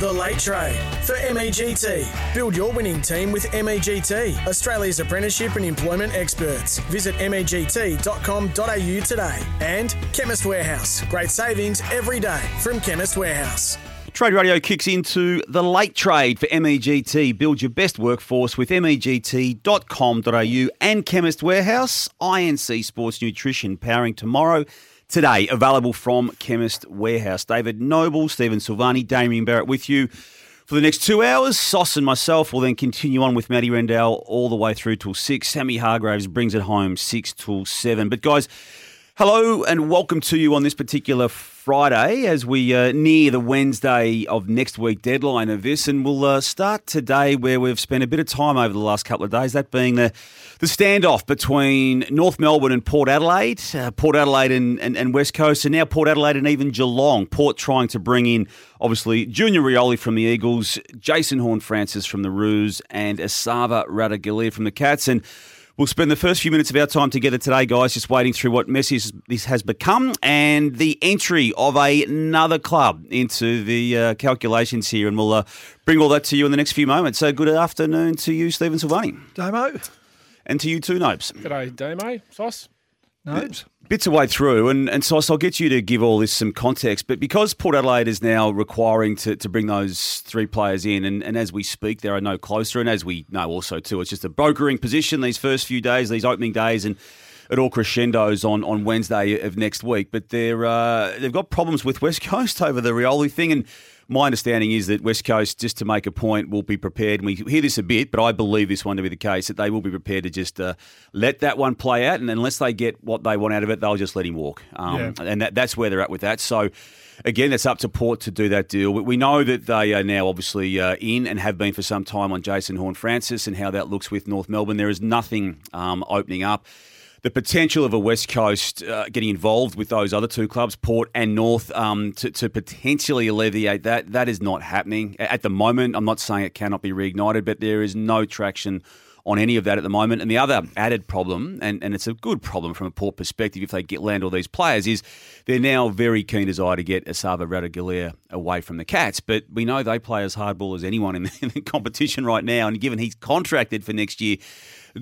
The Late Trade for MEGT. Build your winning team with MEGT, Australia's apprenticeship and employment experts. Visit MEGT.com.au today. And Chemist Warehouse. Great savings every day from Chemist Warehouse. Trade Radio kicks into the late trade for MEGT. Build your best workforce with MEGT.com.au and Chemist Warehouse. INC Sports Nutrition powering tomorrow today, available from Chemist Warehouse. David Noble, Stephen Silvagni, Damien Barrett with you for the next two hours. Sauce and myself will then continue on with Matty Rendell all the way through till six. Sammy Hargraves brings it home six till seven. But guys, hello and welcome to you on this particular Friday as we uh, near the Wednesday of next week deadline of this, and we'll uh, start today where we've spent a bit of time over the last couple of days. That being the the standoff between North Melbourne and Port Adelaide, uh, Port Adelaide and, and, and, West Coast, and now Port Adelaide and even Geelong. Port trying to bring in obviously Junior Rioli from the Eagles, Jason Horne-Francis from the Roos, and Esava Ratugolea from the Cats, and We'll spend the first few minutes of our time together today, guys, just waiting through what message this has become and the entry of a, another club into the uh, calculations here. And we'll uh, bring all that to you in the next few moments. So, good afternoon to you, Stephen Silvagni. Damo. And to you too, Nobes. G'day, Damo. Sauce. Nobes bits of way through, and, and so I'll get you to give all this some context. But because Port Adelaide is now requiring to, to bring those three players in, and, and as we speak, there are no closer, and as we know also too, it's just a brokering position these first few days, these opening days, and it all crescendos on, on Wednesday of next week. But they're uh, they've got problems with West Coast over the Rioli thing, and my understanding is that West Coast, just to make a point, will be prepared. And we hear this a bit, but I believe this one to be the case that they will be prepared to just uh, let that one play out, and unless they get what they want out of it, they'll just let him walk. Um, yeah. And that, that's where they're at with that. So. Again, it's up to Port to do that deal. We know that they are now obviously uh, in and have been for some time on Jason Horne-Francis and how that looks with North Melbourne. There is nothing um, opening up the potential of a West Coast uh, getting involved with those other two clubs, Port and North, um, to, to, potentially alleviate that, that is not happening at the moment. I'm not saying it cannot be reignited, but there is no traction on any of that at the moment. And the other added problem, and, and it's a good problem from a Port perspective if they get land all these players, is they're now very keen desire to get Esava Ratugolea away from the Cats. But we know they play as hardball as anyone in the, in the competition right now. And given he's contracted for next year,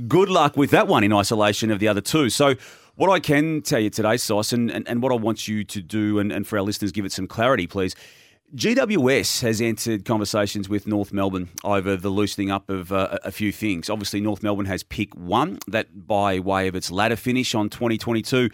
good luck with that one in isolation of the other two. So, what I can tell you today, Sauce, and, and, and what I want you to do, and, and for our listeners, give it some clarity, please. GWS has entered conversations with North Melbourne over the loosening up of uh, a few things. Obviously, North Melbourne has pick one, that by way of its ladder finish on 2022.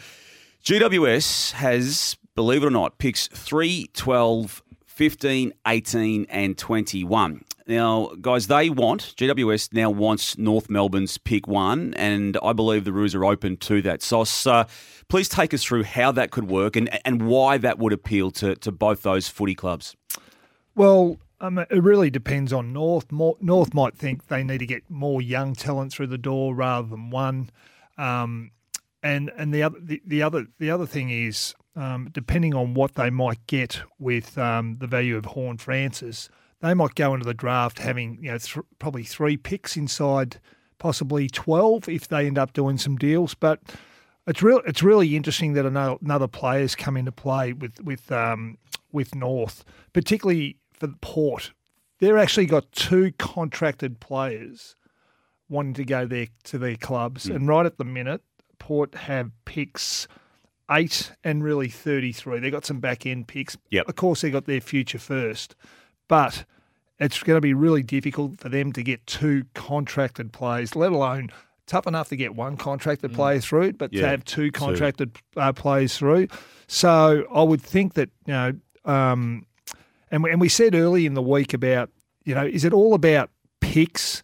GWS has, believe it or not, picks 3, 12, 15, 18, and 21. Now, guys, they want, GWS now wants North Melbourne's pick one, and I believe the Roos are open to that. So, uh, please take us through how that could work and, and why that would appeal to, to both those footy clubs. Well, um, it really depends on North. More, North might think they need to get more young talent through the door rather than one. Um, and and the other the, the other the other thing is um, depending on what they might get with um, the value of Horne-Francis – they might go into the draft having you know th- probably three picks inside possibly 12 if they end up doing some deals but it's real it's really interesting that another, another players come into play with with um, with North particularly for the Port they're actually got two contracted players wanting to go there to their clubs mm. and right at the minute Port have picks eight and really 33 they got some back end picks yep. of course they got their future first but it's going to be really difficult for them to get two contracted players, let alone tough enough to get one contracted mm. player through, but yeah, to have two contracted uh, players through. So I would think that you know um, and we, and we said early in the week about you know is it all about picks?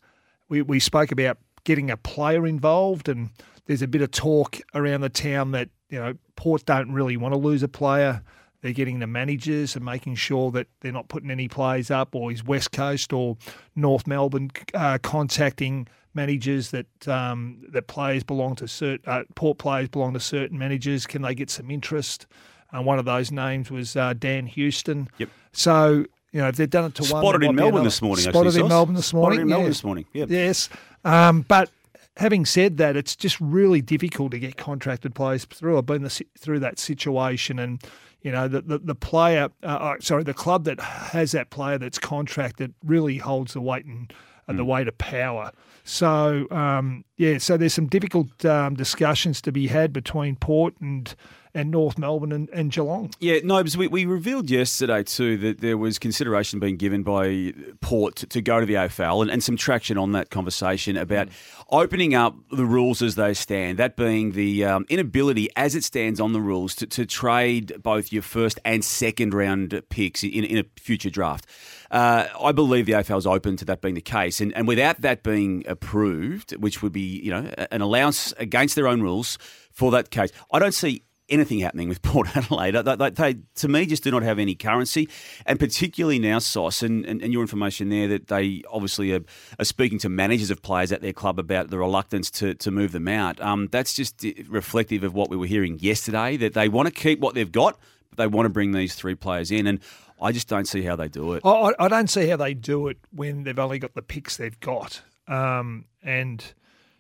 We we spoke about getting a player involved, and there's a bit of talk around the town that you know Port don't really want to lose a player. They're getting the managers and making sure that they're not putting any plays up, or is West Coast or North Melbourne uh, contacting managers that um, that players belong to certain uh, Port players belong to certain managers? Can they get some interest? Uh, one of those names was uh, Dan Houston. Yep. So you know if they've done it to one, Spotted in Melbourne this morning. Spotted actually, in Melbourne this morning. Spotted in Melbourne this morning. Yep. Yes. Um, but having said that, it's just really difficult to get contracted players through. I've been the, through that situation, and you know the the, the player, uh, uh, sorry, the club that has that player that's contracted really holds the weight and uh, the weight of power. So um, yeah, so there's some difficult um, discussions to be had between Port and and North Melbourne and, and Geelong. Yeah, no, because we, we revealed yesterday too that there was consideration being given by Port to, to go to the AFL and, and some traction on that conversation about opening up the rules as they stand. That being the um, inability, as it stands on the rules, to, to trade both your first and second round picks in, in a future draft. Uh, I believe the AFL is open to that being the case, and, and without that being approved, which would be you know an allowance against their own rules for that case, I don't see anything happening with Port Adelaide. They, they, they, to me, just do not have any currency. And particularly now, Sauce, and, and, and your information there that they obviously are, are speaking to managers of players at their club about the reluctance to, to move them out. Um, that's just reflective of what we were hearing yesterday, that they want to keep what they've got, but they want to bring these three players in. And I just don't see how they do it. I, I- I don't see how they do it when they've only got the picks they've got. Um, and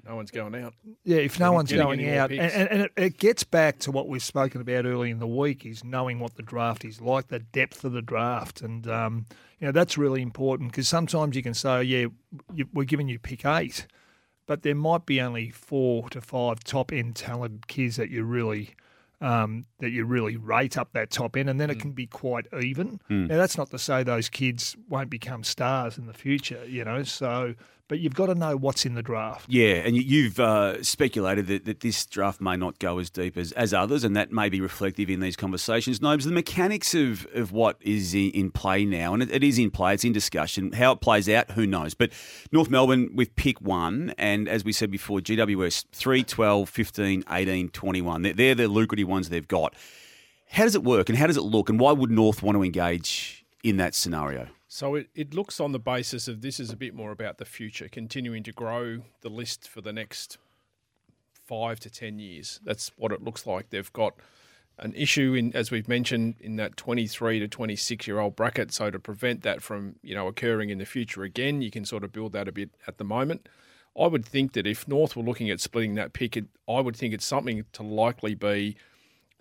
No one's going out. yeah, if no Getting- one's going out, and, and, and it, it gets back to what we've spoken about early in the week is knowing what the draft is like, the depth of the draft, and um, you know that's really important because sometimes you can say, oh, yeah, you, we're giving you pick eight, but there might be only four to five top end talented kids that you really um, that you really rate up that top end, and then it Mm. can be quite even. Now that's not to say those kids won't become stars in the future, you know. So, but you've got to know what's in the draft. Yeah, and you- you've uh, speculated that, that this draft may not go as deep as, as others, and that may be reflective in these conversations. Nobes, the mechanics of, of what is in, in play now, and it, it is in play, it's in discussion. How it plays out, who knows? But North Melbourne with pick one, and as we said before, GWS 3, 12, 15, 18, 21. They're, they're the lucrative ones they've got. How does it work, and how does it look, and why would North want to engage in that scenario? So it, it looks on the basis of this is a bit more about the future, continuing to grow the list for the next five to ten years. That's what it looks like. They've got an issue in, as we've mentioned, in that 23 to 26 year old bracket. So to prevent that from you know occurring in the future again, you can sort of build that a bit at the moment. I would think that if North were looking at splitting that pick, it, I would think it's something to likely be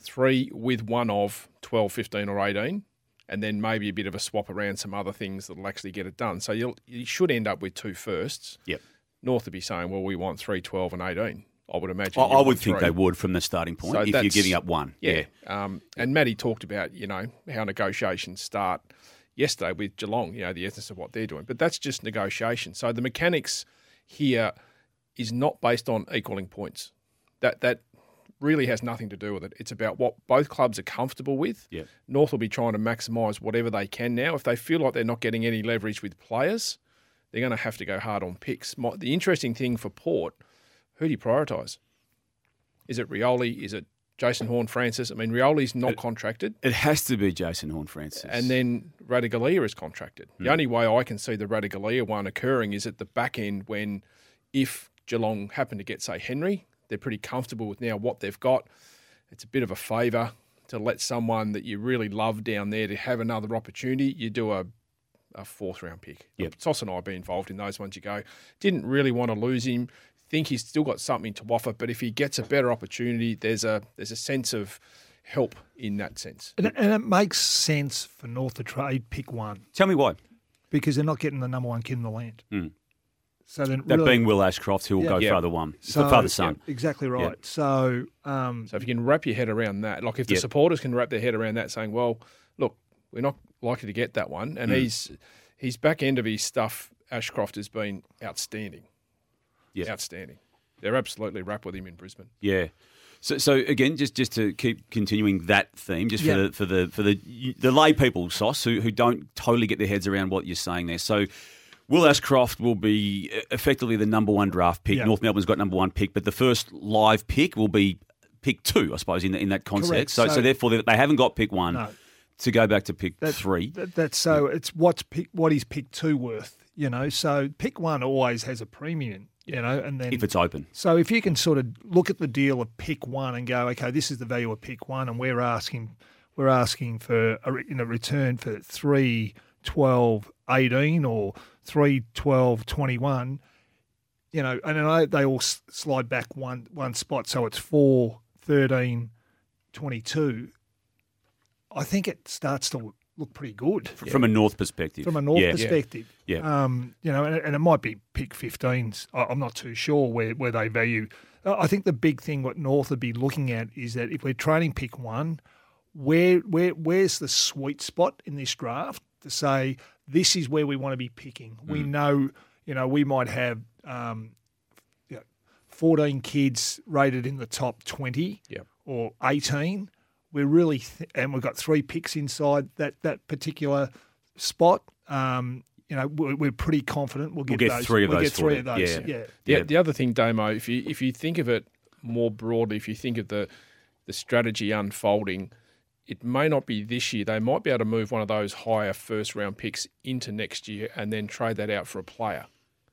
three with one of 12, 15, or 18 and then maybe a bit of a swap around some other things that'll actually get it done. So you'll, you should end up with two firsts. Yep. North would be saying, well, we want 3, 12, and 18. I would imagine. I, I would think three. they would from the starting point So if you're giving up one. Yeah. Um, and Matty talked about, you know, how negotiations start yesterday with Geelong, you know, the essence of what they're doing. But that's just negotiation. So the mechanics here is not based on equaling points. That that really has nothing to do with it. It's about what both clubs are comfortable with. Yeah. North will be trying to maximise whatever they can now. If they feel like they're not getting any leverage with players, they're going to have to go hard on picks. The interesting thing for Port, who do you prioritise? Is it Rioli? Is it Jason Horne-Francis? I mean, Rioli's not contracted. It has to be Jason Horne-Francis. And then Ratugolea is contracted. The hmm. only way I can see the Ratugolea one occurring is at the back end when, if Geelong happen to get, say, Henry, they're pretty comfortable with now what they've got. It's a bit of a favour to let someone that you really love down there to have another opportunity. You do a, a fourth round pick. Yep. Sauce and I be involved in those ones. You go, didn't really want to lose him. Think he's still got something to offer, but if he gets a better opportunity, there's a there's a sense of help in that sense. And, and it makes sense for North to trade pick one Tell me why. because they're not getting the number one kid in the land. Hmm. So then That really, being Will Ashcroft, who will Yeah. go Yeah. father one, so, father son. Exactly right. So um, So if you can wrap your head around that, like if the Yep. supporters can wrap their head around that, saying, "Well, look, we're not likely to get that one," and he's his back end of his stuff, Ashcroft has been outstanding, Yeah. outstanding. They're absolutely wrapped with him in Brisbane. Yeah. So, so again, just just to keep continuing that theme, just for Yeah. the for the for the the lay people, Sauce, who who don't totally get their heads around what you're saying there. So. Will Ashcroft will be effectively the number one draft pick. Yeah. North Melbourne's got number one pick, but the first live pick will be pick two, I suppose, in, in that context. So, so, So- therefore, they they haven't got pick one No. to go back to pick That- three. that- that's so it's what's pick, what is pick two worth, you know. So pick one always has a premium, you know, and then if it's open. So if you can sort of look at the deal of pick one and go, okay, this is the value of pick one, and we're asking, we're asking for a you know return for three, 12, 18 or three, 12, 21, you know, and I they all slide back one one spot, so it's four, 13, 22. I think it starts to look pretty good From a North perspective. from a North Yeah. perspective. Yeah. Um, you know, and, and it might be pick 15s. I- I'm not too sure where, where they value. Uh, I think the big thing what North would be looking at is that if we're trading pick one, where where where's the sweet spot in this draft to say this is where we want to be picking? We Mm. know, you know, we might have um, you know, 14 kids rated in the top 20 Yep. or 18. We're really, th- and we've got three picks inside that that particular spot. Um, you know, we're, we're pretty confident we'll get, we'll get those. three of we'll those get three for of those. Yeah. Yeah. The, Yeah. the other thing, Damo, if you if you think of it more broadly, if you think of the the strategy unfolding, it may not be this year. They might be able to move one of those higher first round picks into next year and then trade that out for a player.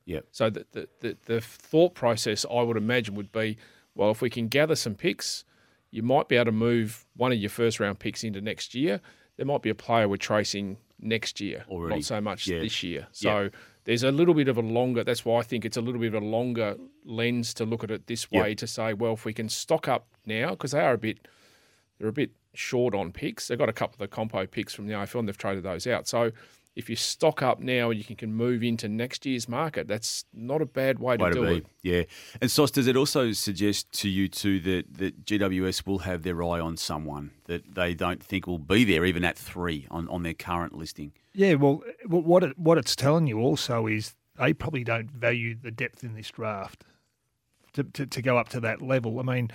Yeah. So the, the, the, the thought process, I would imagine, would be well, if we can gather some picks, you might be able to move one of your first round picks into next year. There might be a player we're tracing next year, Already. not so much Yeah. this year. So there's a little bit of a longer, that's why I think it's a little bit of a longer lens to look at it this Yeah. way to say, well, if we can stock up now, because they are a bit, they're a bit short on picks. They've got a couple of the compo picks from the AFL and they've traded those out. So if you stock up now, and you can, can move into next year's market. That's not a bad way, Way to to do be. it. Yeah. And Sauce, does it also suggest to you too that, that GWS will have their eye on someone that they don't think will be there even at three on, on their current listing? Yeah, well, what it, what it's telling you also is they probably don't value the depth in this draft to, to, to go up to that level. I mean,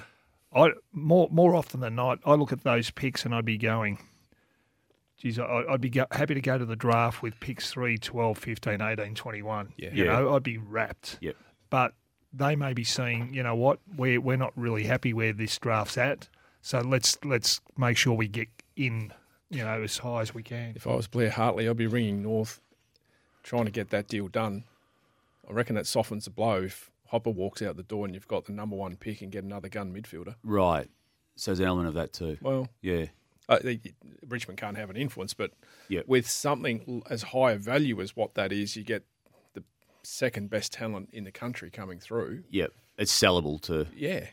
I more more often than not, I look at those picks and I'd be going, geez, I, I'd be go, happy to go to the draft with picks 3, 12, 15, 18, 21. Yeah. You Yeah. know, I'd be wrapped. Yep. But they may be saying, you know what, we're, we're not really happy where this draft's at. So let's let's make sure we get in, you know, as high as we can. If I was Blair Hartley, I'd be ringing North, trying to get that deal done. I reckon that softens the blow if Hopper walks out the door and you've got the number one pick and get another gun midfielder. Right. So there's an element of that too. Well, Yeah. uh, Richmond can't have an influence, but Yeah. with something as high a value as what that is, you get the second best talent in the country coming through. Yep. It's sellable to Yeah,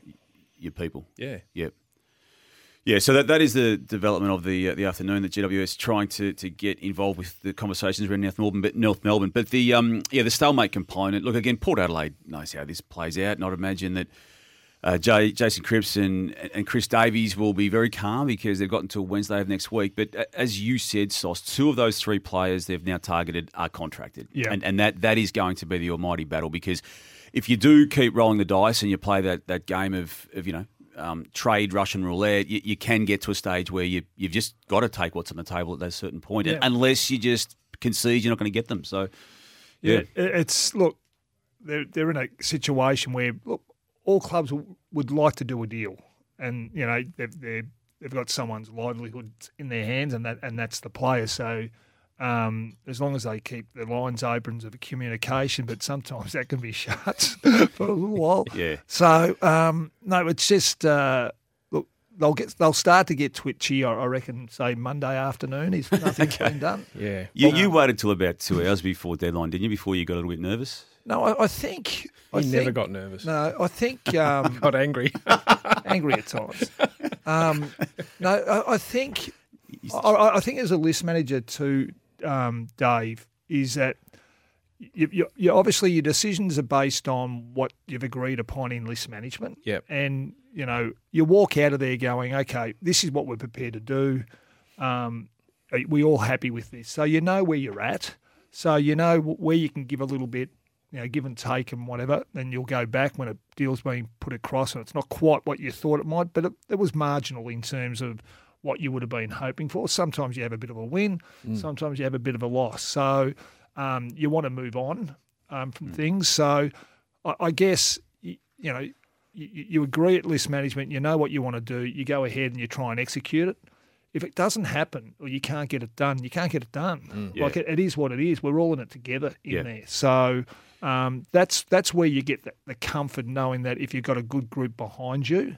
your people. yeah. Yep. Yeah, so that, that is the development of the uh, the afternoon that GWS trying to, to get involved with the conversations around North Melbourne, but North Melbourne. But the um, yeah the stalemate component. Look again, Port Adelaide knows how this plays out, and I'd imagine that uh, Jay, Jason Cripps and, and Chris Davies will be very calm because they've got until Wednesday of next week. But uh, as you said, Sauce, two of those three players they've now targeted are contracted, Yeah. and and that that is going to be the almighty battle because if you do keep rolling the dice and you play that that game of, of you know um, trade Russian roulette, you, you can get to a stage where you you've just got to take what's on the table at that certain point, Yeah. unless you just concede you're not going to get them. So Yeah, it- it's look, they're they're in a situation where look, all clubs w- would like to do a deal, and you know they've they've, they've got someone's livelihood in their hands, and that and that's the player. So. Um, as long as they keep the lines open of communication, but sometimes that can be shut for a little while. Yeah. So um, no, it's just uh, look. They'll get. They'll start to get twitchy. I I reckon. Say Monday afternoon if nothing's been done. Yeah. you, you waited till about two hours before deadline, didn't you? Before you got a little bit nervous. No, I, I think. I He never think- got nervous. No, I think um, Got angry. angry at times. Um, no, I, I think I- I, I think as a list manager too, um, Dave, is that you, you, you obviously your decisions are based on what you've agreed upon in list management. Yep. and you know you walk out of there going, okay, this is what we're prepared to do. Um, are we all happy with this? So you know where you're at. So you know where you can give a little bit you know, give and take and whatever. Then you'll go back when a deal's being put across and it's not quite what you thought it might, but it, it was marginal in terms of what you would have been hoping for. Sometimes you have a bit of a win, mm. sometimes you have a bit of a loss. So um, you want to move on um, from mm. things. So I, I guess you, you know you, you, agree at list management. You know what you want to do. You go ahead and you try and execute it. If it doesn't happen or you can't get it done, you can't get it done. Mm, yeah. Like it, it is what it is. We're all in it together in yeah. there. So um, that's that's where you get the, the comfort knowing that if you've got a good group behind you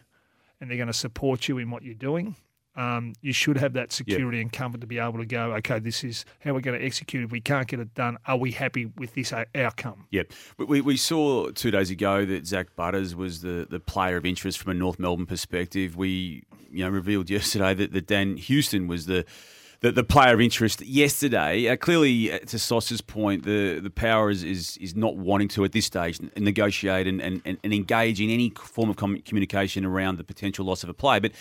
and they're going to support you in what you're doing, um, you should have that security yep. and comfort to be able to go, okay, this is how we're going to execute. If we can't get it done, are we happy with this outcome? Yep. We, we saw two days ago that Zak Butters was the, the player of interest from a North Melbourne perspective. We you know revealed yesterday that, that Dan Houston was the the, the player of interest yesterday. Uh, clearly, uh, to Sauce's point, the, the power is, is, is not wanting to, at this stage, negotiate and, and, and engage in any form of communication around the potential loss of a player. But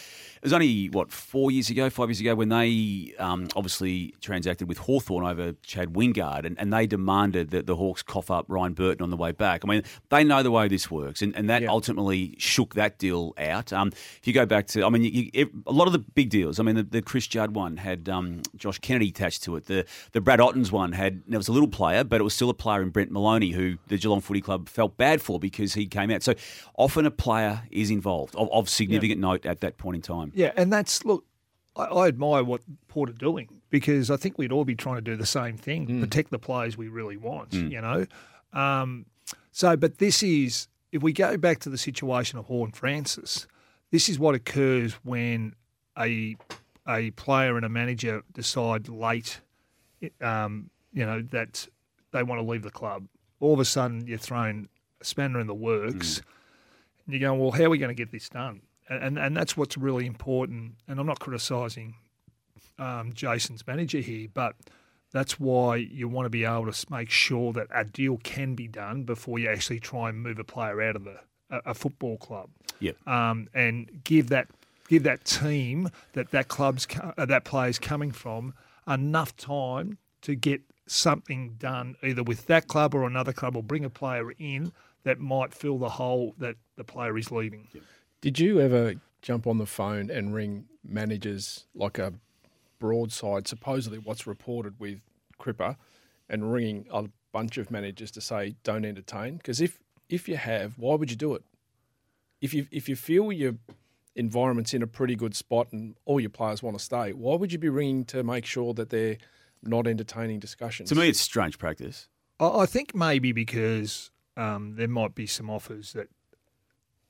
it was only, what, four years ago, five years ago, when they um, obviously transacted with Hawthorn over Chad Wingard, and, and they demanded that the Hawks cough up Ryan Burton on the way back. I mean, they know the way this works, and, and that yeah. ultimately shook that deal out. Um, if you go back to, I mean, you, you, a lot of the big deals, I mean, the, the Chris Judd one had um, Josh Kennedy attached to it. The the Brad Ottens one had, there was a little player, but it was still a player in Brent Moloney, who the Geelong Footy Club felt bad for because he came out. So often a player is involved of, of significant yeah. note at that point in time. Yeah, and that's look, I, I, admire what Port are doing because I think we'd all be trying to do the same thing, mm. protect the players we really want. Mm. You know, um, so but this is if we go back to the situation of Horne-Francis, this is what occurs when a a player and a manager decide late, um, you know, that they want to leave the club. All of a sudden, you're thrown a spanner in the works. Mm. And you're going, well, how are we going to get this done? And and that's what's really important. And I'm not criticising um, Jason's manager here, but that's why you want to be able to make sure that a deal can be done before you actually try and move a player out of the a, a football club. Yep. Um, and give that give that team that that club's uh, that player's coming from enough time to get something done either with that club or another club or bring a player in that might fill the hole that the player is leaving. Yep. Did you ever jump on the phone and ring managers like a broadside, supposedly what's reported with Cripper, and ringing a bunch of managers to say don't entertain? Because if if you have, why would you do it? If you if you feel your environment's in a pretty good spot and all your players want to stay, why would you be ringing to make sure that they're not entertaining discussions? To me, it's strange practice. I think maybe because um, there might be some offers that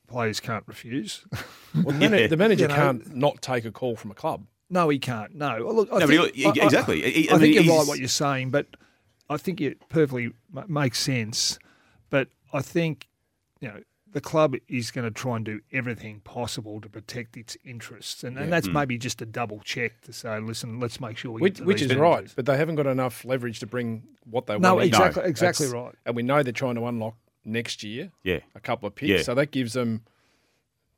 players can't refuse. Well, the, yeah. the manager you know, can't not take a call from a club. No, he can't. No, look, I no, think, he, exactly. I, I, I, I think you're right what you're saying, but I think it perfectly makes sense. But I think you know the club is going to try and do everything possible to protect its interests, and, yeah. and that's mm. maybe just a double check to say, listen, let's make sure we which, which is right, but they haven't got enough leverage to bring what they no, want. Exactly, no, exactly right. And we know they're trying to unlock next year. Yeah. A couple of picks. Yeah. So that gives them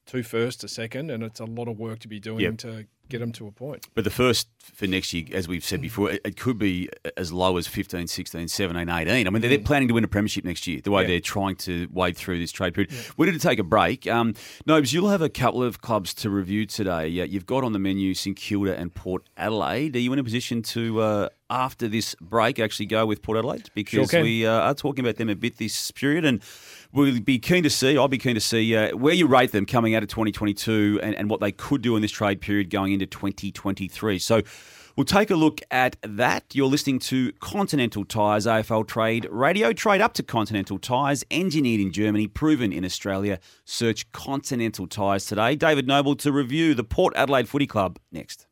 two first, a second, and it's a lot of work to be doing yep. to get them to a point. But the first for next year, as we've said before, it, it could be as low as 15, 16, 17, 18. I mean, they're, mm. planning to win a premiership next year, the way yeah. they're trying to wade through this trade period. Yeah. We need to take a break. Um, Nobes, you'll have a couple of clubs to review today. Uh, you've got on the menu St Kilda and Port Adelaide. Are you in a position to... Uh, after this break, actually go with Port Adelaide because sure we uh, are talking about them a bit this period, and we'll be keen to see. I'll be keen to see uh, where you rate them coming out of 2022 and, and what they could do in this trade period going into 2023. So. We'll take a look at that. You're listening to Continental Tires AFL Trade Radio. Trade up to Continental Tires, engineered in Germany, proven in Australia. Search Continental Tires today. David Noble to review the Port Adelaide Footy Club next.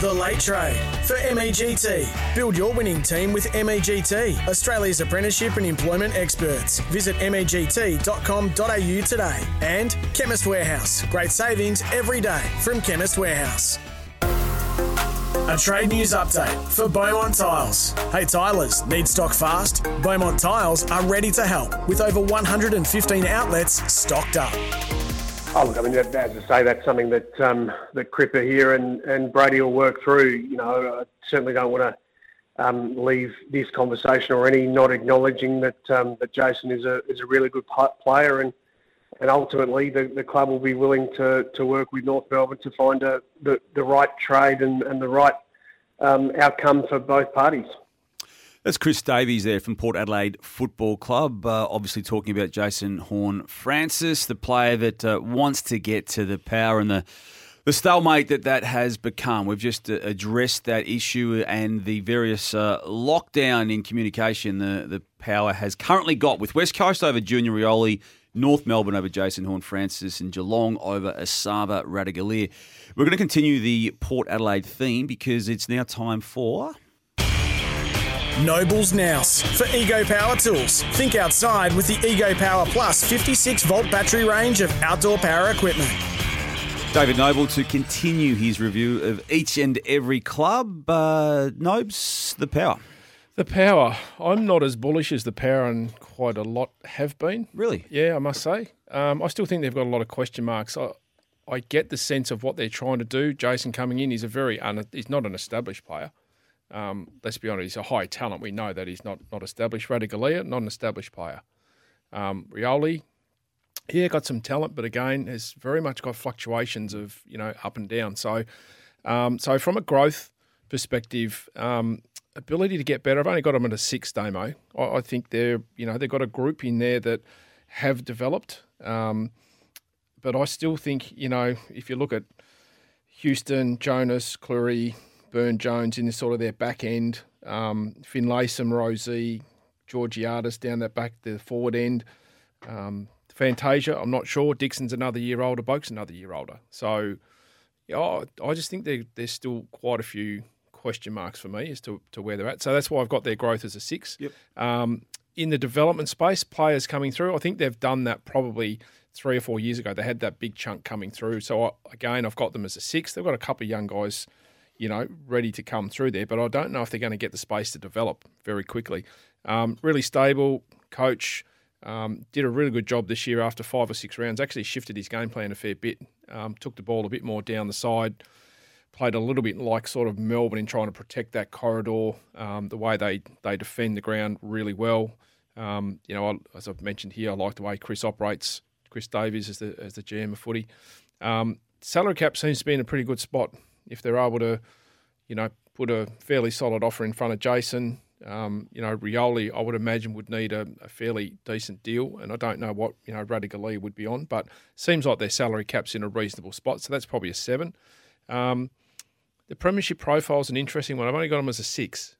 The Late Trade for MEGT. Build your winning team with MEGT, Australia's apprenticeship and employment experts. Visit MEGT.com.au today. And Chemist Warehouse. Great savings every day from Chemist Warehouse. A trade news update for Beaumont Tiles. Hey Tilers, need stock fast? Beaumont Tiles are ready to help with over 115 outlets stocked up. Oh, look, I mean, as I say, that's something that um, that Cripper here and, and Brady will work through. You know, I certainly don't want to um, leave this conversation or any not acknowledging that um, that Jason is a is a really good player and and ultimately the, the club will be willing to, to work with North Melbourne to find a, the, the right trade and, and the right um, outcome for both parties. That's Chris Davies there from Port Adelaide Football Club. Uh, obviously, talking about Jason Horne-Francis, the player that uh, wants to get to the power and the the stalemate that that has become. We've just uh, addressed that issue and the various uh, lockdown in communication the, the power has currently got with West Coast over Junior Rioli, North Melbourne over Jason Horne-Francis, and Geelong over Esava Ratugolea. We're going to continue the Port Adelaide theme because it's now time for. Nobles Nous for Ego Power Tools. Think outside with the Ego Power Plus 56 volt battery range of outdoor power equipment. David Noble to continue his review of each and every club. Uh, Nobes, the power. The power. I'm not as bullish as the power, and quite a lot have been. Really? Yeah, I must say. Um, I still think they've got a lot of question marks. I, I get the sense of what they're trying to do. Jason coming in, he's a very un, he's not an established player. Um, let's be honest, he's a high talent. We know that he's not not established. Ratugolea, not an established player. Um, Rioli, yeah, got some talent, but again, has very much got fluctuations of you know up and down. So, um, so from a growth perspective, um, ability to get better. I've only got them at a six demo. I, I, think they're you know they've got a group in there that have developed, um, but I still think you know if you look at Houston, Jonas, Clurey, Byrne-Jones in the sort of their back end, um, Finlayson, Rozee, Georgiades down that back the forward end. Um, Fantasia, I'm not sure. Dixon's another year older. Boak's another year older. So, yeah, I just think there's still quite a few question marks for me as to, to where they're at. So that's why I've got their growth as a six. Yep. Um, in the development space, players coming through, I think they've done that probably three or four years ago. They had that big chunk coming through. So I, again, I've got them as a six. They've got a couple of young guys, you know, ready to come through there, but I don't know if they're going to get the space to develop very quickly. Um, really stable coach. Um, did a really good job this year after five or six rounds. Actually shifted his game plan a fair bit. Um, took the ball a bit more down the side. Played a little bit like sort of Melbourne in trying to protect that corridor. Um, the way they they defend the ground really well. Um, you know, as I've mentioned here, I like the way Chris operates. Chris Davies as the as the GM of footy. Um, salary cap seems to be in a pretty good spot if they're able to, you know, put a fairly solid offer in front of Jason. Um, you know, Rioli, I would imagine, would need a, a, fairly decent deal, and I don't know what you know Ratugolea would be on, but seems like their salary cap's in a reasonable spot, so that's probably a seven. Um, the premiership profile is an interesting one. I've only got them as a six,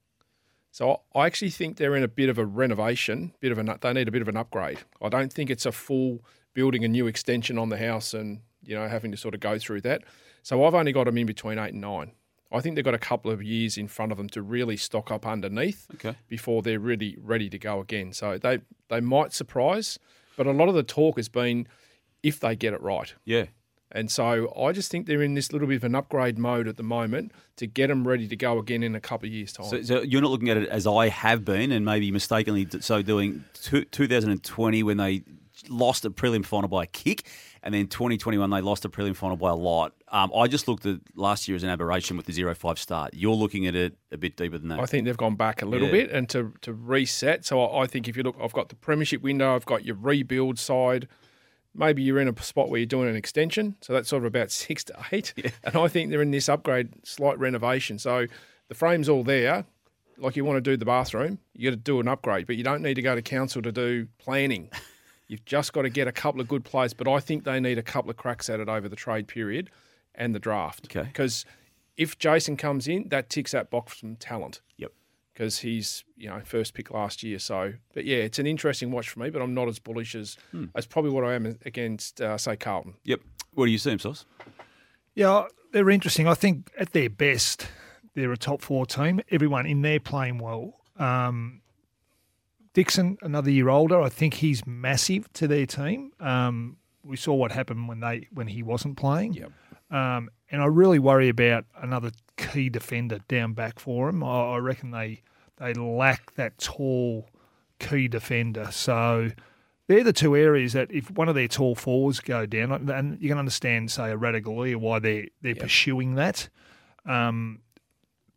so I actually think they're in a bit of a renovation, bit of a they need a bit of an upgrade. I don't think it's a full building a new extension on the house and you know having to sort of go through that. So I've only got them in between eight and nine. I think they've got a couple of years in front of them to really stock up underneath okay. before they're really ready to go again. So they they might surprise, but a lot of the talk has been if they get it right. Yeah. And so I just think they're in this little bit of an upgrade mode at the moment to get them ready to go again in a couple of years' time. So, so you're not looking at it as I have been, and maybe mistakenly so doing. 2020 when they lost a prelim final by a kick, and then 2021 they lost a prelim final by a lot. Um, I just looked at last year as an aberration with the 0-5 start. You're looking at it a bit deeper than that. I think they've gone back a little yeah. bit and to to reset. So I, I think if you look, I've got the premiership window, I've got your rebuild side. Maybe you're in a spot where you're doing an extension, so that's sort of about six to eight. Yeah. And I think they're in this upgrade, slight renovation. So the frame's all there like you want to do the bathroom, you got to do an upgrade, but you don't need to go to council to do planning. You've just got to get a couple of good players, but I think they need a couple of cracks at it over the trade period and the draft. Okay. Because if Jason comes in, that ticks that box from talent. Yep. Because he's you know first pick last year, so but yeah, it's an interesting watch for me. But I'm not as bullish as hmm. as probably what I am against uh, say Carlton. Yep. What do you see, Sauce? Yeah, they're interesting. I think at their best, they're a top four team. Everyone in there playing well. Um, Dixon, another year older, I think he's massive to their team. Um, we saw what happened when they when he wasn't playing. Yep. Um, and I really worry about another key defender down back for them. I, I reckon they they lack that tall key defender. So they're the two areas that if one of their tall fours go down, and you can understand, say, a Ratugolea, why they're they're yep. pursuing that. Um,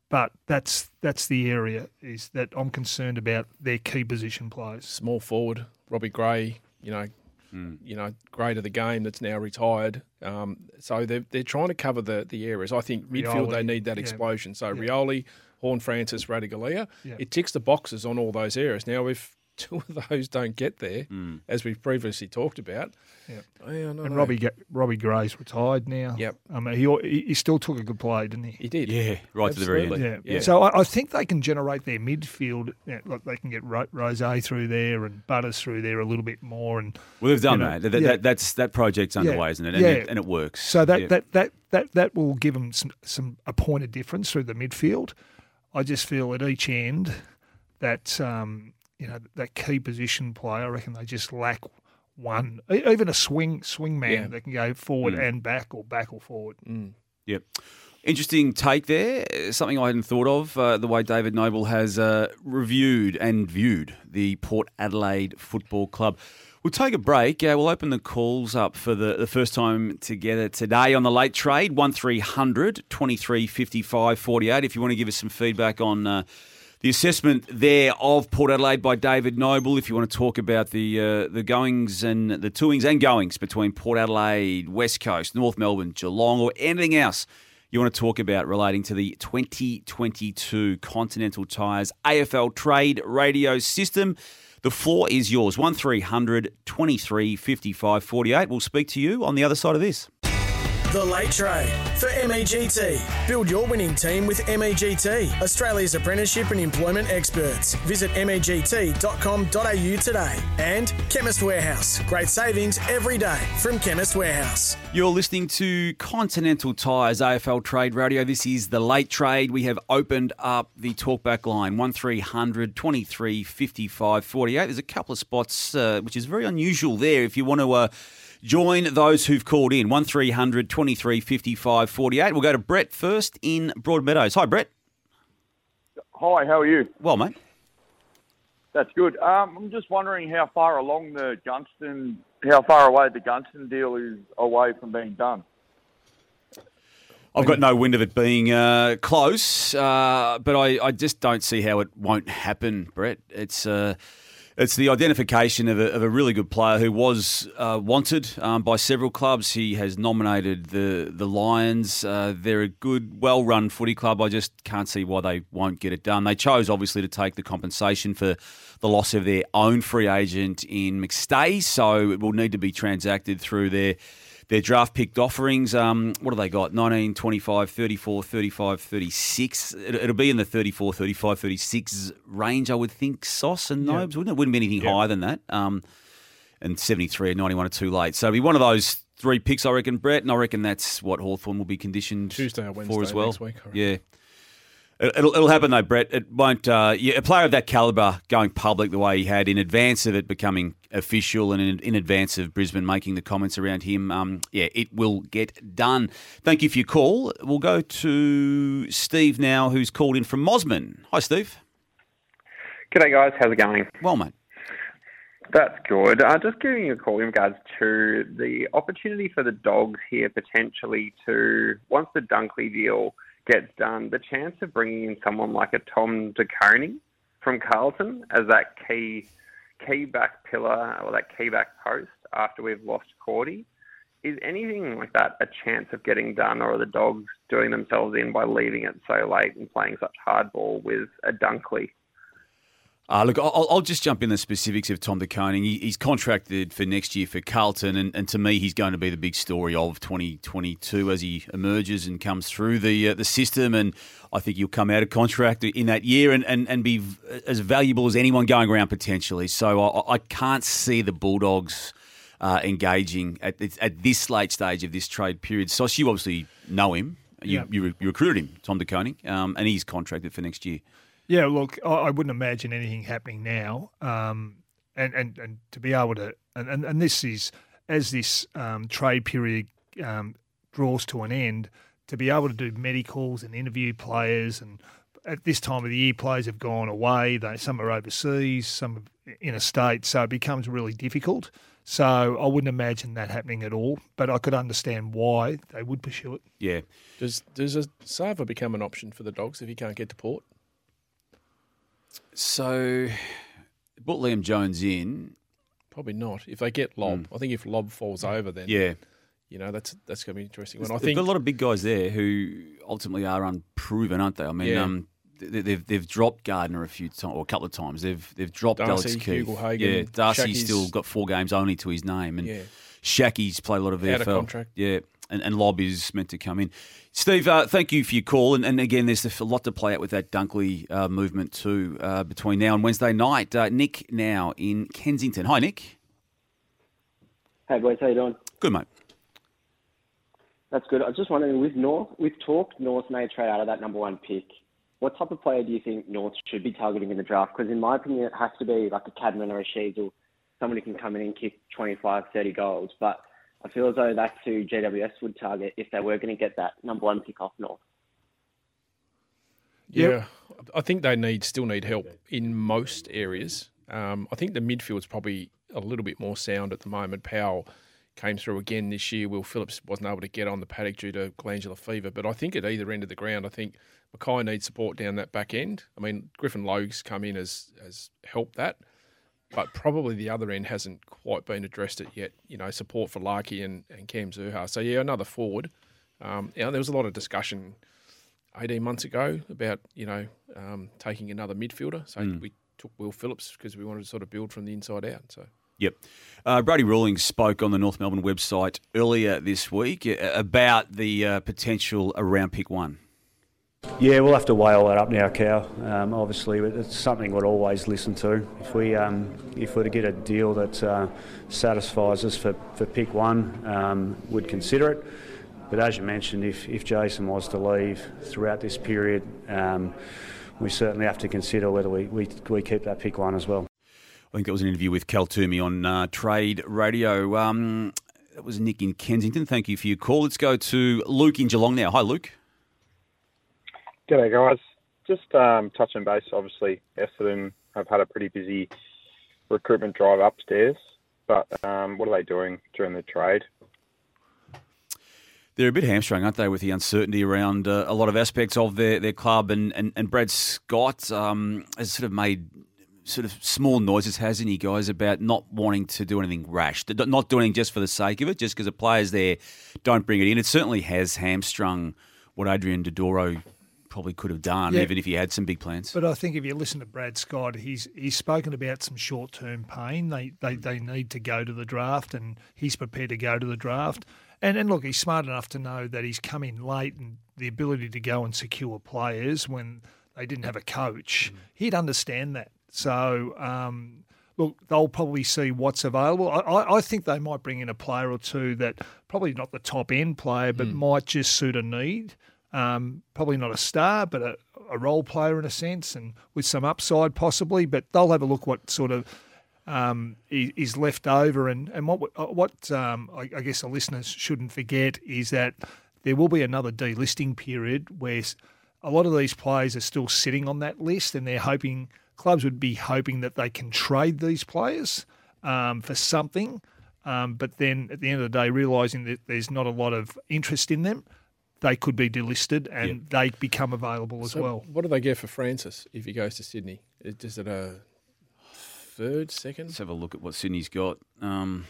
but that's that's the area is that I'm concerned about their key position players. Small forward, Robbie Gray, you know, Mm. you know, great of the game that's now retired. Um, so they're, they're trying to cover the, the areas. I think midfield, they need that yeah. explosion. So Yeah. Rioli, Horn Francis, Ratugolea, Yeah. it ticks the boxes on all those areas. Now, if two of those don't get there, Mm. as we've previously talked about, Yeah. oh, yeah, no, And no. Robbie Ga- Robbie Gray's retired now. Yep. I mean, he he, he still took a good play, didn't he? he did. Yeah, right to the very end. Absolutely. Yeah. Yeah. So I, I think they can generate their midfield. Yeah, like they can get Ro- Rozee through there and Butters through there a little bit more, and Well, they've done You know, that. That, yeah. that. That's that project's underway, isn't it? And, Yeah. it? and it works. so that, Yeah. that, that, that, that will give them some, some a point of difference through the midfield. I just feel at each end that um, you know that key position player. I reckon they just lack one, e- even a swing swing man Yeah. that can go forward Mm. and back or back or forward. Mm. Yep. Interesting take there. Uh, Something I hadn't thought of. Uh, the way David Noble has uh, reviewed and viewed the Port Adelaide Football Club. We'll take a break. Uh, we'll open the calls up for the, the first time together today on the late trade. 1300 23 55 48. If you want to give us some feedback on. The assessment there of Port Adelaide by David Noble. If you want to talk about the uh, the goings and the toings and goings between Port Adelaide, West Coast, North Melbourne, Geelong, or anything else you want to talk about relating to the 2022 Continental Tires AFL Trade Radio System. The floor is yours. 1300 23 55 48. We'll speak to you on the other side of this. The Late Trade for MEGT. Build your winning team with MEGT, Australia's apprenticeship and employment experts. Visit MEGT.com.au today. And Chemist Warehouse. Great savings every day from Chemist Warehouse. You're listening to Continental Tires AFL Trade Radio. This is the late trade. We have opened up the talkback line 1300 23 55 48. There's a couple of spots, uh, which is very unusual there. If you want to uh, join those who've called in 1300 23 55 48. We'll go to Brett first in Broadmeadows. Hi, Brett. Hi, how are you? Well, mate. That's good. Um, I'm just wondering how far along the Gunston, how far away the Gunston deal is away from being done. I've got no wind of it being uh, close, uh, but I, I just don't see how it won't happen, Brett. It's uh, it's the identification of a, of a really good player who was uh, wanted um, by several clubs. He has nominated the the Lions. Uh, they're a good, well run footy club. I just can't see why they won't get it done. They chose obviously to take the compensation for the loss of their own free agent in McStay, so it will need to be transacted through their their draft picked offerings. Um, what have they got? 19, 25, 34, 35, 36. It, it'll be in the 34, 35, 36 range, I would think, Sauce and Nobes, wouldn't it? Wouldn't be anything higher than that. Um, and 73 and 91 are too late. So it'll be one of those three picks, I reckon, Brett, and I reckon that's what Hawthorn will be conditioned Tuesday or for as well. week. Yeah. It- It'll, it'll happen though, Brett. It won't. Uh, yeah, a player of that calibre going public the way he had in advance of it becoming official and in, in advance of Brisbane making the comments around him. Um, yeah, it will get done. Thank you for your call. We'll go to Steve now, who's called in from Mosman. Hi, Steve. G'day guys, how's it going? Well, mate. That's good. Uh, just giving you a call in regards to the opportunity for the dogs here potentially to, once the Dunkley deal gets done, the chance of bringing in someone like a Tom De Koning from Carlton as that key key back pillar or that key back post after we've lost Cordy. Is anything like that a chance of getting done, or are the dogs doing themselves in by leaving it so late and playing such hardball with a Dunkley? Uh, look, I'll, I'll just jump in the specifics of Tom De Koning. He, he's contracted for next year for Carlton, and, and to me, he's going to be the big story of 2022 as he emerges and comes through the uh, the system. And I think he'll come out of contract in that year and, and, and be v- as valuable as anyone going around potentially. So I, I can't see the Bulldogs uh, engaging at, at this late stage of this trade period. So you obviously know him. You, Yeah. you, you recruited him, Tom De Koning, um, and he's contracted for next year. Yeah, look, I, I wouldn't imagine anything happening now. Um, and, and, and to be able to, and, and, and this is, as this um, trade period um, draws to an end, to be able to do medicals and interview players. And at this time of the year, players have gone away. They, some are overseas, some are in a state. So it becomes really difficult. So I wouldn't imagine that happening at all. But I could understand why they would pursue it. Yeah. Does does a Sava become an option for the Dogs if he can't get to Port? So, put Liam Jones in. Probably not. If they get Lobb, I think if Lobb falls over, then Hmm. Yeah. you know that's that's going to be interesting. When I They've think got a lot of big guys there who ultimately are unproven, aren't they? I mean, Yeah. um, they, they've they've dropped Gardner a few times or a couple of times. They've they've dropped Darcy, Alex Keith. Ugle-Hagan, yeah, Darcy's Shacky's- still got four games only to his name, and Yeah. Shacky's played a lot of Out VFL. of contract. Yeah, and, and Lobb is meant to come in. Steve, uh, thank you for your call, and, and again, there's a lot to play out with that Dunkley uh, movement too uh, between now and Wednesday night. Uh, Nick now in Kensington. Hi, Nick. Hey boys, how you doing? Good mate. That's good. I was just wondering, with North, with talk, North may trade out of that number one pick. What type of player do you think North should be targeting in the draft? Because in my opinion, it has to be like a Cadman or a Sheeds or someone who can come in and kick 25, 30 goals. But I feel as though that's who GWS would target if they were going to get that number one pick off North. Yeah, I think they need still need help in most areas. Um, I think the midfield's probably a little bit more sound at the moment. Powell came through again this year. Will Phillips wasn't able to get on the paddock due to glandular fever, but I think at either end of the ground, I think McKay needs support down that back end. I mean, Griffin Logue's come in as has helped that, but probably the other end hasn't quite been addressed it yet. You know, support for Larkey and, and Cam Zurhaar. So yeah, another forward. Um, yeah, there was a lot of discussion 18 months ago about, you know, um, taking another midfielder. So Mm. we took Will Phillips because we wanted to sort of build from the inside out. So Yep. Uh, Brody Rawlings spoke on the North Melbourne website earlier this week uh, about the uh, potential around pick one. Yeah, we'll have to weigh all that up now, Cal. Um, obviously, it's something we'd always listen to. If we um, if we're to get a deal that uh, satisfies us for, for pick one, um, we'd consider it. But as you mentioned, if, if Jason was to leave throughout this period, um, we certainly have to consider whether we, we, we keep that pick one as well. I think that was an interview with Cal Twomey on uh, Trade Radio. Um, that was Nick in Kensington. Thank you for your call. Let's go to Luke in Geelong now. Hi, Luke. G'day, guys. Just um, touching base, obviously, Essendon have had a pretty busy recruitment drive upstairs, but um, what are they doing during the trade? They're a bit hamstrung, aren't they, with the uncertainty around uh, a lot of aspects of their, their club. And, and, and Brad Scott um, has sort of made sort of small noises, hasn't he, guys, about not wanting to do anything rash, not doing just for the sake of it, just because the players there don't bring it in. It certainly has hamstrung what Adrian Dodoro probably could have done, Yeah. even if he had some big plans. But I think if you listen to Brad Scott, he's he's spoken about some short term pain. They, they mm. they need to go to the draft, and he's prepared to go to the draft. And and look, he's smart enough to know that he's come in late, and the ability to go and secure players when they didn't have a coach, mm. he'd understand that. So. Um, Look, they'll probably see what's available. I, I, I think they might bring in a player or two that probably not the top end player, but mm. might just suit a need. Um, probably not a star, but a, a role player in a sense, and with some upside possibly. But they'll have a look what sort of um, is left over, and and what uh, what um, I, I guess the listeners shouldn't forget is that there will be another delisting period where a lot of these players are still sitting on that list, and they're hoping clubs would be hoping that they can trade these players um, for something. Um, but then at the end of the day, realising that there's not a lot of interest in them, they could be delisted and they become available as So well. What do they get for Francis if he goes to Sydney? Is is it a third, second? Let's have a look at what Sydney's got. Um,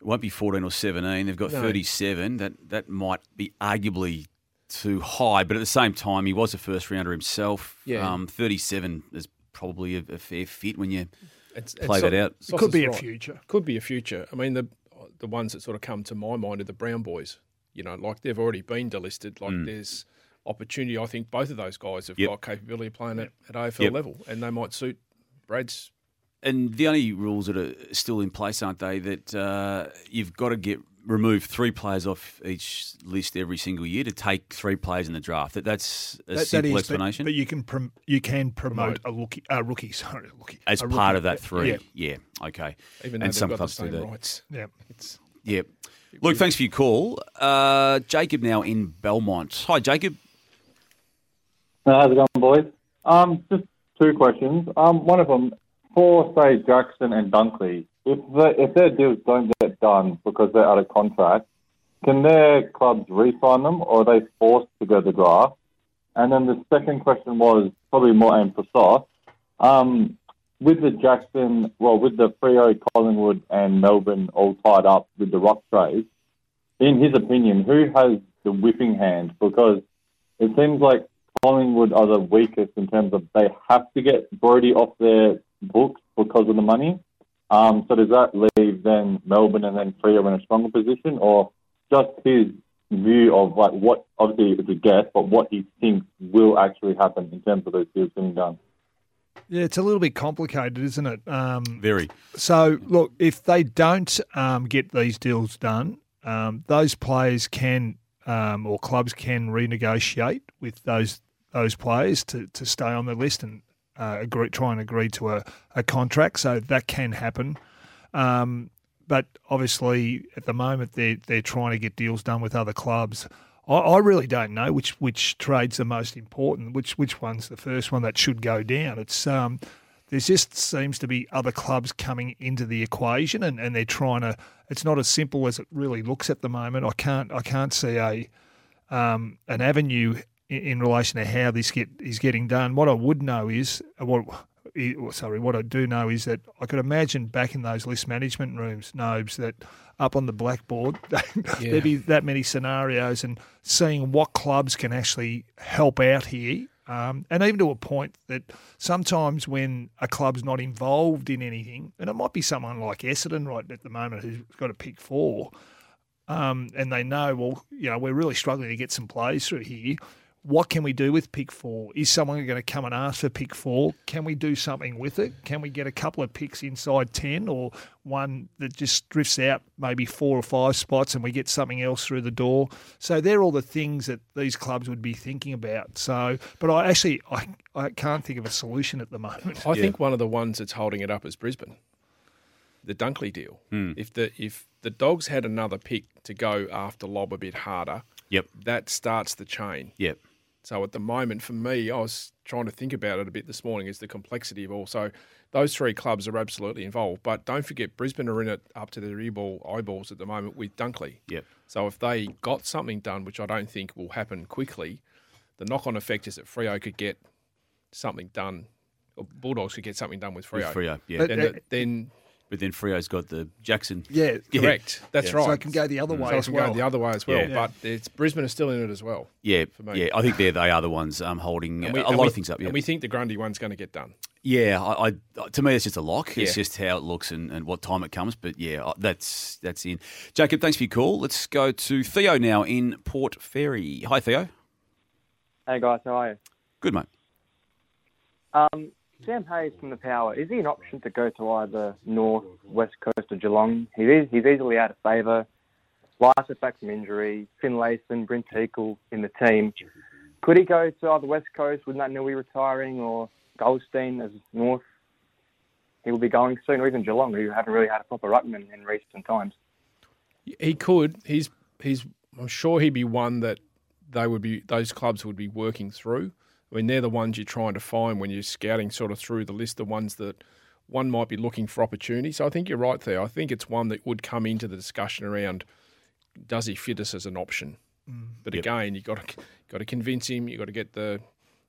it won't be 14 or 17. They've got No. 37. That that might be arguably too high, but at the same time, he was a first rounder himself. Yeah. Um, 37 is probably a, a fair fit when you It's- play it's that so- out. Sauce could is be a right. future. Could be a future. I mean, the the ones that sort of come to my mind are the Brown boys. You know, like they've already been delisted. Like Mm. there's opportunity. I think both of those guys have Yep. got capability of playing at, at AFL Yep. level, and they might suit Brad's. And the only rules that are still in place, aren't they? That uh, you've got to get remove three players off each list every single year to take three players in the draft. That that's a That- that simple is, but- explanation. But, you can prom- you can promote, a rookie, a rookie, sorry, a rookie, as a part rookie. of that three. Yeah. Yeah. Okay. Even though and some got the clubs do that. rights. Yeah. It's Yeah. Luke, thanks for your call. Uh, Jacob now in Belmont. Hi, Jacob. Uh, how's it going, boys? Um, just two questions. Um, one of them, for say Jackson and Dunkley, if the, if their deals don't get done because they're out of contract, can their clubs re-sign them, or are they forced to go to the draft? And then the second question was probably more aimed for Sauce. Um, with the Jackson, well, with the Freo, Collingwood, and Melbourne all tied up with the Rock trade, in his opinion, who has the whipping hand? Because it seems like Collingwood are the weakest in terms of they have to get Brodie off their books because of the money. Um, so does that leave then Melbourne and then Freo in a stronger position, or just his view of like what obviously it's a guess, but what he thinks will actually happen in terms of those deals getting done? Yeah, it's a little bit complicated, isn't it? Um, Very. So, look, if they don't um, get these deals done, um, those players can um, or clubs can renegotiate with those those players to, to stay on the list and uh, agree, try and agree to a, a contract. So that can happen. Um, but obviously, at the moment, they're they're trying to get deals done with other clubs. I, I really don't know which which trade's the most important. Which which one's the first one that should go down? It's um, there just seems to be other clubs coming into the equation, and, and they're trying to. It's not as simple as it really looks at the moment. I can't I can't see a um, an avenue in, in relation to how this get is getting done. What I would know is what sorry, what I do know is that I could imagine back in those list management rooms, Nobes, that up on the blackboard, Yeah. there'd be that many scenarios and seeing what clubs can actually help out here. Um, and even to a point that sometimes when a club's not involved in anything, and it might be someone like Essendon right at the moment who's got to pick four, um, and they know, well, you know, we're really struggling to get some plays through here. What can we do with pick four? Is someone going to come and ask for pick four? Can we do something with it? Can we get a couple of picks inside 10 or one that just drifts out maybe four or five spots and we get something else through the door? So they're all the things that these clubs would be thinking about. So, but I actually, I, I can't think of a solution at the moment. I think one of the ones that's holding it up is Brisbane. The Dunkley deal. Hmm. If the if the Dogs had another pick to go after Lobb a bit harder, Yep. that starts the chain. Yep. So at the moment, for me, I was trying to think about it a bit this morning. Is the complexity of also those three clubs are absolutely involved, but don't forget Brisbane are in it up to their eyeball, eyeballs at the moment with Dunkley. Yep. So if they got something done, which I don't think will happen quickly, the knock-on effect is that Freo could get something done, or Bulldogs could get something done with Freo. With Freo, yeah. But, the- uh, then But then Freo's got the Jackson. Yeah, correct. That's Yeah. right. So it can go the other way So it as can well. go the other way as well. Yeah. But it's Brisbane are still in it as well. Yeah, for me. yeah. I think they're they are the ones um, holding we- a lot we- of things up. Yeah, And we think the Grundy one's going to get done. yeah. I, I to me, it's just a lock. It's just how it looks and, and what time it comes. But yeah, that's that's in. Jacob, thanks for your call. Let's go to Theo now in Port Fairy. Hi, Theo. Hey guys, how are you? Good mate. Um, Sam Hayes from the Power, is he an option to go to either North, West Coast or Geelong? He is, he's easily out of favour. Lycett back from injury, Finlayson, Brynn Teakle in the team. Could he go to either West Coast with Naitanui retiring or Goldstein as North? He will be going soon, or even Geelong, who haven't really had a proper ruckman in recent times. He could. He's he's. I'm sure he'd be one that they would be. Those clubs would be working through. I mean, they're the ones you're trying to find when you're scouting sort of through the list. The ones that one might be looking for opportunity. So I think you're right there. I think it's one that would come into the discussion around does he fit us as an option. But again, you got to got to convince him. you've got to get the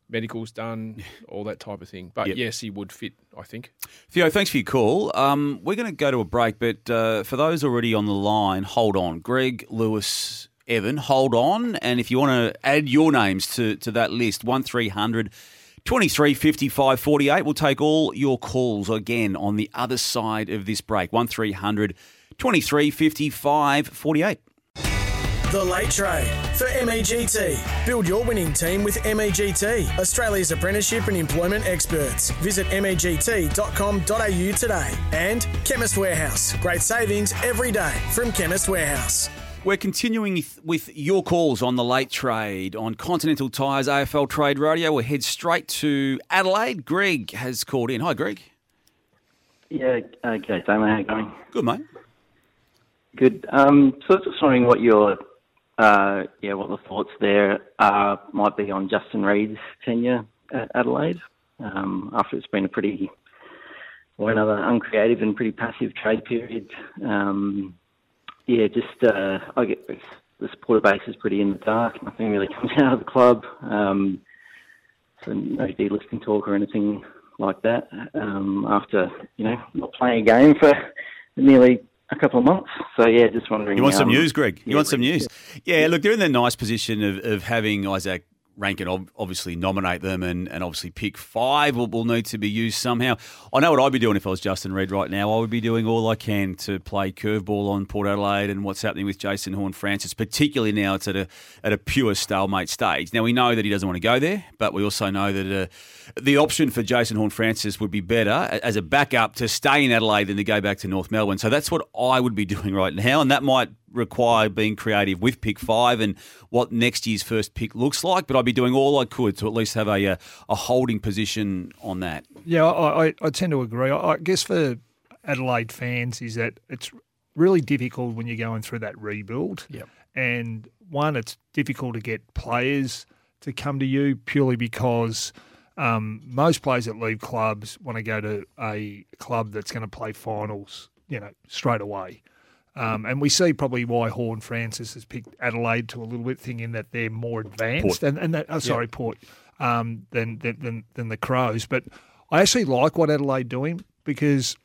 medicals done, all that type of thing. But Yep. yes, he would fit. I think. Theo, thanks for your call. Um, we're going to go to a break, but uh, for those already on the line, hold on. Greg, Lewis, Evan, hold on. And if you want to add your names to, to that list, 1300 23 55 48, we'll take all your calls again on the other side of this break. 1300 23 55 48. The Late Trade for MEGT. Build your winning team with MEGT, Australia's apprenticeship and employment experts. Visit MEGT.com.au today. And Chemist Warehouse. Great savings every day from Chemist Warehouse. We're continuing with- your calls on the late trade on Continental Tires AFL Trade Radio. We'll head straight to Adelaide. Greg has called in. Hi, Greg. Yeah, okay, Sam, how you going? Good, mate. Good. Um, so I was just wondering what your, uh, yeah, what the thoughts there uh, might be on Justin Reid's tenure at Adelaide um, after it's been a pretty or another uncreative and pretty passive trade period. Um, yeah, just uh, I get the supporter base is pretty in the dark. Nothing really comes out of the club. Um, so no delisting talk or anything like that. Um, after you know not playing a game for nearly a couple of months. So yeah, just wondering. You want some um, news, Greg? You yeah, want some news? Yeah, look, they're in the nice position of, of having Izak Rankine and obviously nominate them and, and obviously pick five will, will need to be used somehow. I know what I'd be doing if I was Justin Reid right now. I would be doing all I can to play curveball on Port Adelaide and what's happening with Jason Horne-Francis, particularly now it's at a at a pure stalemate stage. Now we know that he doesn't want to go there, but we also know that uh, the option for Jason Horne-Francis would be better as a backup to stay in Adelaide than to go back to North Melbourne. So that's what I would be doing right now, and that might require being creative with pick five and what next year's first pick looks like. But I'd be doing all I could to at least have a a, a holding position on that. Yeah, I, I, I tend to agree. I, I guess for Adelaide fans is that it's really difficult when you're going through that rebuild. Yep. And one, it's difficult to get players to come to you purely because um, most players that leave clubs want to go to a club that's going to play finals, you know, straight away. Um, and we see probably why Horne-Francis has picked Adelaide to a little bit, thinking that they're more advanced Port. and and that, oh, sorry Port um, than, than than the Crows. But I actually like what Adelaide doing because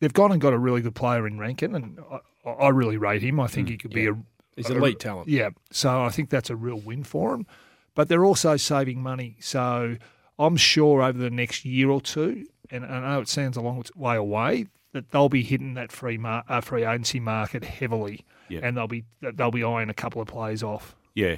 they've gone and got a really good player in Rankine, and I, I really rate him. I think he could be a He's a- elite talent. Yeah, so I think that's a real win for them. But they're also saving money, so I'm sure over the next year or two, and I know it sounds a long way away, that they'll be hitting that free mar- uh, free agency market heavily, Yeah. and they'll be they'll be eyeing a couple of plays off. Yeah.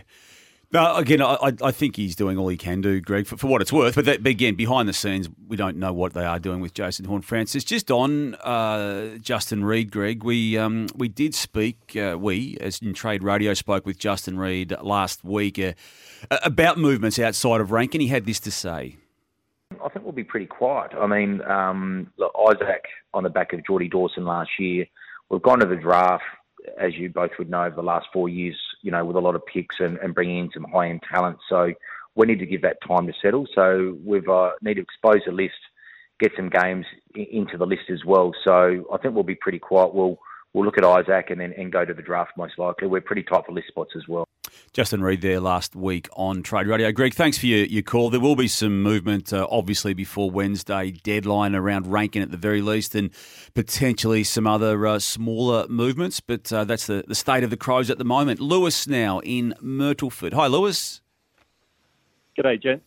No, again, I, I- think he's doing all he can do, Greg, for, for what it's worth. But, that, but again, behind the scenes, we don't know what they are doing with Jason Horne-Francis. Just on uh, Justin Reid, Greg, we um, we did speak, uh, we, as in Trade Radio, spoke with Justin Reid last week uh, about movements outside of rank, and he had this to say. I think we'll be pretty quiet. I mean, um, look, Izak on the back of Geordie Dawson last year. We've gone to the draft, as you both would know, over the last four years, you know, with a lot of picks and, and bringing in some high end talent. So we need to give that time to settle. So we've uh, need to expose the list, get some games into the list as well. So I think we'll be pretty quiet. We'll we'll look at Izak and then and go to the draft most likely. We're pretty tight for list spots as well. Justin Reid there last week on Trade Radio. Greg, thanks for your, your call. There will be some movement, uh, obviously, before Wednesday deadline around ranking at the very least, and potentially some other uh, smaller movements. But uh, that's the, the state of the Crows at the moment. Lewis now in Myrtleford. Hi, Lewis. G'day, gents.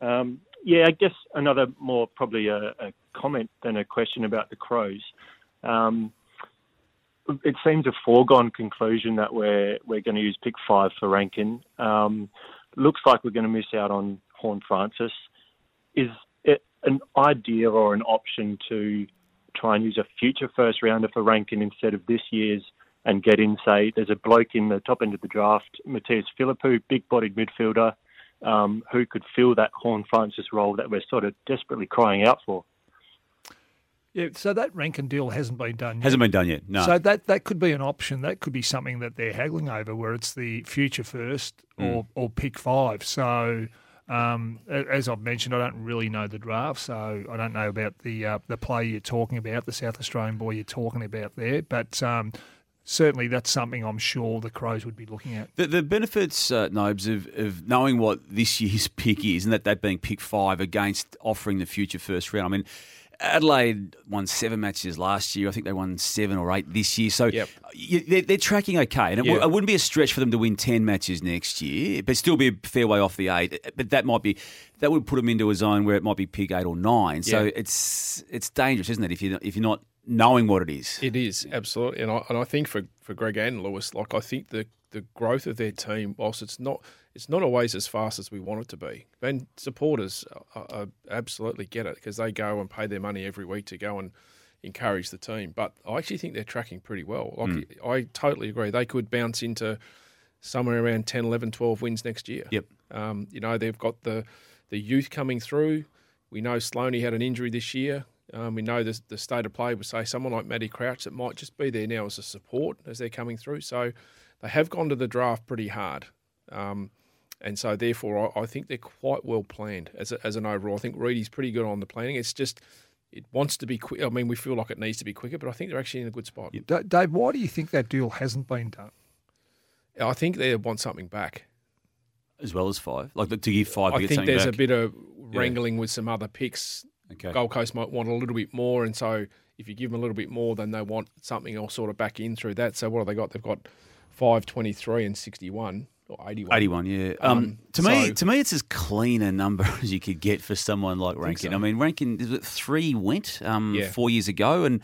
Um, yeah, I guess another more probably a, a comment than a question about the Crows. Um, it seems a foregone conclusion that we're we're going to use pick five for Rankine. Um, looks like we're going to miss out on Horne-Francis. Is it an idea or an option to try and use a future first rounder for Rankine instead of this year's and get in, say, there's a bloke in the top end of the draft, Mattaes Phillipou, big bodied midfielder, um, who could fill that Horne-Francis role that we're sort of desperately crying out for. Yeah, so that Rankine deal hasn't been done. Yet. Hasn't been done yet, no. So that that could be an option. That could be something that they're haggling over, where it's the future first or Mm. or pick five. So. Um, as I've mentioned, I don't really know the draft, so I don't know about the uh, the player you're talking about, the South Australian boy you're talking about there. But um, certainly, that's something I'm sure the Crows would be looking at. The, the benefits, uh, Nobes, of, of knowing what this year's pick is, and that that being pick five against offering the future first round. I mean, Adelaide won seven matches last year. I think they won seven or eight this year. So you, they're, they're tracking okay. And it, w- it wouldn't be a stretch for them to win 10 matches next year, but still be a fair way off the eight. But that might be, that would put them into a zone where it might be pick eight or nine. So it's it's dangerous, isn't it, if, you, if you're not knowing what it is? It is absolutely, and I and I think for, for Greg and Lewis, like I think the the growth of their team, whilst it's not it's not always as fast as we want it to be, and supporters uh, uh, absolutely get it because they go and pay their money every week to go and encourage the team. But I actually think they're tracking pretty well. Like Mm. I totally agree. They could bounce into somewhere around 10, 11, 12 wins next year. Yep. Um, you know, they've got the the youth coming through. We know Sloaney had an injury this year. Um, we know the, the state of play would say someone like Matty Crouch that might just be there now as a support as they're coming through. So they have gone to the draft pretty hard. Um, and so therefore, I, I think they're quite well planned as, a, as an overall. I think Reedy's pretty good on the planning. It's just it wants to be quick. I mean, we feel like it needs to be quicker, but I think they're actually in a good spot. D- Dave, why do you think that deal hasn't been done? I think they want something back. As well as five, like to give five. to I get think there's back. a bit of Yeah. wrangling with some other picks. Okay. Gold Coast might want a little bit more, and so if you give them a little bit more, then they want something else sort of back in through that. So what have they got? They've got five twenty three and sixty one or eighty one. 81, yeah. Um, Um, to me, to me, it's as clean a number as you could get for someone like Rankine. so. I mean, Rankine three went um, Yeah. four years ago, and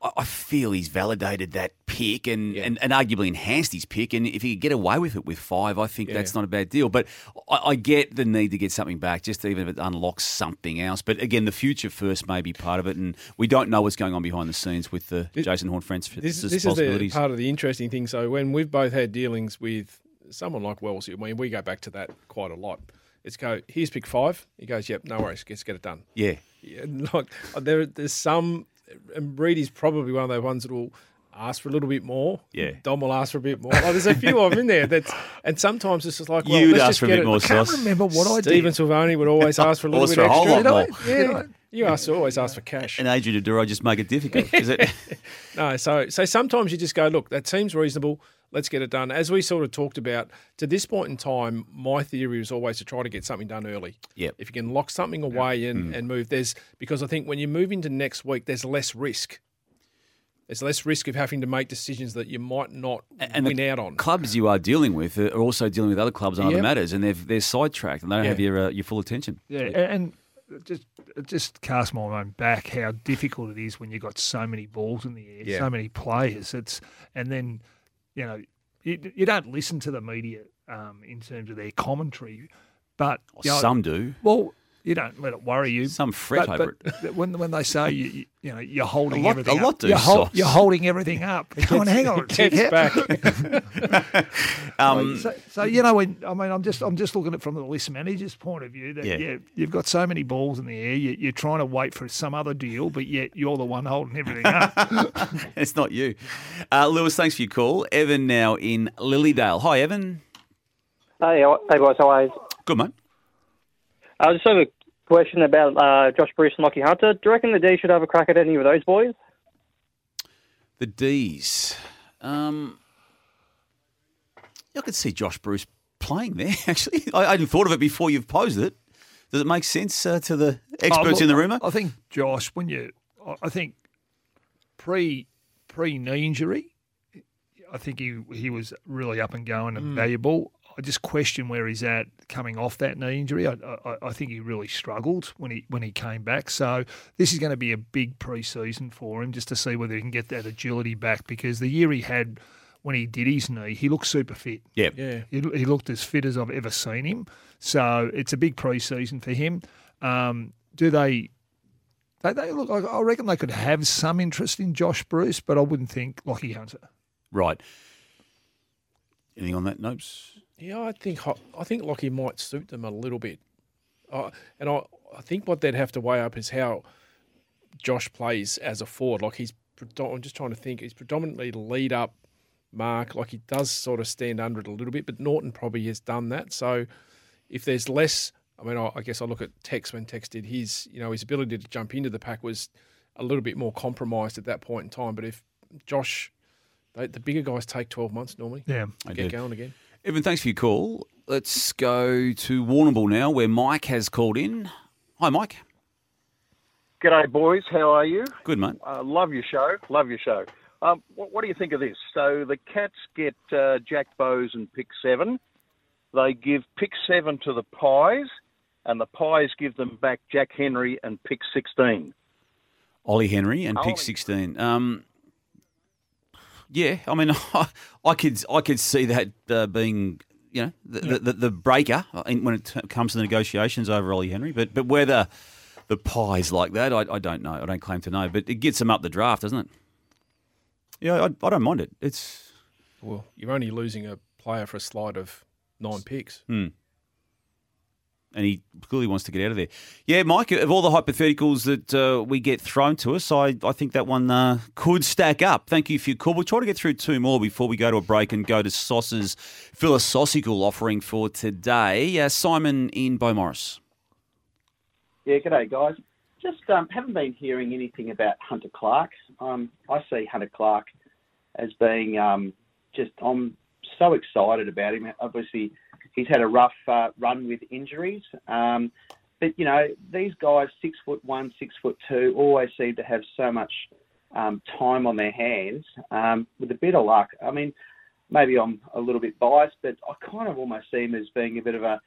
I- feel he's validated that pick and, and, and arguably enhanced his pick. And if he could get away with it with five, I think Yeah. that's not a bad deal. But I, I get the need to get something back, just even if it unlocks something else. But again, the future first may be part of it, and we don't know what's going on behind the scenes with the Jason Horne-Francis This, this is the part of the interesting thing. So when we've both had dealings with someone like Wells, I mean, we go back to that quite a lot. It's go, here's pick five. He goes, yep, no worries, let's get it done. yeah. Yeah, like uh, there, there's some, and Reedy's probably one of those ones that will ask for a little bit more. Yeah. Dom will ask for a bit more. Like, there's a few of them in there that's, and sometimes it's just like, well, You'd ask just for a bit it. more I can't remember what I did. Stephen Silvagni would always ask for a little bit for a whole extra. lot more. Yeah, you ask always ask for cash. And Adrian Dodoro just make it difficult, is it? No, so so sometimes you just go, look, that seems reasonable. Let's get it done. As we sort of talked about, to this point in time, my theory is always to try to get something done early. Yep. If you can lock something away and, and move, there's because I think when you move into next week, there's less risk. There's less risk of having to make decisions that you might not and win the out on. Clubs you are dealing with are also dealing with other clubs on other matters, and they're they're sidetracked and they don't Yeah. have your uh, your full attention. Yeah, and and just just cast my mind back how difficult it is when you've got so many balls in the air, Yeah. so many players. It's and then you know you, you don't listen to the media um, in terms of their commentary, but you know, Some do. Well, you don't let it worry you. Some fret but, over but When when they say you you, you know you're holding A lot- everything a lot up, do, you're, Sos. you're holding everything up. Come on, hang on, a It gets tick. back. Um, so, so you know, when I mean, I'm just I'm just looking at it from the list manager's point of view. That Yeah. yeah, you've got so many balls in the air. You, you're trying to wait for some other deal, but yet you're the one holding everything up. it's not you, uh, Lewis. Thanks for your call. Evan now in Lilydale. Hi, Evan. Hey, hey boys, how are you? Good mate. I just have a question about uh, Josh Bruce and Lachie Hunter. Do you reckon the D should have a crack at any of those boys? The D's. Um, I could see Josh Bruce playing there. Actually, I, I hadn't thought of it before you've posed it. Does it make sense uh, to the experts Oh, look, in the room? I think Josh, when you, I- I think pre pre knee injury, I think he he was really up and going and Mm. valuable. I just question where he's at coming off that knee injury. I, I, I think he really struggled when he when he came back. So this is going to be a big pre-season for him, just to see whether he can get that agility back. Because the year he had when he did his knee, he looked super fit. Yeah. Yeah. He, he looked as fit as I've ever seen him. So it's a big pre-season for him. Um, do they? They, they look. I I reckon they could have some interest in Josh Bruce, but I wouldn't think Lachie Hunter. Right. Anything on that, Nobes? Yeah, I think Ho- I think Lachie might suit them a little bit, uh, and I I think what they'd have to weigh up is how Josh plays as a forward. Like he's, I'm just trying to think. He's predominantly lead up mark. Like he does sort of stand under it a little bit, but Norton probably has done that. So if there's less, I mean, I, I guess I look at Tex when Tex did his, you know, his ability to jump into the pack was a little bit more compromised at that point in time. But if Josh, they, the bigger guys take 12 months normally. Yeah, get do. going again. Evan, thanks for your call. Let's go to Warrnambool now, where Mike has called in. Hi, Mike. G'day, boys. How are you? Good, mate. Uh, love your show. Love your show. Um, what, what do you think of this? So the Cats get uh, Jack Bowes and pick seven. They give pick seven to the Pies, and the Pies give them back Jack Henry and pick 16. Ollie Henry and Ollie. pick sixteen. Um, yeah, I mean, I could I could see that uh, being you know the, the, the, the breaker when it t- comes to the negotiations over Ollie Henry, but but whether the pies like that, I, I don't know. I don't claim to know, but it gets them up the draft, doesn't it? Yeah, I, I don't mind it. It's Well, you're only losing a player for a slide of nine picks. Hmm. And he clearly wants to get out of there. Yeah, Mike, of all the hypotheticals that uh, we get thrown to us, I, I think that one uh, could stack up. Thank you for your call. We'll try to get through two more before we go to a break and go to Sauce's philosophical offering for today. Uh, Simon in Beaumaris. Yeah, g'day guys. just um, haven't been hearing anything about Hunter Clark. Um, I see Hunter Clark as being um, just. I'm so excited about him. Obviously, he's had a rough uh, run with injuries. Um, but you know, these guys, six foot one, six foot two, always seem to have so much um, time on their hands. Um, with a bit of luck, I mean, maybe I'm a little bit biased, but I kind of almost see him as being a bit of a,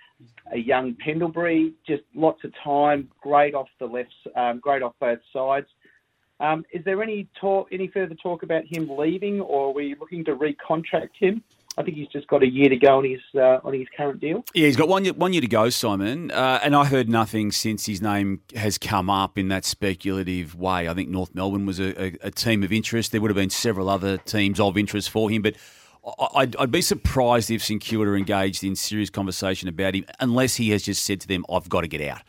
a young Pendlebury, just lots of time, great off the left, um, great off both sides. Um, is there any talk, any further talk about him leaving, or are we looking to recontract him? I think he's just got a year to go on his uh, on his current deal. Yeah, he's got one year, one year to go, Simon. Uh, and I heard nothing since his name has come up in that speculative way. I think North Melbourne was a, a, a team of interest. There would have been several other teams of interest for him, but I'd, I'd, be surprised if St Kilda engaged in serious conversation about him unless he has just said to them, "I've got to get out."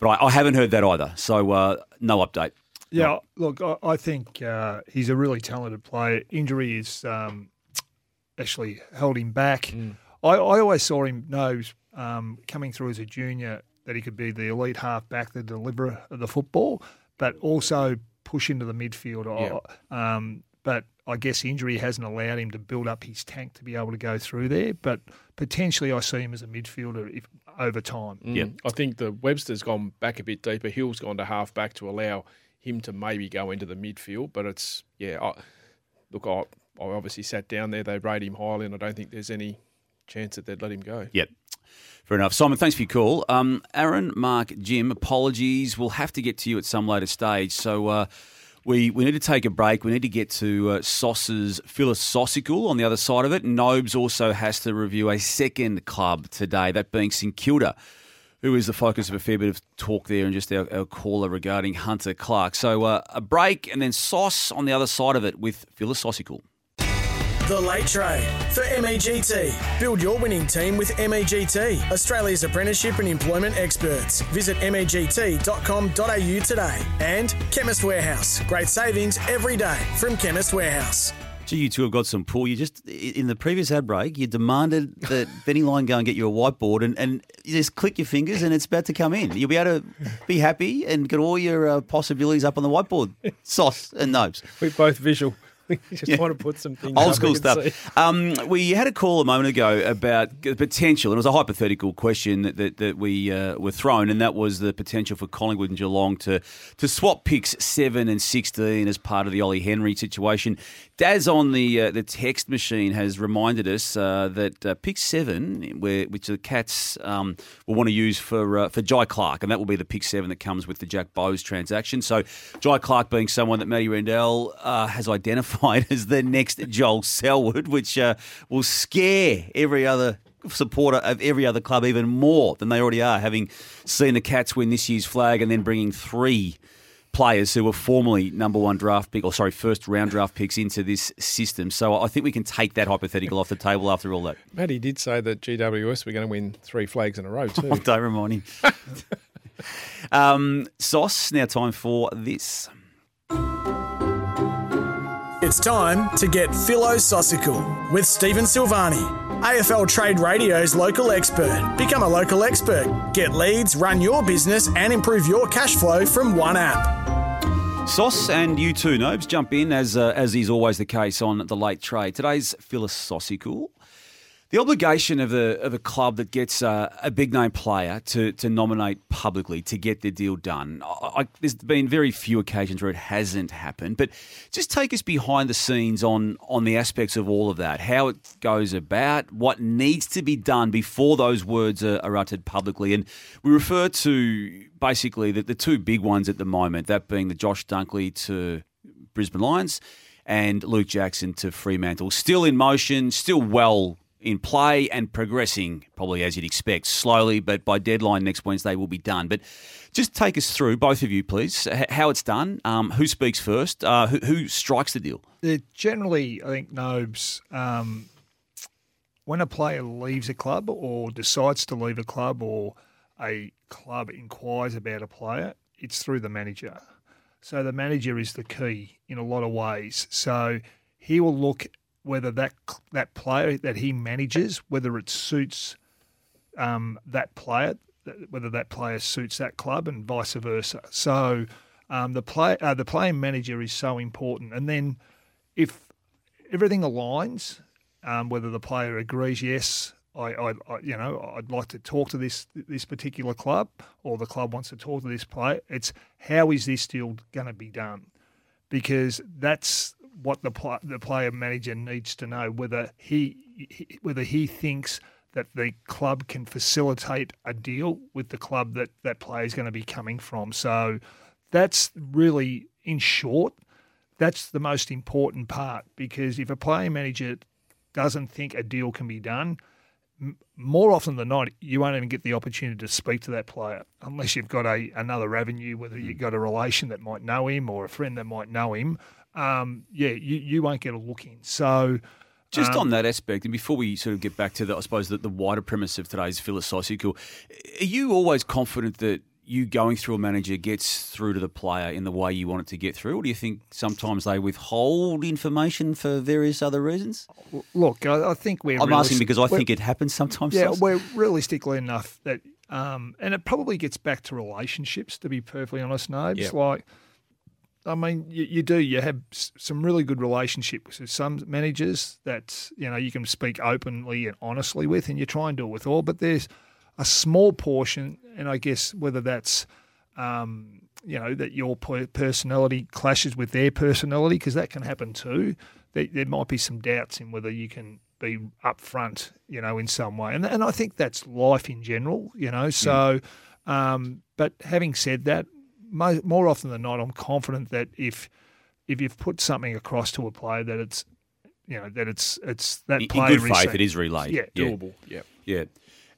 But I, I haven't heard that either, so uh, no update. Yeah, look, I, I think uh, he's a really talented player. Injury is um, actually held him back. Mm. I, I, always saw him knows um, coming through as a junior that he could be the elite halfback, the deliverer of the football, but also push into the midfield. Yeah. Um, but I guess injury hasn't allowed him to build up his tank to be able to go through there. But potentially, I see him as a midfielder if, over time. Mm. Yeah, I think the Webster's gone back a bit deeper. Hill's gone to half back to allow him to maybe go into the midfield. But it's yeah, I, look, I, I obviously sat down there. They rate him highly, and I don't think there's any chance that they'd let him go. Yep. Fair enough. Simon, thanks for your call. Um, Aaron, Mark, Jim, apologies. We'll have to get to you at some later stage. So uh, we, we need to take a break. We need to get to uh, Sauce's philosophical on the other side of it. Nobes also has to review a second club today, that being St Kilda who is the focus of a fair bit of talk there and just our, our caller regarding Hunter Clark. So uh, a break and then Sauce on the other side of it with philosophical. The Late Trade for MEGT. Build your winning team with MEGT, Australia's apprenticeship and employment experts. Visit MEGT.com.au today. And Chemist Warehouse. Great savings every day from Chemist Warehouse. Gee, you two have got some pull. You just in the previous ad break, you demanded that Benny Line go and get you a whiteboard, and, and you just click your fingers, and it's about to come in. You'll be able to be happy and get all your uh, possibilities up on the whiteboard. Sauce and Nobes. We're both visual. We just yeah. want to put some things old school stuff. Um, we had a call a moment ago about the potential, and it was a hypothetical question that that, that we uh, were thrown, and that was the potential for Collingwood and Geelong to to swap picks seven and sixteen as part of the Ollie Henry situation. Daz on the uh, the text machine has reminded us uh, that uh, pick seven, where, which the Cats um, will want to use for uh, for Jhye Clark, and that will be the pick seven that comes with the Jack Bowes transaction. So Jhye Clark being someone that Matty Rendell uh, has identified as the next Joel Selwood, which uh, will scare every other supporter of every other club even more than they already are, having seen the Cats win this year's flag and then bringing three players who were formerly number one draft pick, or sorry, first round draft picks into this system. So I think we can take that hypothetical off the table after all that. Matty did say that GWS were going to win three flags in a row too. Don't remind him. um, Sauce, now time for this. It's time to get philosophical with Stephen Silvagni. AFL Trade Radio's local expert. Become a local expert. Get leads, run your business, and improve your cash flow from one app. Sauce and you too, Nobes, jump in as uh, as is always the case on the late trade. Today's philosophical the obligation of a, of a club that gets a, a big name player to, to nominate publicly to get the deal done. I, I, there's been very few occasions where it hasn't happened, but just take us behind the scenes on, on the aspects of all of that, how it goes about, what needs to be done before those words are, are uttered publicly. And we refer to basically the, the two big ones at the moment, that being the Josh Dunkley to Brisbane Lions and Luke Jackson to Fremantle. Still in motion, still well in play and progressing, probably as you'd expect, slowly, but by deadline next Wednesday will be done. But just take us through, both of you, please, how it's done, um, who speaks first, uh, who, who, strikes the deal. generally, I think Nobes, um, when a player leaves a club or decides to leave a club or a club inquires about a player, it's through the manager. So the manager is the key in a lot of ways. So he will look whether that that player that he manages, whether it suits um, that player whether that player suits that club and vice versa. So um, the play uh, the playing manager is so important, and then if everything aligns, um, whether the player agrees, yes, I, I, I, you know, I'd like to talk to this this particular club, or the club wants to talk to this player. It's how is this deal going to be done? Because that's what the pl- the player manager needs to know whether he, he whether he thinks that the club can facilitate a deal with the club that that player is going to be coming from. So that's really, in short, that's the most important part because if a player manager doesn't think a deal can be done, more often than not, you won't even get the opportunity to speak to that player unless you've got a another avenue, whether you've hmm. got a relation that might know him or a friend that might know him. Um, yeah, you, you won't get a look in. So, just um, on that aspect, and before we sort of get back to the, I suppose the, the wider premise of today's philosophical, are you always confident that you going through a manager gets through to the player in the way you want it to get through, or do you think sometimes they withhold information for various other reasons? Look, I, I think we're. I'm asking because I think it happens sometimes. Yeah, we're realistically enough that, um, and it probably gets back to relationships. To be perfectly honest, Nobes, Yep. like. I mean, you, you do. You have some really good relationships with some managers that you know you can speak openly and honestly with, and you try and do it with all. But there's a small portion, and I guess whether that's um, you know that your personality clashes with their personality, because that can happen too. There, there might be some doubts in whether you can be upfront, you know, in some way, and and I think that's life in general, you know. So, um, but having said that, more often than not, I'm confident that if if you've put something across to a player that it's you know that it's it's that in, in player good faith, is it is relayed. Yeah, doable. Yeah. Yeah.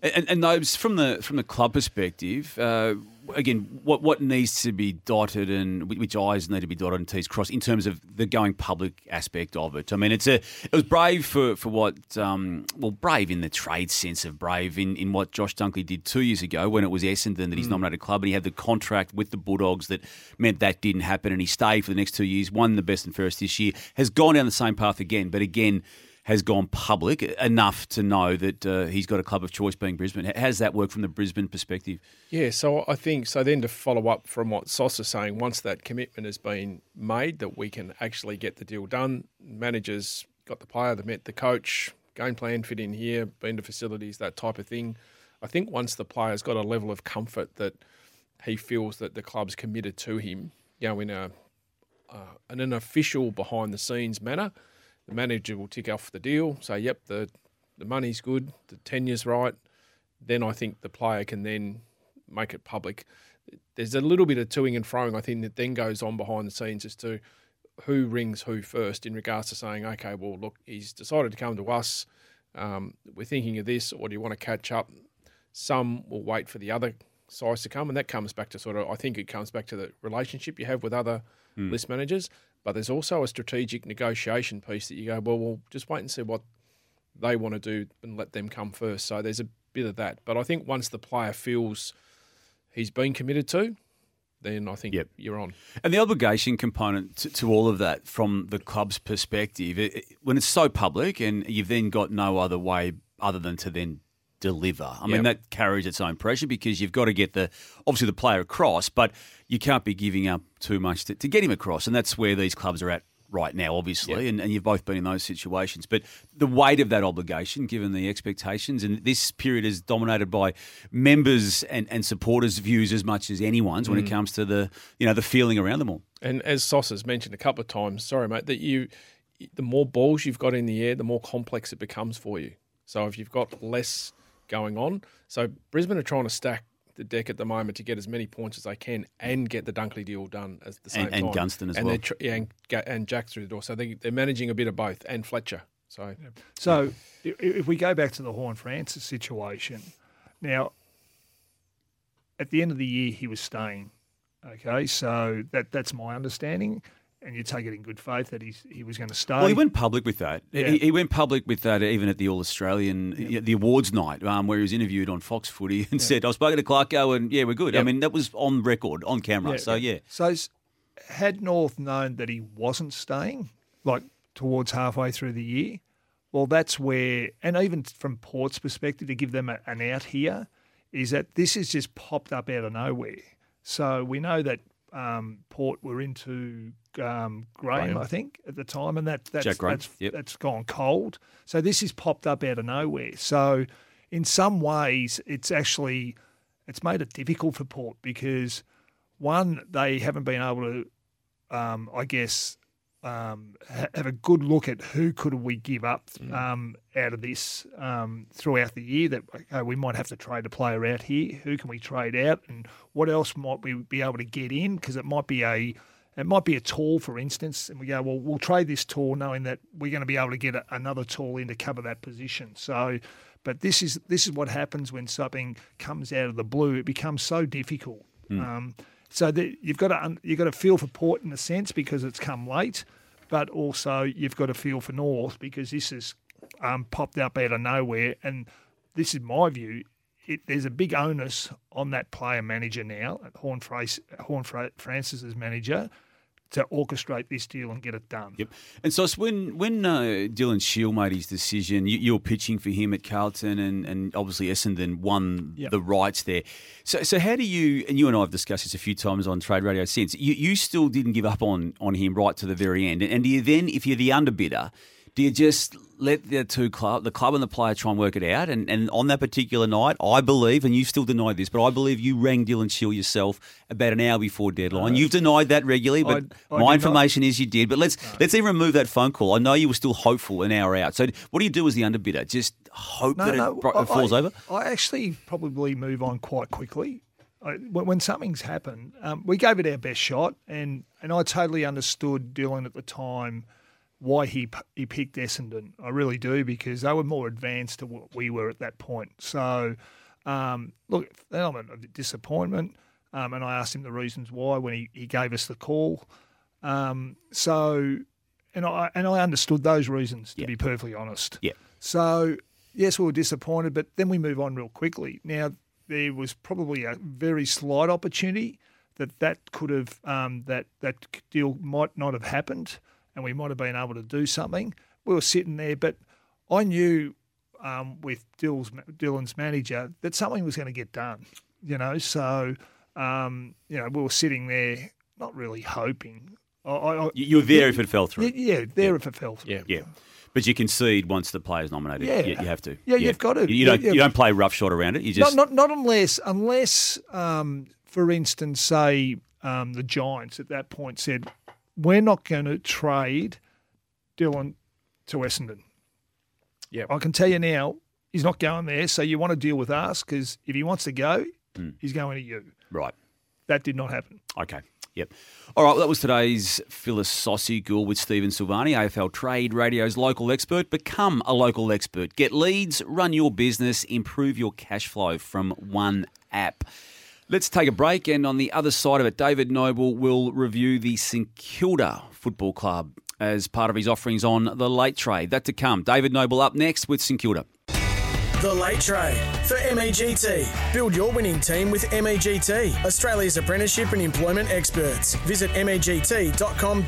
And, and those from the from the club perspective, uh, again, what what needs to be dotted and which I's need to be dotted and T's crossed in terms of the going public aspect of it. I mean, it's a it was brave for for what um, well brave in the trade sense of brave in, in what Josh Dunkley did two years ago when it was Essendon that he's Mm. nominated club and he had the contract with the Bulldogs that meant that didn't happen and he stayed for the next two years, won the best and fairest this year, has gone down the same path again, but again has gone public enough to know that uh, he's got a club of choice being Brisbane. How does that work from the Brisbane perspective? Yeah, so I think so. Then to follow up from what Sauce is saying, once that commitment has been made that we can actually get the deal done, managers got the player, they met the coach, game plan fit in here, been to facilities, that type of thing. I think once the player's got a level of comfort that he feels that the club's committed to him, you know, in a uh, in an official behind the scenes manner, the manager will tick off the deal, say, "Yep, the the money's good, the tenure's right." Then I think the player can then make it public. There's a little bit of toing and froing, I think, that then goes on behind the scenes as to who rings who first in regards to saying, okay, well, look, he's decided to come to us. Um, we're thinking of this, or do you want to catch up? Some will wait for the other sides to come, and that comes back to sort of, I think it comes back to the relationship you have with other Mm. list managers. But there's also a strategic negotiation piece that you go, well, we'll just wait and see what they want to do and let them come first. So there's a bit of that. But I think once the player feels he's been committed to, then I think you're on. And the obligation component to, to all of that from the club's perspective, it, it- when it's so public and you've then got no other way other than to then deliver. I mean, that carries its own pressure because you've got to get the obviously the player across, but you can't be giving up too much to, to get him across. And that's where these clubs are at right now, obviously. And, and you've both been in those situations. But the weight of that obligation, given the expectations, and this period is dominated by members and, and supporters' views as much as anyone's when it Mm. comes to the you know the feeling around them all. And as Sauce has mentioned a couple of times, sorry mate, that you, the more balls you've got in the air, the more complex it becomes for you. So if you've got less going on, so Brisbane are trying to stack the deck at the moment to get as many points as they can and get the Dunkley deal done at the same And- and time. Gunston as and well. tr- yeah, and, Ga- and Jack through the door. So they, they're managing a bit of both, and Fletcher. So So i- if we go back to the Horne-Francis situation, now at the end of the year he was staying. Okay, so that that's my understanding, and you take it in good faith that he's he was going to stay. Well, he went public with that. Yeah. He, he went public with that even at the All Australian, the awards night, um, where he was interviewed on Fox Footy and said, "I've spoken to Clarko, and yeah, we're good." I mean, that was on record, on camera. so yeah, So had North known that he wasn't staying, like towards halfway through the year, well, that's where, and even from Port's perspective, to give them a, an out here, is that this has just popped up out of nowhere. So we know that um, Port were into um, Graham, Graham. I think, at the time, and that that's that's, yep. that's gone cold. So this has popped up out of nowhere. So in some ways, it's actually it's made it difficult for Port because one, they haven't been able to, um, I guess, um, ha- have a good look at who could we give up um, out of this um, throughout the year. That okay, we might have to trade a player out here. Who can we trade out, and what else might we be able to get in? Because it might be a it might be a tall, for instance, and we go, well, we'll trade this tall, knowing that we're going to be able to get a, another tall in to cover that position. So, but this is this is what happens when something comes out of the blue. It becomes so difficult. Um, so that you've got to un- you've got to feel for Port in a sense because it's come late, but also you've got to feel for North because this has um, popped up out of nowhere. And this is my view. It, there's a big onus on that player manager now, Horn, Frace, Horn Fra- Francis's manager, to orchestrate this deal and get it done. Yep. And so when when uh, Dylan Shiel made his decision, you, you were pitching for him at Carlton, and, and obviously Essendon won Yep. the rights there. So so how do you and you and I have discussed this a few times on Trade Radio since you, you still didn't give up on on him right to the very end, and, and do you then if you're the underbidder, do you just let the two club, the club and the player, try and work it out? And and on that particular night, I believe, and you still denied this, but I believe you rang Dylan Shiel yourself about an hour before deadline. Uh, You've denied that regularly, but I- I my did not. information is you did. But let's let's even remove that phone call. I know you were still hopeful an hour out. So what do you do as the underbidder? Just hope that it, it falls I, over. I actually probably move on quite quickly. When, when something's happened, um, we gave it our best shot, and, and I totally understood Dylan at the time why he he picked Essendon. I really do because they were more advanced to what we were at that point. So, um, look, element of disappointment, um, and I asked him the reasons why when he, he gave us the call. Um, so, and I and I understood those reasons to be perfectly honest. Yeah. So yes, we were disappointed, but then we move on real quickly. Now there was probably a very slight opportunity that that could have um, that that deal might not have happened, and we might have been able to do something. We were sitting there, but I knew um, with Dill's, Dylan's manager that something was going to get done. You know, so um, you know we were sitting there, not really hoping. I, I, You- were there if it fell through. Yeah, yeah there if it fell through. Yeah. Yeah. But you concede once the player's nominated. Yeah. You, you have to. Yeah, you've got to. You don't. Yeah, yeah. You don't play rough shot around it. You just. not, not not unless unless um, for instance, say um, the Giants at that point said, "We're not going to trade Dylan to Essendon." Yeah, I can tell you now, he's not going there. So you want to deal with us because if he wants to go, Hmm. he's going to you. Right. That did not happen. Okay. Yep. All right. Well, that was today's philosophical with Stephen Silvagni, AFL Trade Radio's local expert. Become a local expert. Get leads, run your business, improve your cash flow from one app. Let's take a break, and on the other side of it, David Noble will review the St Kilda Football Club as part of his offerings on the late trade. That to come. David Noble up next with St Kilda. The Late Trade for MEGT. Build your winning team with MEGT, Australia's apprenticeship and employment experts. Visit MEGT.com.au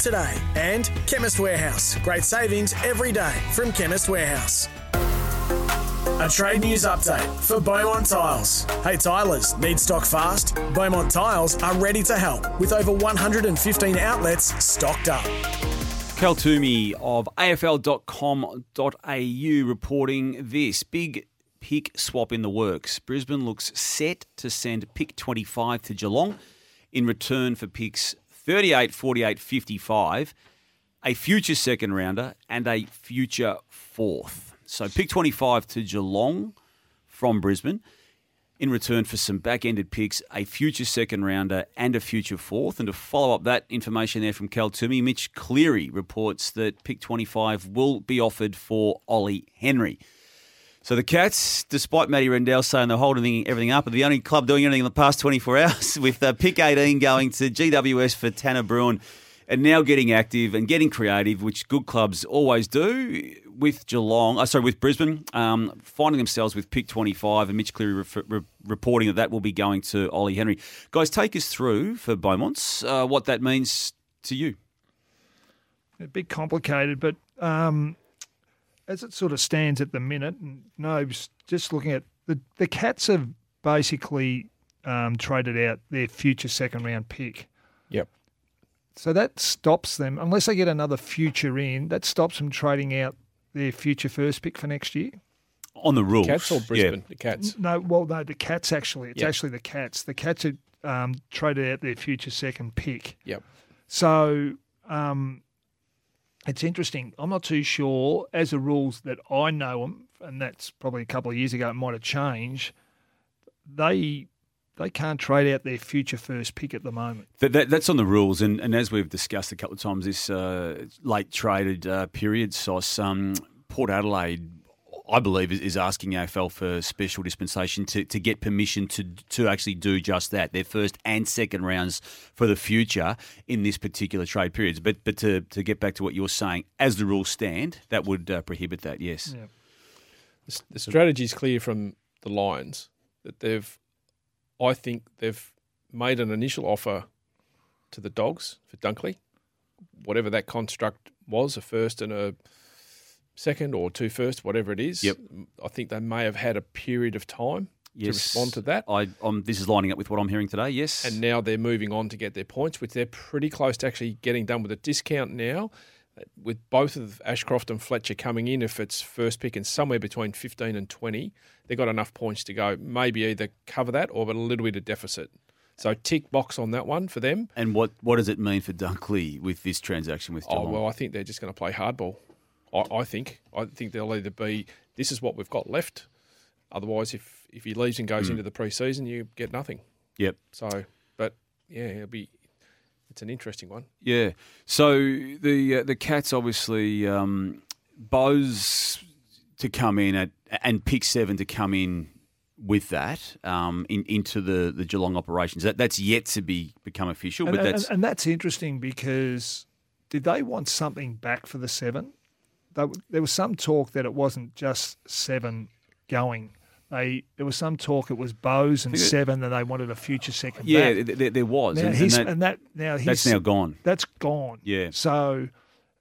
today. And Chemist Warehouse. Great savings every day from Chemist Warehouse. A trade news update for Beaumont Tiles. Hey Tylers, need stock fast? Beaumont Tiles are ready to help with over 115 outlets stocked up. Cal Twomey of AFL.com.au reporting this big pick swap in the works. Brisbane looks set to send pick 25 to Geelong in return for picks 38, 48, 55, a future second rounder, and a future fourth. So pick 25 to Geelong from Brisbane in return for some back-ended picks, a future second rounder and a future fourth. And to follow up that information there from Cal Twomey, Mitch Cleary reports that pick 25 will be offered for Ollie Henry. So the Cats, despite Matty Rendell saying they're holding everything up, are the only club doing anything in the past 24 hours with uh, pick 18 going to GWS for Tanner Bruhn and now getting active and getting creative, which good clubs always do. With Geelong, uh, sorry, with Brisbane, um, finding themselves with pick 25, and Mitch Cleary re- re- reporting that that will be going to Ollie Henry. Guys, take us through for Beaumont's uh, what that means to you. a bit complicated, but um, as it sort of stands at the minute, and no, just looking at the the Cats have basically um, traded out their future second round pick. Yep. So that stops them, unless they get another future in, that stops them trading out their future first pick for next year. On the rules. Cats or Brisbane? The Cats. No, well, no, the Cats actually. It's Yep. actually the Cats. The Cats had um, traded out their future second pick. Yep. So um, it's interesting. I'm not too sure, as the rules that I know them, and that's probably a couple of years ago, it might have changed. They they can't trade out their future first pick at the moment. That, that, that's on the rules, and, and as we've discussed a couple of times, this uh, late traded uh, period, sauce. Um, Port Adelaide, I believe, is, is asking AFL for special dispensation to, to get permission to to actually do just that, their first and second rounds for the future in this particular trade periods. But but to, to get back to what you're saying, as the rules stand, that would uh, prohibit that. Yes. The, the strategy is clear from the Lions that they've, I think they've made an initial offer to the Dogs for Dunkley, whatever that construct was, a first and a second or two first, whatever it is. Yep. I think they may have had a period of time to respond to that. I, um, this is lining up with what I'm hearing today. Yes. And now they're moving on to get their points, which they're pretty close to actually getting done with a discount now. With both of Ashcroft and Fletcher coming in, if it's first pick and somewhere between 15 and 20, they've got enough points to go. Maybe either cover that or a little bit of deficit. So tick box on that one for them. And what, what does it mean for Dunkley with this transaction with Oh well, I think they're just going to play hardball. I, I think. I think they'll either be this is what we've got left. Otherwise, if if he leaves and goes Mm. into the pre-season, you get nothing. Yep. So, but yeah, it'll be. It's an interesting one. Yeah. So the uh, the Cats obviously um, Bowes to come in at and pick seven to come in with that um, in, into the, the Geelong operations. That that's yet to be become official, And, but and- that's and that's interesting because did they want something back for the seven? They, there was some talk that it wasn't just seven going. They there was some talk it was Bowes and seven, and they wanted a future second. yeah, back. th- th- there was, Now and, and that, and that now that's now gone. That's gone. Yeah. So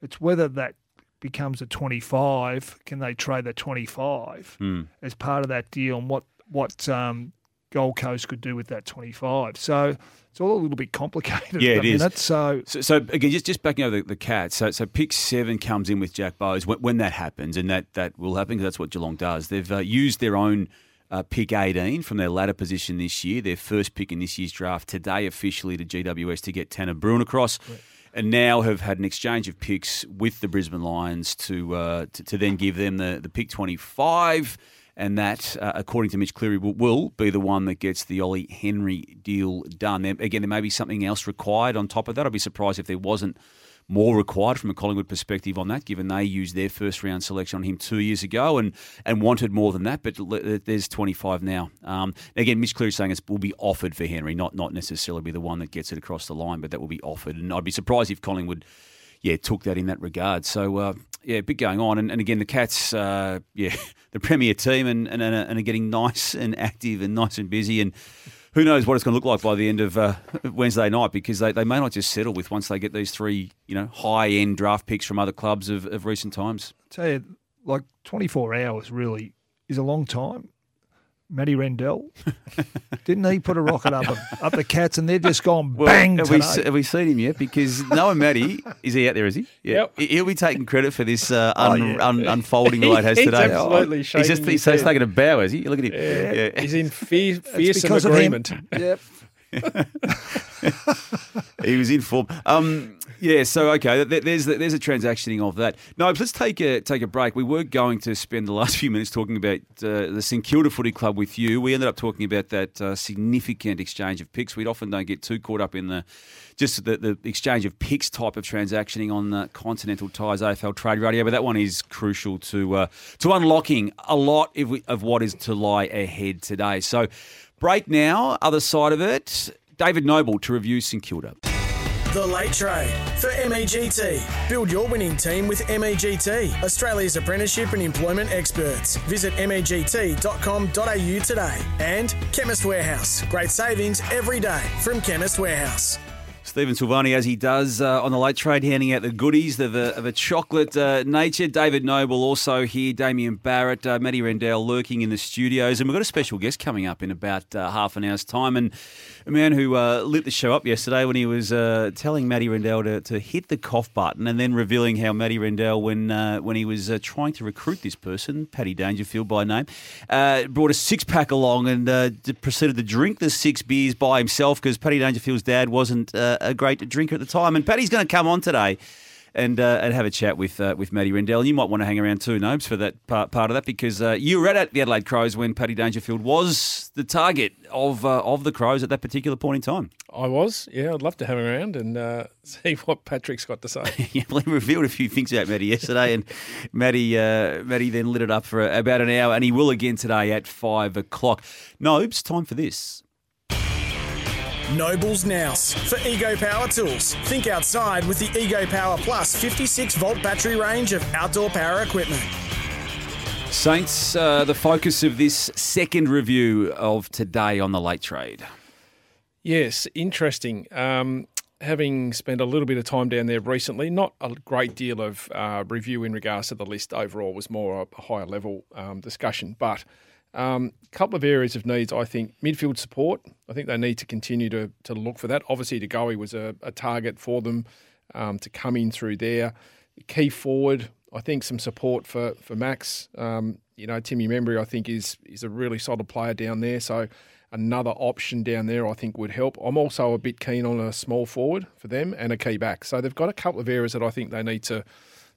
it's whether that becomes a 25. Can they trade the 25 Hmm. as part of that deal and what, what um, Gold Coast could do with that 25? So it's all a little bit complicated Yeah, it is. minute. So So, so again, just just backing over the, the Cats. So, so pick seven comes in with Jack Bowes when, when that happens, and that, that will happen because that's what Geelong does. They've uh, used their own uh, pick 18 from their ladder position this year, their first pick in this year's draft today officially to GWS to get Tanner Bruhn across. And now have had an exchange of picks with the Brisbane Lions to uh, to, to then give them the, the pick 25. And that, uh, according to Mitch Cleary, will, will be the one that gets the Ollie Henry deal done. There, again, there may be something else required on top of that. I'd be surprised if there wasn't more required from a Collingwood perspective on that, given they used their first round selection on him two years ago and, and wanted more than that. But there's 25 now. Um, again, Mitch Cleary saying it will be offered for Henry, not not necessarily be the one that gets it across the line, but that will be offered. And I'd be surprised if Collingwood, yeah, took that in that regard. So uh, yeah, a bit going on. And, and again, the Cats, uh, yeah, the premier team, and, and and are getting nice and active and nice and busy and who knows what it's going to look like by the end of uh, Wednesday night because they, they may not just settle with once they get these three you know high end draft picks from other clubs of, of recent times. tell you, like 24 hours really is a long time. Matty Rendell, didn't he put a rocket up up the cats and they're just gone bang have we, have we seen him yet? Because knowing Matty, is he out there? Is he? Yeah, He- he'll be taking credit for this uh, Oh, yeah. un, unfolding the late has He's today. absolutely he's just shaking he's, his he's taking a bow, is he? Look at him. Yeah. He's in fear, fearsome because of him. agreement. Yep. he was in form. Um, yeah, so okay, there's there's a transactioning of that. No, let's take a take a break. We were going to spend the last few minutes talking about uh, the St Kilda Footy Club with you. We ended up talking about that uh, significant exchange of picks. We often don't get too caught up in the just the, the exchange of picks type of transactioning on uh, Continental Tyres AFL Trade Radio, but that one is crucial to uh, to unlocking a lot of, of what is to lie ahead today. So, break now. Other side of it, David Noble to review St Kilda. The Late Trade for MEGT. Build your winning team with MEGT, Australia's apprenticeship and employment experts. Visit MEGT.com.au today. And Chemist Warehouse. Great savings every day from Chemist Warehouse. Stephen Silvagni, as he does uh, on the late trade, handing out the goodies of a, of a chocolate uh, nature. David Noble also here, Damien Barrett, uh, Matty Rendell lurking in the studios. And we've got a special guest coming up in about uh, half an hour's time. And a man who uh, lit the show up yesterday when he was uh, telling Matty Rendell to, to hit the cough button and then revealing how Matty Rendell, when, when he was trying to recruit this person, Paddy Dangerfield by name, brought a six pack along and proceeded to drink the six beers by himself because Paddy Dangerfield's dad wasn't uh, a great drinker at the time. And Paddy's going to come on today and uh, and have a chat with uh, with Matty Rendell. You might want to hang around too, Nobes, for that part, part of that because uh, you were at the Adelaide Crows when Paddy Dangerfield was the target of uh, of the Crows at that particular point in time. I was, yeah. I'd love to have him around and uh, see what Patrick's got to say. yeah, well, he revealed a few things about Matty yesterday, and Matty uh, Matty then lit it up for about an hour, and he will again today at five o'clock. Nobes, time for this. Nobles Nous for Ego Power Tools. Think outside with the Ego Power Plus 56 volt battery range of outdoor power equipment. Saints, uh, the focus of this second review of today on the late trade. Yes, interesting. Um, having spent a little bit of time down there recently, not a great deal of uh, review in regards to the list overall, was more a higher level um, discussion, but a um, couple of areas of needs, I think. Midfield support, I think they need to continue to, to look for that. Obviously, De Goey was a, a target for them um, to come in through there. Key forward, I think some support for, for Max. Um, you know, Timmy Membrey, I think, is is a really solid player down there. So another option down there, I think, would help. I'm also a bit keen on a small forward for them and a key back. So they've got a couple of areas that I think they need to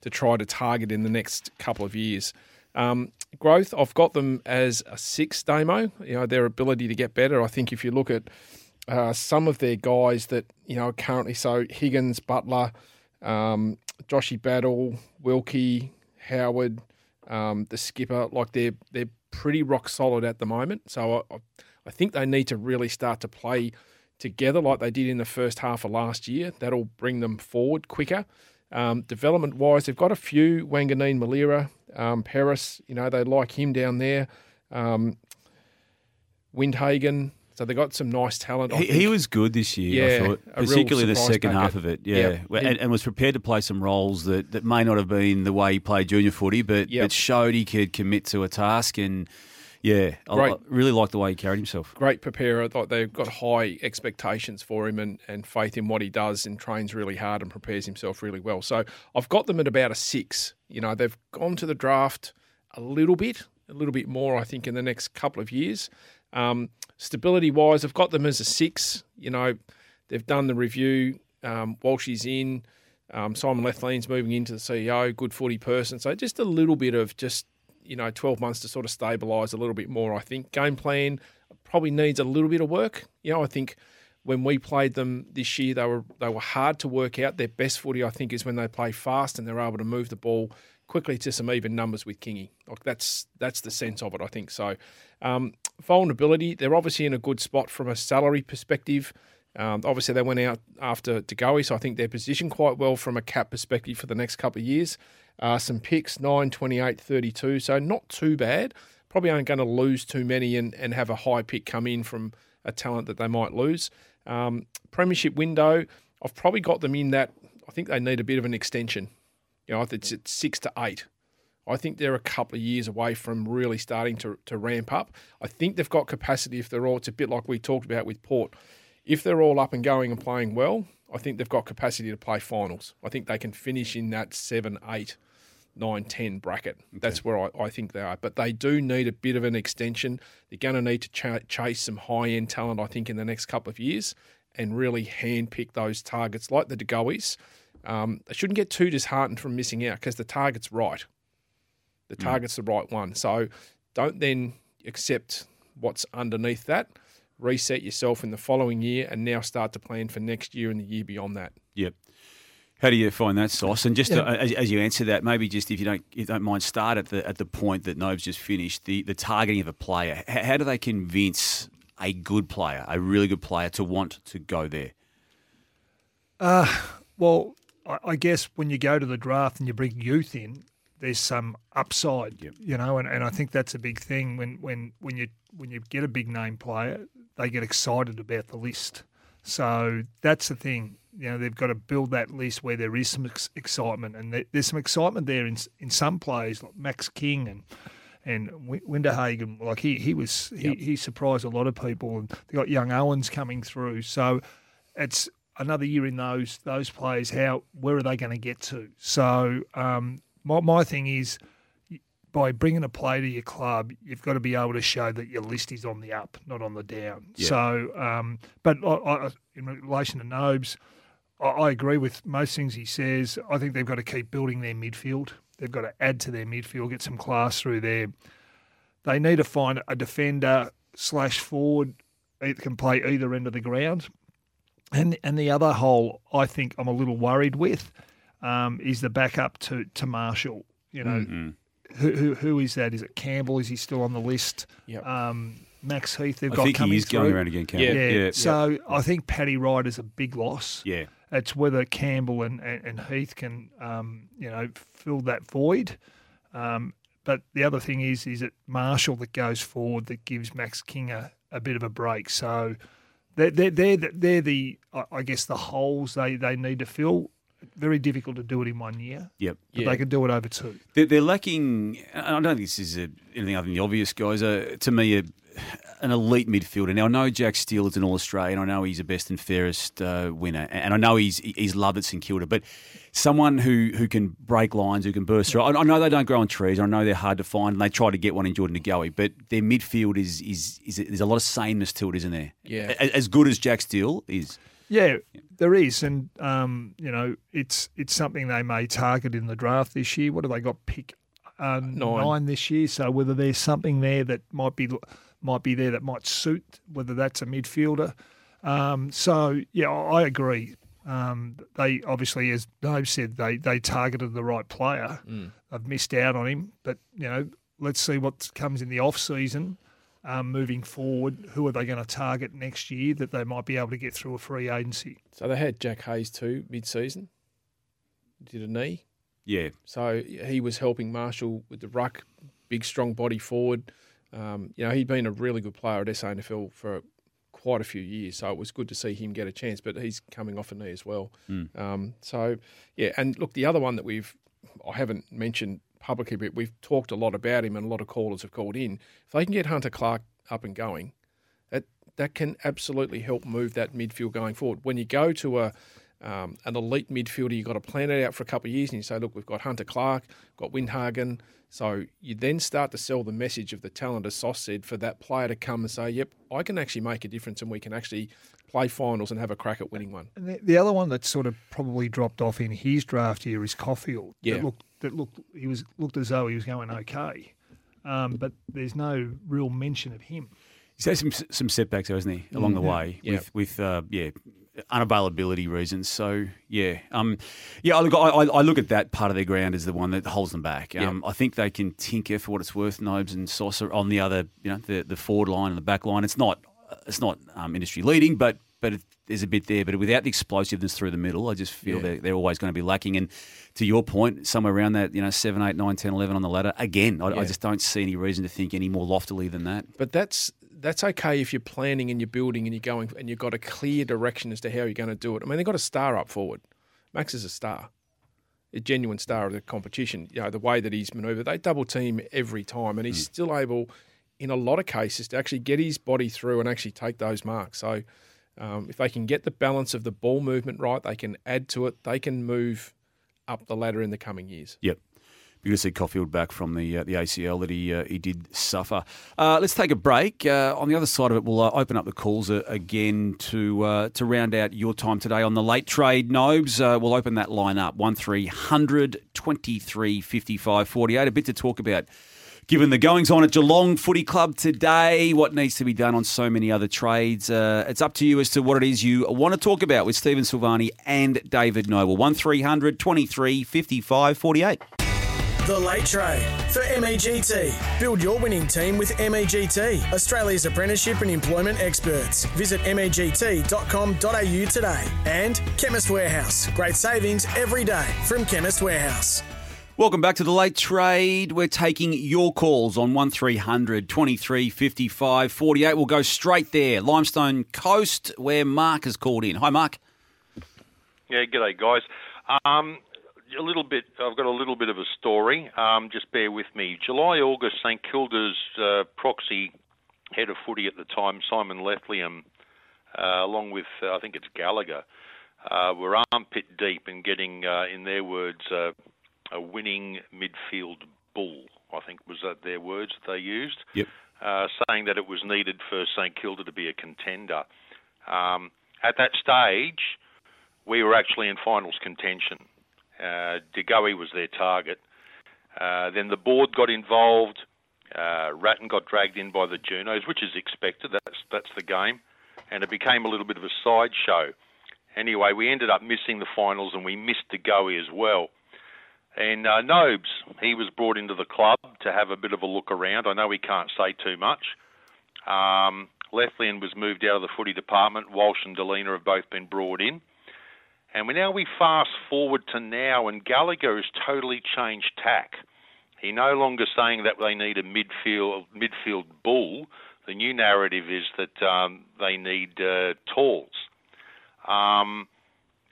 to try to target in the next couple of years. Um, growth, I've got them as a six demo. You know, their ability to get better. I think if you look at uh, some of their guys that you know currently, so Higgins, Butler, um, Joshy Battle, Wilkie, Howard, um, the skipper, like they're they're pretty rock solid at the moment. So I, I think they need to really start to play together like they did in the first half of last year. That'll bring them forward quicker. Um, development wise, they've got a few Wanganeen-Milera, um, Paris, you know, they like him down there. Um, Windhager. So they got some nice talent. He, he, was good this year, yeah, I thought, particularly the second packet. half of it. Yeah, yep. and, and, was prepared to play some roles that, that may not have been the way he played junior footy, but yep. showed he could commit to a task and yeah, Great. I, really like the way he carried himself. Great preparer. They've got high expectations for him and, and faith in what he does and trains really hard and prepares himself really well. So I've got them at about a six. You know, they've gone to the draft a little bit, a little bit more, I think, in the next couple of years. Um, stability wise, I've got them as a six. You know, they've done the review. Um, Walsh in. Um, Simon Lethlean's moving into the CEO, good footy person. So just a little bit of just you know, 12 months to sort of stabilise a little bit more, I think. Game plan probably needs a little bit of work. You know, I think when we played them this year, they were they were hard to work out. Their best footy, I think, is when they play fast and they're able to move the ball quickly to some even numbers with Kingy. Like that's that's the sense of it, I think. So um, vulnerability, they're obviously in a good spot from a salary perspective. Um, obviously, they went out after De Goey, so I think they're positioned quite well from a cap perspective for the next couple of years. Uh, some picks, 9, 28, 32. So not too bad. Probably aren't going to lose too many and, and have a high pick come in from a talent that they might lose. Um, premiership window, I've probably got them in that. I think they need a bit of an extension. You know, it's six to eight. I think they're a couple of years away from really starting to, to ramp up. I think they've got capacity if they're all, it's a bit like we talked about with Port. If they're all up and going and playing well, I think they've got capacity to play finals. I think they can finish in that seven, eight 9 10 bracket. Okay. That's where I, I, think they are. But they do need a bit of an extension. They're going to need to ch- chase some high end talent, I think, in the next couple of years and really handpick those targets like the De Goeys. Um, they shouldn't get too disheartened from missing out because the target's right. The mm. target's mm. the right one. So don't then accept what's underneath that. Reset yourself in the following year and now start to plan for next year and the year beyond that. Yep. How do you find that sauce? And just yeah. to, as, as, you answer that, maybe just if you don't if you don't mind, start at the at the point that Nobes just finished the the targeting of a player. How, how do they convince a good player, a really good player, to want to go there? Uh, well, I, I guess when you go to the draft and you bring youth in, there's some upside, yep. you know, and, and I think that's a big thing when, when when you when you get a big name player, they get excited about the list. So that's the thing you know they've got to build that list where there is some ex- excitement, and there, there's some excitement there in in some players like Max King and and Windhager. Like he he was he, he surprised a lot of people, and they got young Owens coming through. So it's another year in those those players. How where are they going to get to? So um, my my thing is by bringing a player to your club, you've got to be able to show that your list is on the up, not on the down. Yeah. So, um, but I, I, in relation to Nobes, I, I agree with most things he says. I think they've got to keep building their midfield. They've got to add to their midfield, get some class through there. They need to find a defender slash forward that can play either end of the ground. And and the other hole, I think I'm a little worried with, um, is the backup to to Marshall. You know, Mm-hmm. Who, who who is that? Is it Campbell? Is he still on the list? Yep. Um, Max Heath, they've I got think he coming is going around again, Campbell. Yeah. Yeah. Yeah. So I think Paddy Wright is a big loss. Yeah. It's whether Campbell and, and, and Heath can, um, you know, fill that void. Um, but the other thing is, is it Marshall that goes forward that gives Max King a, a bit of a break. So they're, they're, they're, the- they're the, I- I guess, the holes they, they need to fill. Very difficult to do it in one year. Yep. But they can do it over two. They're, they're lacking. I don't think this is a, anything other than the obvious, guys. Uh, to me, a, an elite midfielder. Now I know Jack Steele is an All Australian. I know he's a best and fairest uh, winner, and I know he's he's loved at St Kilda. But someone who who can break lines, who can burst through. I, I know they don't grow on trees. I know they're hard to find, and they try to get one in Jordan Goey. But their midfield is is is there's a lot of sameness to it, isn't there? Yeah. A- as good as Jack Steele is. Yeah, there is, and um, you know, it's it's something they may target in the draft this year. What have they got? Pick uh, nine. this year. So whether there's something there that might be might be there that might suit, whether that's a midfielder. Um, so yeah, I agree. Um, they obviously, as Dave said, they they targeted the right player. Mm. They've missed out on him, but you know, let's see what comes in the off season. Um, moving forward, who are they going to target next year that they might be able to get through a free agency? So they had Jack Hayes too mid-season. Did a knee. Yeah. So he was helping Marshall with the ruck, big strong body forward. Um, you know he'd been a really good player at SANFL for quite a few years, so it was good to see him get a chance. But he's coming off a knee as well. Mm. Um, so yeah, and look, the other one that we've I haven't mentioned publicly, but we've talked a lot about him, and a lot of callers have called in. If they can get Hunter Clark up and going, that that can absolutely help move that midfield going forward. When you go to a um, an elite midfielder, you've got to plan it out for a couple of years, and you say, look, we've got Hunter Clark, got Windhager. So you then start to sell the message of the talent, as Sauce said, for that player to come and say, yep, I can actually make a difference, and we can actually play finals and have a crack at winning one. And the, the other one that sort of probably dropped off in his draft year is Caulfield. Yeah. That looked, that looked, he was looked as though he was going okay, um, but there's no real mention of him. He's had some some setbacks, hasn't he, along the Mm. way Yeah. with with uh, yeah unavailability reasons. So yeah, um, yeah. I look, I, I I look at that part of their ground as the one that holds them back. Um, I think they can tinker for what it's worth. Nobes and Saucer on the other, you know, the the forward line and the back line. It's not it's not um, industry leading, but but it, there's a bit there. But without the explosiveness through the middle, I just feel Yeah. they're, they're always going to be lacking. And to your point, somewhere around that, you know, 7, 8, 9, 10, 11 on the ladder, again, I, Yeah. I just don't see any reason to think any more loftily than that. But that's that's okay if you're planning and you're building and you're going and you've got a clear direction as to how you're going to do it. I mean, they've got a star up forward. Max is a star, a genuine star of the competition. You know, the way that he's manoeuvred, they double team every time, and he's still able, in a lot of cases, to actually get his body through and actually take those marks. So, um, if they can get the balance of the ball movement right, they can add to it. They can move up the ladder in the coming years. Yep. Be good to see Caulfield back from the uh, the ACL that he uh, he did suffer. Uh, let's take a break. Uh, on the other side of it, we'll uh, open up the calls uh, again to to round out your time today on the late trade. Nobes, we'll open that line up one 23 55 48. A bit to talk about. Given the goings on at Geelong Footy Club today, what needs to be done on so many other trades, uh, it's up to you as to what it is you want to talk about with Stephen Silvagni and David Noble. 1300 23 55 48. The Late Trade for MEGT. Build your winning team with MEGT, Australia's apprenticeship and employment experts. Visit MEGT.com.au today. And Chemist Warehouse. Great savings every day from Chemist Warehouse. Welcome back to the late trade. We're taking your calls on 1300 23 55 48. We'll go straight there. Limestone Coast, where Mark has called in. Hi, Mark. Yeah, g'day guys. Um, a little bit. I've got a little bit of a story. Um, just bear with me. July, August, St Kilda's uh, proxy head of footy at the time, Simon Lethlean, uh, along with uh, I think it's Gallagher, uh, were armpit deep in getting, uh, in their words, uh, a winning midfield bull. I think was that their words that they used. Yep. Uh, saying that it was needed for St Kilda to be a contender. Um, at that stage, we were actually in finals contention. Uh, De Goey was their target. Uh, then the board got involved. Uh, Ratten got dragged in by the Junos, which is expected. That's that's the game, and it became a little bit of a sideshow. Anyway, we ended up missing the finals, and we missed De Goey as well. And uh, Nobes, he was brought into the club to have a bit of a look around. I know he can't say too much. Um, was moved out of the footy department. Walsh and Delina have both been brought in. And we now we fast forward to now, and Gallagher has totally changed tack. He no longer saying that they need a midfield midfield bull. The new narrative is that um, they need uh, talls. Um,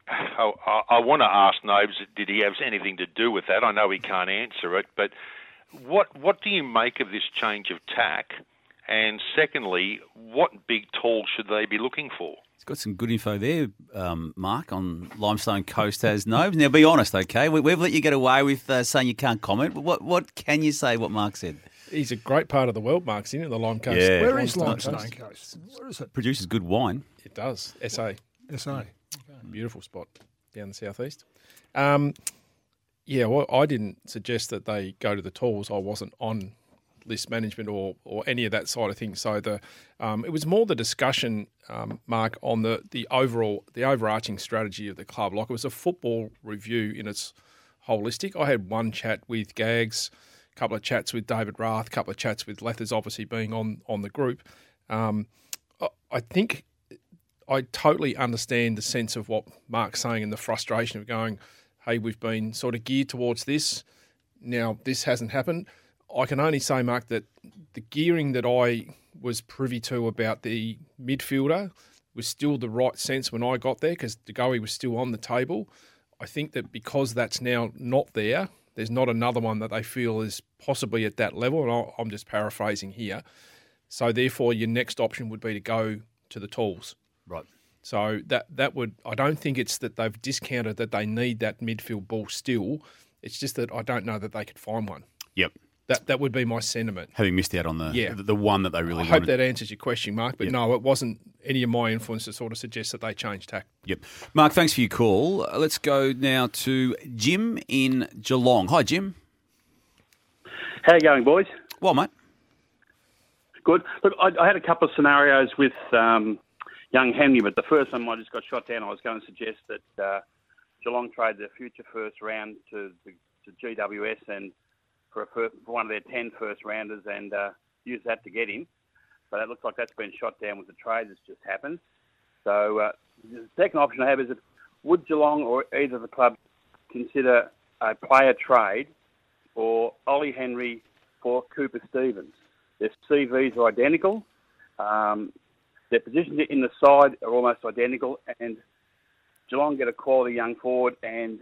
I, I, I want to ask Nobes, did he have anything to do with that? I know he can't answer it, but what what do you make of this change of tack? And secondly, what big tall should they be looking for? He's got some good info there, um, Mark, on Limestone Coast has Nobes. Now, be honest, okay? We, have let you get away with uh, saying you can't comment. But what, what can you say what Mark said? He's a great part of the world, Mark's in, the Lime Coast. Yeah. Where is Limestone Coast? Where is it? Produces good wine. It does. SA. SA. Beautiful spot down the southeast. Um, yeah, well, I didn't suggest that they go to the tools. I wasn't on list management or or any of that side of things. So the um, it was more the discussion, um, Mark, on the the overall the overarching strategy of the club. Like it was a football review in its holistic. I had one chat with Gags, a couple of chats with David Rath, a couple of chats with Lethers, obviously being on on the group. Um, I, I think I totally understand the sense of what Mark's saying and the frustration of going, hey, we've been sort of geared towards this. Now this hasn't happened. I can only say, Mark, that the gearing that I was privy to about the midfielder was still the right sense when I got there because De Goey was still on the table. I think that because that's now not there, there's not another one that they feel is possibly at that level. And I'm just paraphrasing here. So therefore, your next option would be to go to the tools. Right. So that that would I don't think it's that they've discounted that they need that midfield ball still. It's just that I don't know that they could find one. Yep. That that would be my sentiment. Having missed out on the Yeah. the, the one that they really I wanted. hope that answers your question, Mark. But Yep. no, it wasn't any of my influence to sort of suggest that they change tack. Yep. Mark, thanks for your call. Uh, Let's go now to Jim in Geelong. Hi, Jim. How you going, boys? Well, mate. Good. Look, I, I had a couple of scenarios with um, young Henry, but the first one I just got shot down. I was going to suggest that uh, Geelong trade their future first round to, the, to GWS and for, a first, for one of their 10 first rounders and uh, use that to get him. But it looks like that's been shot down with the trade that's just happened. So uh, the second option I have is would Geelong or either of the clubs consider a player trade for Ollie Henry for Cooper Stephens? Their CVs are identical. Um, their positions in the side are almost identical, and Geelong get a quality young forward, and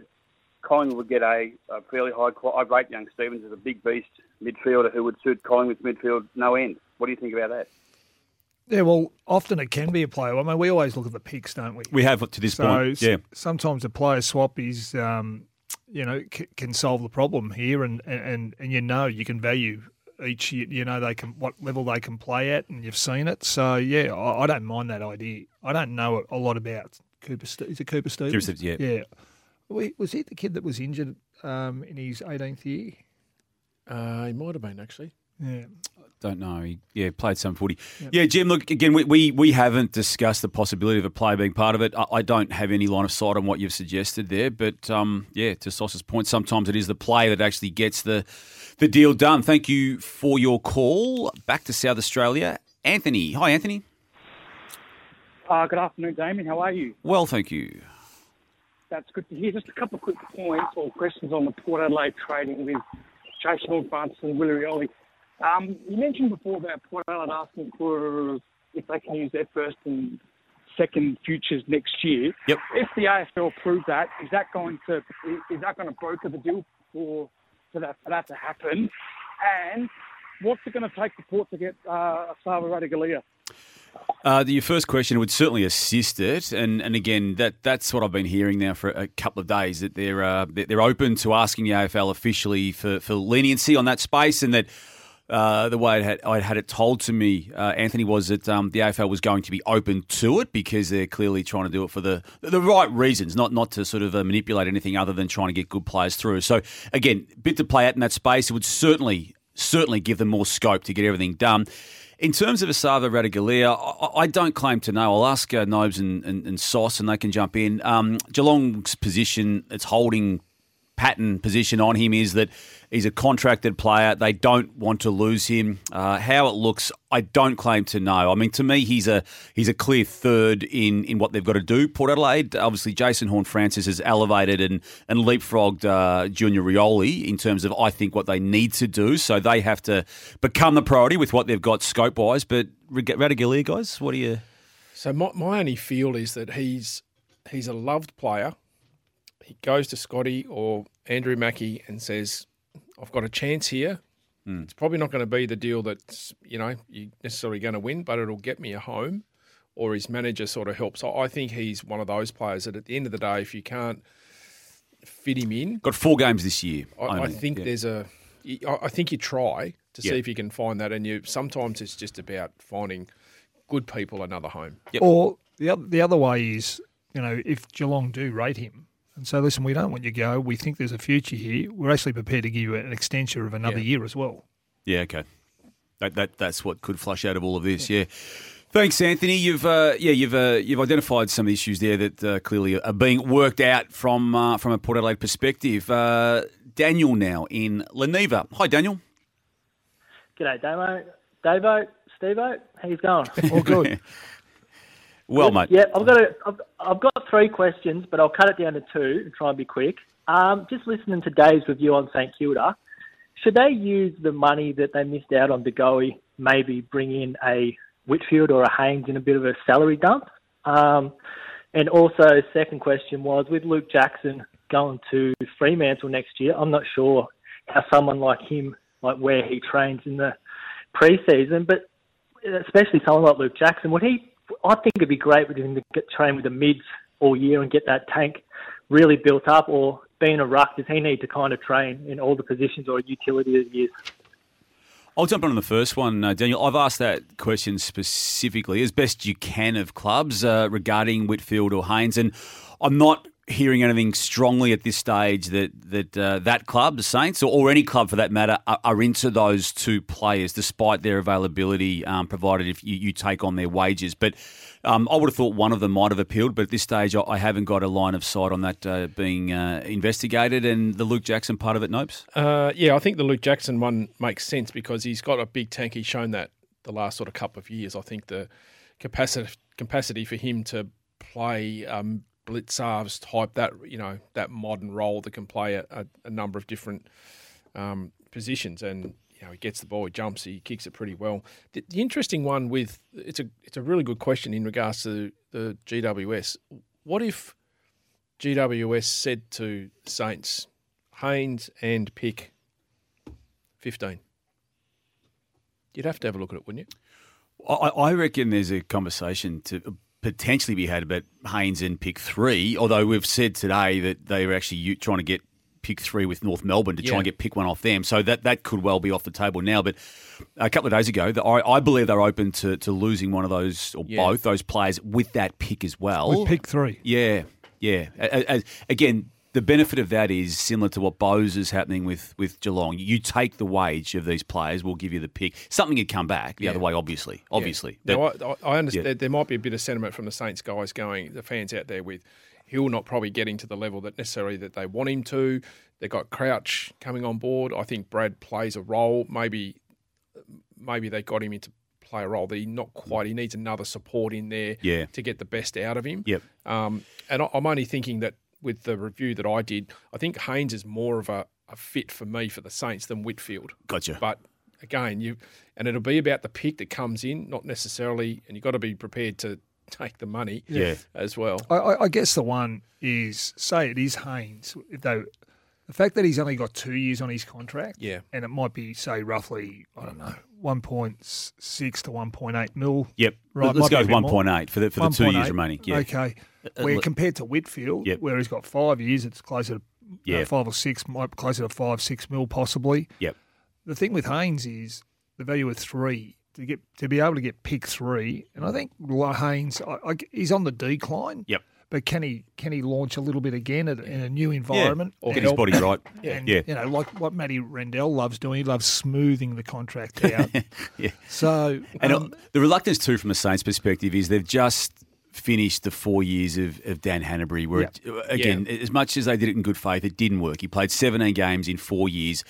Collingwood would get a, a fairly high quality. I rate young Stephens as a big beast midfielder who would suit Collingwood's midfield no end. What do you think about that? Yeah, well, often it can be a player. I mean, we always look at the picks, don't we? We have to this so point, yeah. Sometimes a player swap is, um, you know, c- can solve the problem here, and, and and you know you can value each. You, you know they can what level they can play at, and you've seen it. So yeah, I, I don't mind that idea. I don't know a lot about Cooper. Is it Cooper Stephens? Stephens, yeah. Yeah. Was he the kid that was injured um, in his 18th year? Uh, he might have been actually. Yeah. Don't know. He, yeah, played some footy. Yep. Yeah, Jim. Look again. We, we we haven't discussed the possibility of a player being part of it. I, I don't have any line of sight on what you've suggested there, but um, yeah, to Sauce's point, sometimes it is the play that actually gets the the deal done. Thank you for your call. Back to South Australia, Anthony. Hi, Anthony. Uh, good afternoon, Damien. How are you? Well, thank you. That's good to hear. Just a couple of quick points or questions on the Port Adelaide trading with Jason Horne-Francis and Willie Rioli. Um, you mentioned before about Port Adelaide asking for if they can use their first and second futures next year. Yep. If the AFL approve that, is that going to is that going to broker the deal for for that for that to happen? And what's it going to take for Port to get uh, Esava Ratugolea? Uh, the, your first question would certainly assist it, and, and again, that that's what I've been hearing now for a couple of days that they're uh, they're open to asking the AFL officially for, for leniency on that space, and that uh, the way I'd had, I'd had it told to me, uh, Anthony, was that um, the AFL was going to be open to it because they're clearly trying to do it for the the right reasons, not not to sort of uh, manipulate anything other than trying to get good players through. So again, bit to play out in that space. It would certainly certainly give them more scope to get everything done. In terms of Esava Ratugolea, I, I don't claim to know. I'll ask uh, Nobes and, and, and Sauce, and they can jump in. Um, Geelong's position, its holding pattern position on him is that he's a contracted player. They don't want to lose him. Uh, how it looks, I don't claim to know. I mean, to me, he's a he's a clear third in, in what they've got to do. Port Adelaide, obviously, Jason Horne-Francis has elevated and and leapfrogged uh, Junior Rioli in terms of I think what they need to do. So they have to become the priority with what they've got scope wise. But Ratugolea, guys, what do you? So my, my only feel is that he's he's a loved player he goes to Scotty or Andrew Mackie and says, I've got a chance here. Mm. It's probably not going to be the deal that's, you know, you're necessarily going to win, but it'll get me a home. Or his manager sort of helps. I think he's one of those players that at the end of the day, if you can't fit him in. Got four games this year. I, I think yeah. there's a. I think you try to see if you can find that, and you sometimes it's just about finding good people another home. Or the other, the other way is, you know, if Geelong do rate him and say, listen, we don't want you to go, we think there's a future here, we're actually prepared to give you an extension of another Yeah. year as well. Yeah, okay. That, that that's what could flush out of all of this. Yeah. Thanks, Anthony. You've uh, yeah you've uh, you've identified some issues there that uh, clearly are being worked out from uh, from a Port Adelaide perspective. Uh, Daniel now in Leneva. Hi, Daniel. G'day, Damo. Davo, Stevo, how you going? All good. well, mate. Yeah, I've got a, I've, I've got three questions, but I'll cut it down to two and try and be quick. Um, just listening to Dave's review on St Kilda, should they use the money that they missed out on De Goey, maybe bring in a Whitfield or a Haynes in a bit of a salary dump? Um, and also, second question was with Luke Jackson going to Fremantle next year. I'm not sure how someone like him, like where he trains in the preseason, but especially someone like Luke Jackson, would he? I think it'd be great with him to get train with the mids all year and get that tank really built up. Or being a ruck, does he need to kind of train in all the positions or utility he is? I'll jump on the first one, uh, Daniel. I've asked that question specifically, as best you can, of clubs uh, regarding Whitfield or Haynes, and I'm not hearing anything strongly at this stage that that uh, that club, the Saints, or, or any club for that matter, are, are into those two players, despite their availability, um, provided if you, you take on their wages. But um, I would have thought one of them might have appealed, but at this stage, I, I haven't got a line of sight on that uh, being uh, investigated. And the Luke Jackson part of it, Nobes. Uh, yeah, I think the Luke Jackson one makes sense because he's got a big tank. He's shown that the last sort of couple of years. I think the capacity capacity for him to play um, Blitzarves type that you know that modern role that can play a, a, a number of different um, positions and. You know, he gets the ball, he jumps, he kicks it pretty well. The, the interesting one with it's a it's a really good question in regards to the GWS. What if GWS said to Saints, Haynes and pick 15. You'd have to have a look at it, wouldn't you? I, I reckon there's a conversation to potentially be had about Haynes in pick three, although we've said today that they were actually trying to get pick three with North Melbourne to try and get pick one off them. So that, that could well be off the table now. But a couple of days ago, the, I, I believe they're open to, to losing one of those or Yeah. both those players with that pick as well. With pick three. Yeah, yeah. A- a- a- again, the benefit of that is similar to what Bowes is happening with, with Geelong. You take the wage of these players, we'll give you the pick. Something could come back the Yeah. other way, obviously. Obviously. Yeah. But- Now, I, I understand Yeah. there might be a bit of sentiment from the Saints guys going, the fans out there with Hill not probably getting to the level that necessarily that they want him to. They've got Crouch coming on board. I think Brad plays a role. Maybe maybe they got him into play a role that he not quite. He needs another support in there Yeah. to get the best out of him. Yep. Um, and I- I'm only thinking that with the review that I did, I think Haynes is more of a, a fit for me for the Saints than Whitfield. Gotcha. But again, you and it'll be about the pick that comes in, not necessarily, and you've got to be prepared to take the money Yeah. as well. I, I, I guess the one is say it is Haynes. Though the fact that he's only got two years on his contract, Yeah. and it might be say roughly I don't know one point six to one point eight mil. Yep. Right, Let's might go with 1.8 for the- for the two years remaining, yeah. Okay. Uh, Where uh, compared to Whitfield, Yep. where he's got five years, it's closer to know, Yeah. five or six, might be closer to five six mil possibly. Yep. The thing with Haynes is the value of three to get to be able to get pick three, and I think Haynes I, I, he's on the decline. Yep. But can he can he launch a little bit again at, in a new environment? Or get his body right. And, Yeah. you know, like what Matty Rendell loves doing, he loves smoothing the contract out. yeah. So And um, uh, the reluctance too, from a Saints' perspective, is they've just finished the four years of, of Dan Hannebery, where it, again, as much as they did it in good faith, it didn't work. He played 17 games in four years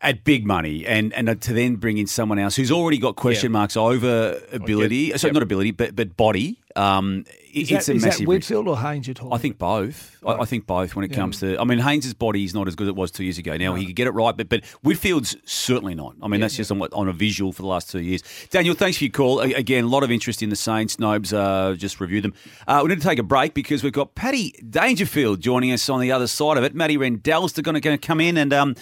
at big money, and and to then bring in someone else who's already got question marks over ability, sorry, yep. not ability, but but body. Um, is, it's that, a is that massive. risk. Whitfield or Haynes you're talking? I think both. I, I think both when it Yeah. comes to. I mean, Haynes's body is not as good as it was two years ago. Now he could get it right, but but Whitfield's certainly not. I mean, that's just on, on a visual for the last two years. Daniel, thanks for your call. Again, a lot of interest in the Saints. Nobes uh, just reviewed them. Uh, we need to take a break because we've got Paddy Dangerfield joining us on the other side of it. Matty Rendell's going to come in and. Um,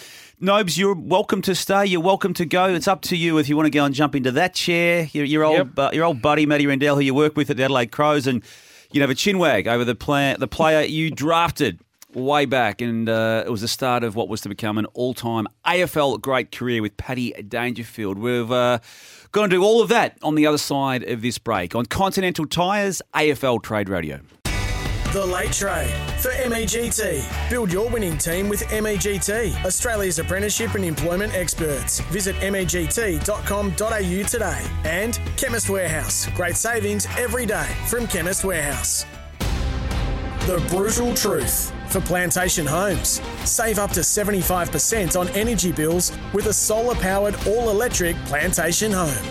Nobes, you're welcome to stay. You're welcome to go. It's up to you if you want to go and jump into that chair. Your, your old, uh, your old buddy Matty Rendell, who you work with at the Adelaide Crows, and you have a chin wag over the player, the player you drafted way back, and uh, it was the start of what was to become an all-time AFL great career with Paddy Dangerfield. We've uh, going to do all of that on the other side of this break on Continental Tyres AFL Trade Radio. The Late Trade for MEGT. Build your winning team with MEGT, Australia's apprenticeship and employment experts. Visit MEGT.com.au today. And Chemist Warehouse. Great savings every day from Chemist Warehouse. The brutal truth for Plantation Homes. Save up to 75% on energy bills with a solar powered all electric Plantation Home.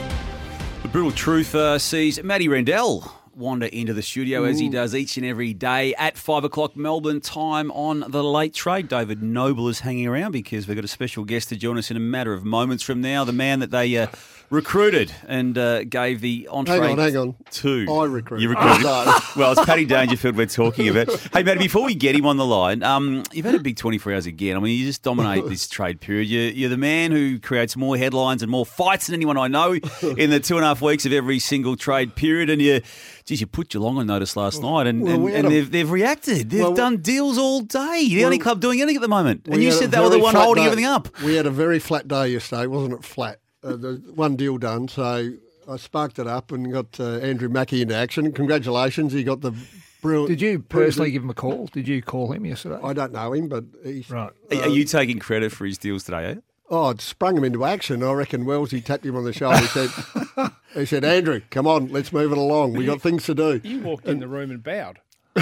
The brutal truth uh, sees Matty Rendell wander into the studio as he does each and every day at five o'clock Melbourne time on the late trade. David Noble is hanging around because we've got a special guest to join us in a matter of moments from now. The man that they uh, recruited and uh, gave the entree. Hang on, hang on. To I recruited. You recruited. No. well, it's Paddy Dangerfield we're talking about. Hey, Matty, before we get him on the line, um, you've had a big 24 hours again. I mean, you just dominate this trade period. You're, you're the man who creates more headlines and more fights than anyone I know in the two and a half weeks of every single trade period. And you, geez, you put Geelong on notice last night, and, well, and, and a- they've, they've reacted. They've Well, done deals all day. The only club doing anything at the moment. And you said they were the one holding day. everything up. We had a very flat day yesterday, wasn't it? Flat. Uh, the one deal done, so I sparked it up and got uh, Andrew Mackie into action. Congratulations, he got the brilliant. Did you personally give him a call? Did you call him yesterday? I don't know him, but he's right. Are, are you taking credit for his deals today? Eh? Oh, it sprung him into action. I reckon Wellesley tapped him on the shoulder. He said, "He said, Andrew, come on, let's move it along. We got things to do." You walked in the room and bowed.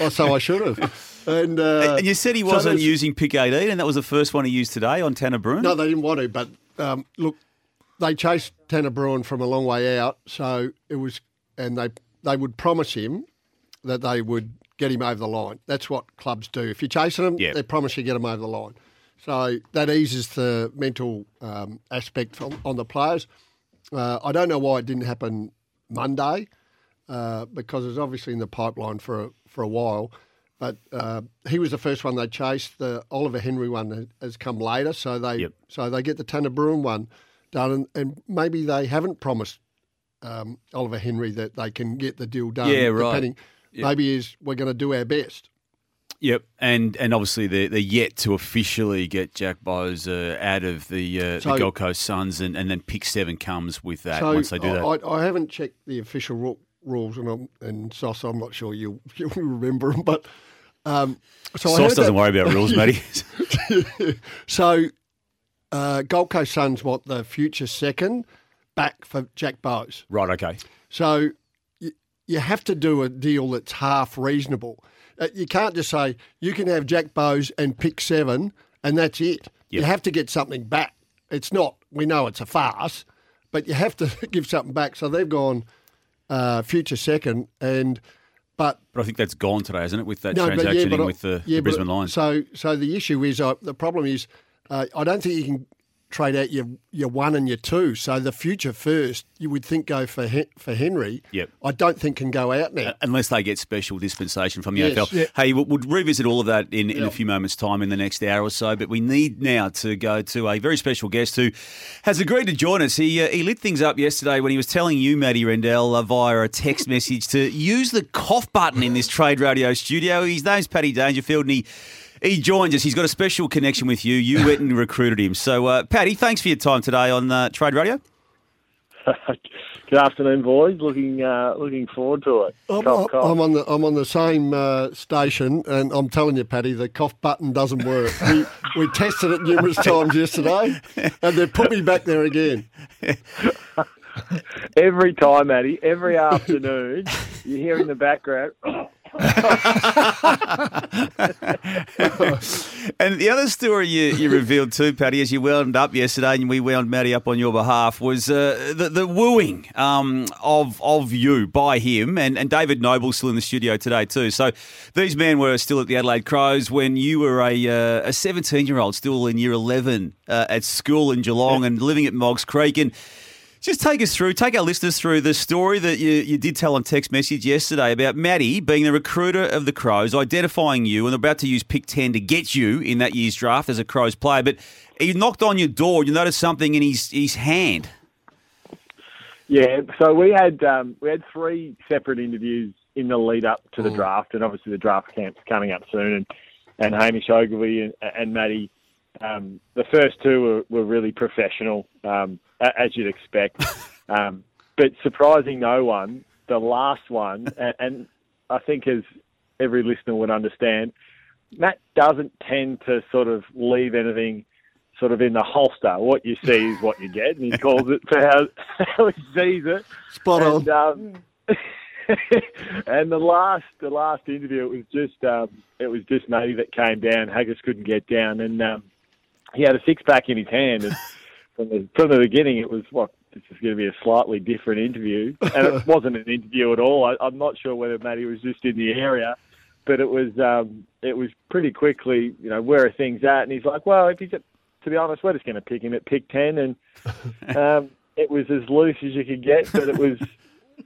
Oh, so I should have. And, uh, and you said he wasn't there's- using pick 18, and that was the first one he used today on Tanner Bruhn? No, they didn't want to. But um, look, they chased Tanner Bruhn from a long way out, so it was, and they they would promise him that they would get him over the line. That's what clubs do. If you're chasing them, Yeah. they promise you get them over the line. So that eases the mental um, aspect on, on the players. Uh, I don't know why it didn't happen Monday, uh, because it's obviously in the pipeline for a, for a while. But uh, he was the first one they chased. The Oliver Henry one has- come later, so they so they get the Tanner Bruhn one done, and, and maybe they haven't promised um, Oliver Henry that they can get the deal done. Yeah, right. depending- Yeah. Maybe is we're going to do our best. Yep, and and obviously they're, they're yet to officially get Jack Bowes uh, out of the uh, So- the Gold Coast Suns, and, and then pick seven comes with that so once they do that. I, I haven't checked the official ru- rules, and I'm, and Sauce, I'm not sure you'll you'll remember them, but. Um, so Sauce doesn't that- worry about rules, Matty. so, uh, Gold Coast Suns want the future second back for Jack Bowes. right, okay. So, you, you have to do a deal that's half reasonable. Uh, you can't just say you can have Jack Bowes and pick seven, and that's it. You have to get something back. It's not. We know it's a farce, but you have to give something back. So they've gone uh, future second, and but But I think that's gone today, isn't it, with that no, but transaction yeah, but with the, yeah, the Brisbane Lions? So, so the issue is uh, the problem is uh, I don't think you can trade out your your one and your two. So the future first, you would think go for Hen- for Henry. Yep. I don't think can go out now. Unless they get special dispensation from the Yes. AFL. Yeah. Hey, we'll, we'll revisit all of that in, in Yeah. a few moments' time in the next hour or so. But we need now to go to a very special guest who has agreed to join us. He uh, he lit things up yesterday when he was telling you, Matty Rendell, uh, via a text message to use the cough button in this trade radio studio. His name's Paddy Dangerfield, and he. He joins us. He's got a special connection with you. You went and recruited him. So, uh, Paddy, thanks for your time today on uh, Trade Radio. Good afternoon, boys. Looking uh, looking forward to it. I'm, Cough, cough. I'm on the I'm on the same uh, station, and I'm telling you, Paddy, the cough button doesn't work. We we tested it numerous times yesterday, and they put me back there again. every time, Addy, every afternoon, you hear in the background. and the other story you, you revealed too, Paddy, as you wound up yesterday, and we wound Matty up on your behalf, was uh, the, the wooing um, of of you by him, and, and David Noble's still in the studio today too. So these men were still at the Adelaide Crows when you were a uh, a 17 year old, still in year 11 uh, at school in Geelong and living at Moggs Creek, and just take us through, take our listeners through the story that you, you did tell on text message yesterday about Matty being the recruiter of the Crows, identifying you and about to use pick 10 to get you in that year's draft as a Crows player. But he knocked on your door, you noticed something in his, his hand. Yeah, so we had um, we had three separate interviews in the lead up to the Mm. draft, and obviously the draft camp's coming up soon, and and Hamish Ogilvy and, and Matty, um, the first two were, were really professional, um, as you'd expect, um, but surprising no one, the last one, and, and I think as every listener would understand, Matt doesn't tend to sort of leave anything sort of in the holster. What you see is what you get, and he calls it for how, how he sees it. Spot on. and, Um, and the last the last interview, it was just um, it was just Matty that came down. Haggis couldn't get down, and um, he had a six pack in his hand. And from the from the beginning, it was what this is going to be a slightly different interview, and it wasn't an interview at all. I, I'm not sure whether Matty was just in the area, but it was um, it was pretty quickly. You know, where are things at? And he's like, well, if he's at, to be honest, we're just going to pick him at pick ten, and um, it was as loose as you could get, but it was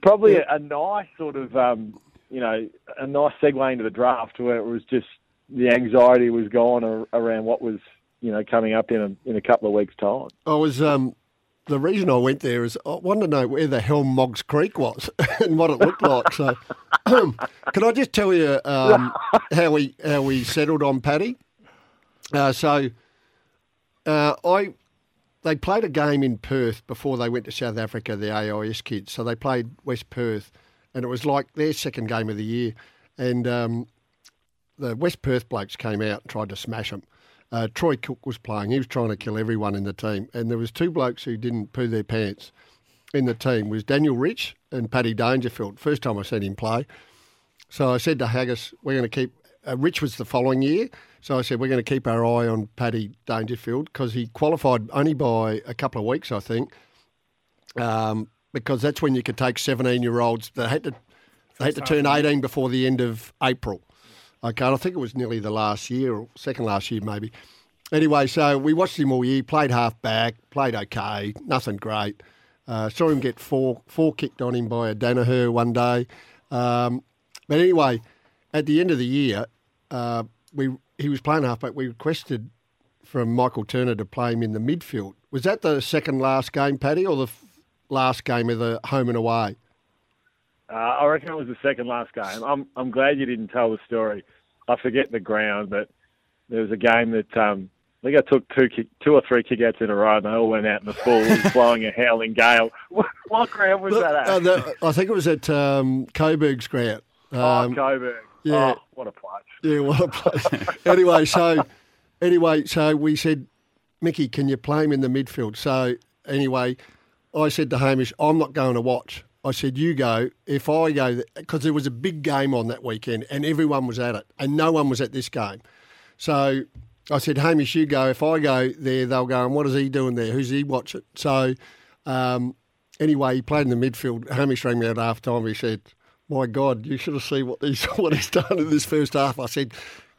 probably a, a nice sort of um, you know a nice segue into the draft where it was just the anxiety was gone around what was you know coming up in a in a couple of weeks' time. I was um, the reason I went there is I wanted to know where the hell Moggs Creek was and what it looked like. So, can I just tell you um, how we how we settled on Paddy? Uh, so, uh, I they played a game in Perth before they went to South Africa. The AIS kids, so they played West Perth, and it was like their second game of the year, and um, the West Perth blokes came out and tried to smash them. Uh, Troy Cook was playing. He was trying to kill everyone in the team, and there was two blokes who didn't poo their pants in the team. Was Daniel Rich and Paddy Dangerfield. First time I seen him play. So I said to Haggis, "We're going to keep." Uh, Rich was the following year, so I said we're going to keep our eye on Paddy Dangerfield because he qualified only by a couple of weeks, I think. Um, because that's when you could take seventeen-year-olds that had to they had to turn eighteen before the end of April. Okay, and I think it was nearly the last year or second last year maybe. Anyway, so we watched him all year. Played half back, played okay, nothing great. Uh, saw him get four four kicked on him by a Danaher one day. Um, but anyway, at the end of the year, uh, we he was playing halfback. We requested from Michael Turner to play him in the midfield. Was that the second last game, Paddy, or the f- last game of the home and away? Uh, I reckon it was the second last game. I'm I'm glad you didn't tell the story. I forget the ground, but there was a game that um, I think I took two kick, two or three kickouts in a row, and they all went out in the full, blowing a howling gale. What, what ground was that at? Uh, the- I think it was at um, Coburg's ground. oh, Um, Coburg. yeah. Oh, what a place. Yeah, what a place. anyway, so anyway, so we said, Mickey, can you play him in the midfield? So anyway, I said to Hamish, I'm not going to watch. I said, you go. If I go, because there was a big game on that weekend and everyone was at it and no one was at this game. So I said, Hamish, you go. If I go there, they'll go, and what is he doing there? Who's he watching? So um, anyway, he played in the midfield. Hamish rang me at half time. He said, my God, you should have seen what he's, what he's done in this first half. I said,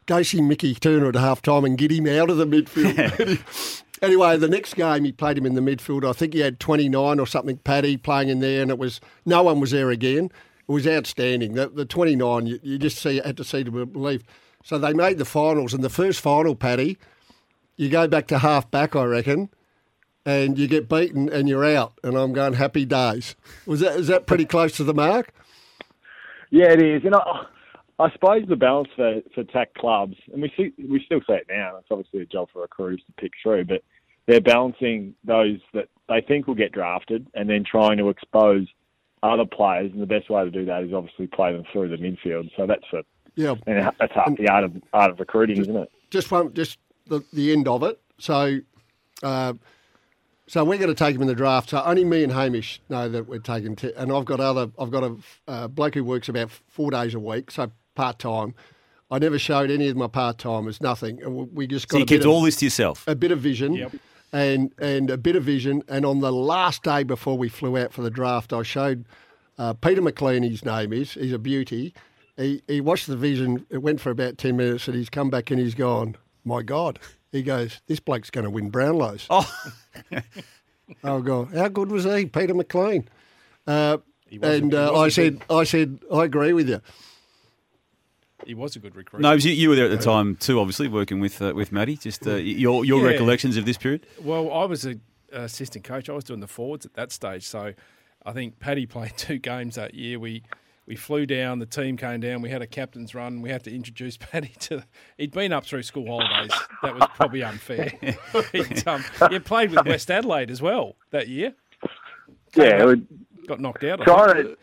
go see Mickey Turner at half time and get him out of the midfield. anyway, the next game he played him in the midfield. I think he had 29 or something, Paddy, playing in there, and it was no one was there again. It was outstanding. The, the 29, you, you just see had to see to believe. So they made the finals, and the first final, Paddy, you go back to half back, I reckon, and you get beaten and you're out. And I'm going happy days. Was that is that pretty close to the mark? Yeah, it is. And I, I suppose the balance for, for TAC clubs, and we see we still see it now. It's obviously a job for recruiters to pick through, but they're balancing those that they think will get drafted, and then trying to expose other players. And the best way to do that is obviously play them through the midfield. So that's a Yeah. and that's half the art of art of recruiting, isn't it? just one, just the, the end of it. So, uh, so we're going to take him in the draft. So only me and Hamish know that we're taking. T- and I've got other. I've got a uh, bloke who works about four days a week, so part time. I never showed any of my part timers nothing, and we- we just got. So you a kept of- all this to yourself. a bit of vision and and a bit of vision. And on the last day before we flew out for the draft, I showed uh, Peter McLean. His name is. He's a beauty. He he watched the vision. It went for about ten minutes, and he's come back and he's gone. My God. He goes, this bloke's going to win Brownlows. Oh. oh God, how good was he, Peter McLean? Uh, He was a- and he uh, was I a said, I said, I agree with you. He was a good recruit. No, you, you were there at the time too, obviously working with uh, with Matty. Just uh, your your Yeah. recollections of this period. Well, I was a assistant coach. I was doing the forwards at that stage. So I think Paddy played two games that year. We we flew down. The team came down. We had a captain's run. We had to introduce Paddy to. He'd been up through school holidays. That was probably unfair. He'd, um, he played with West Adelaide as well that year. Yeah, it would- got knocked out. I trying to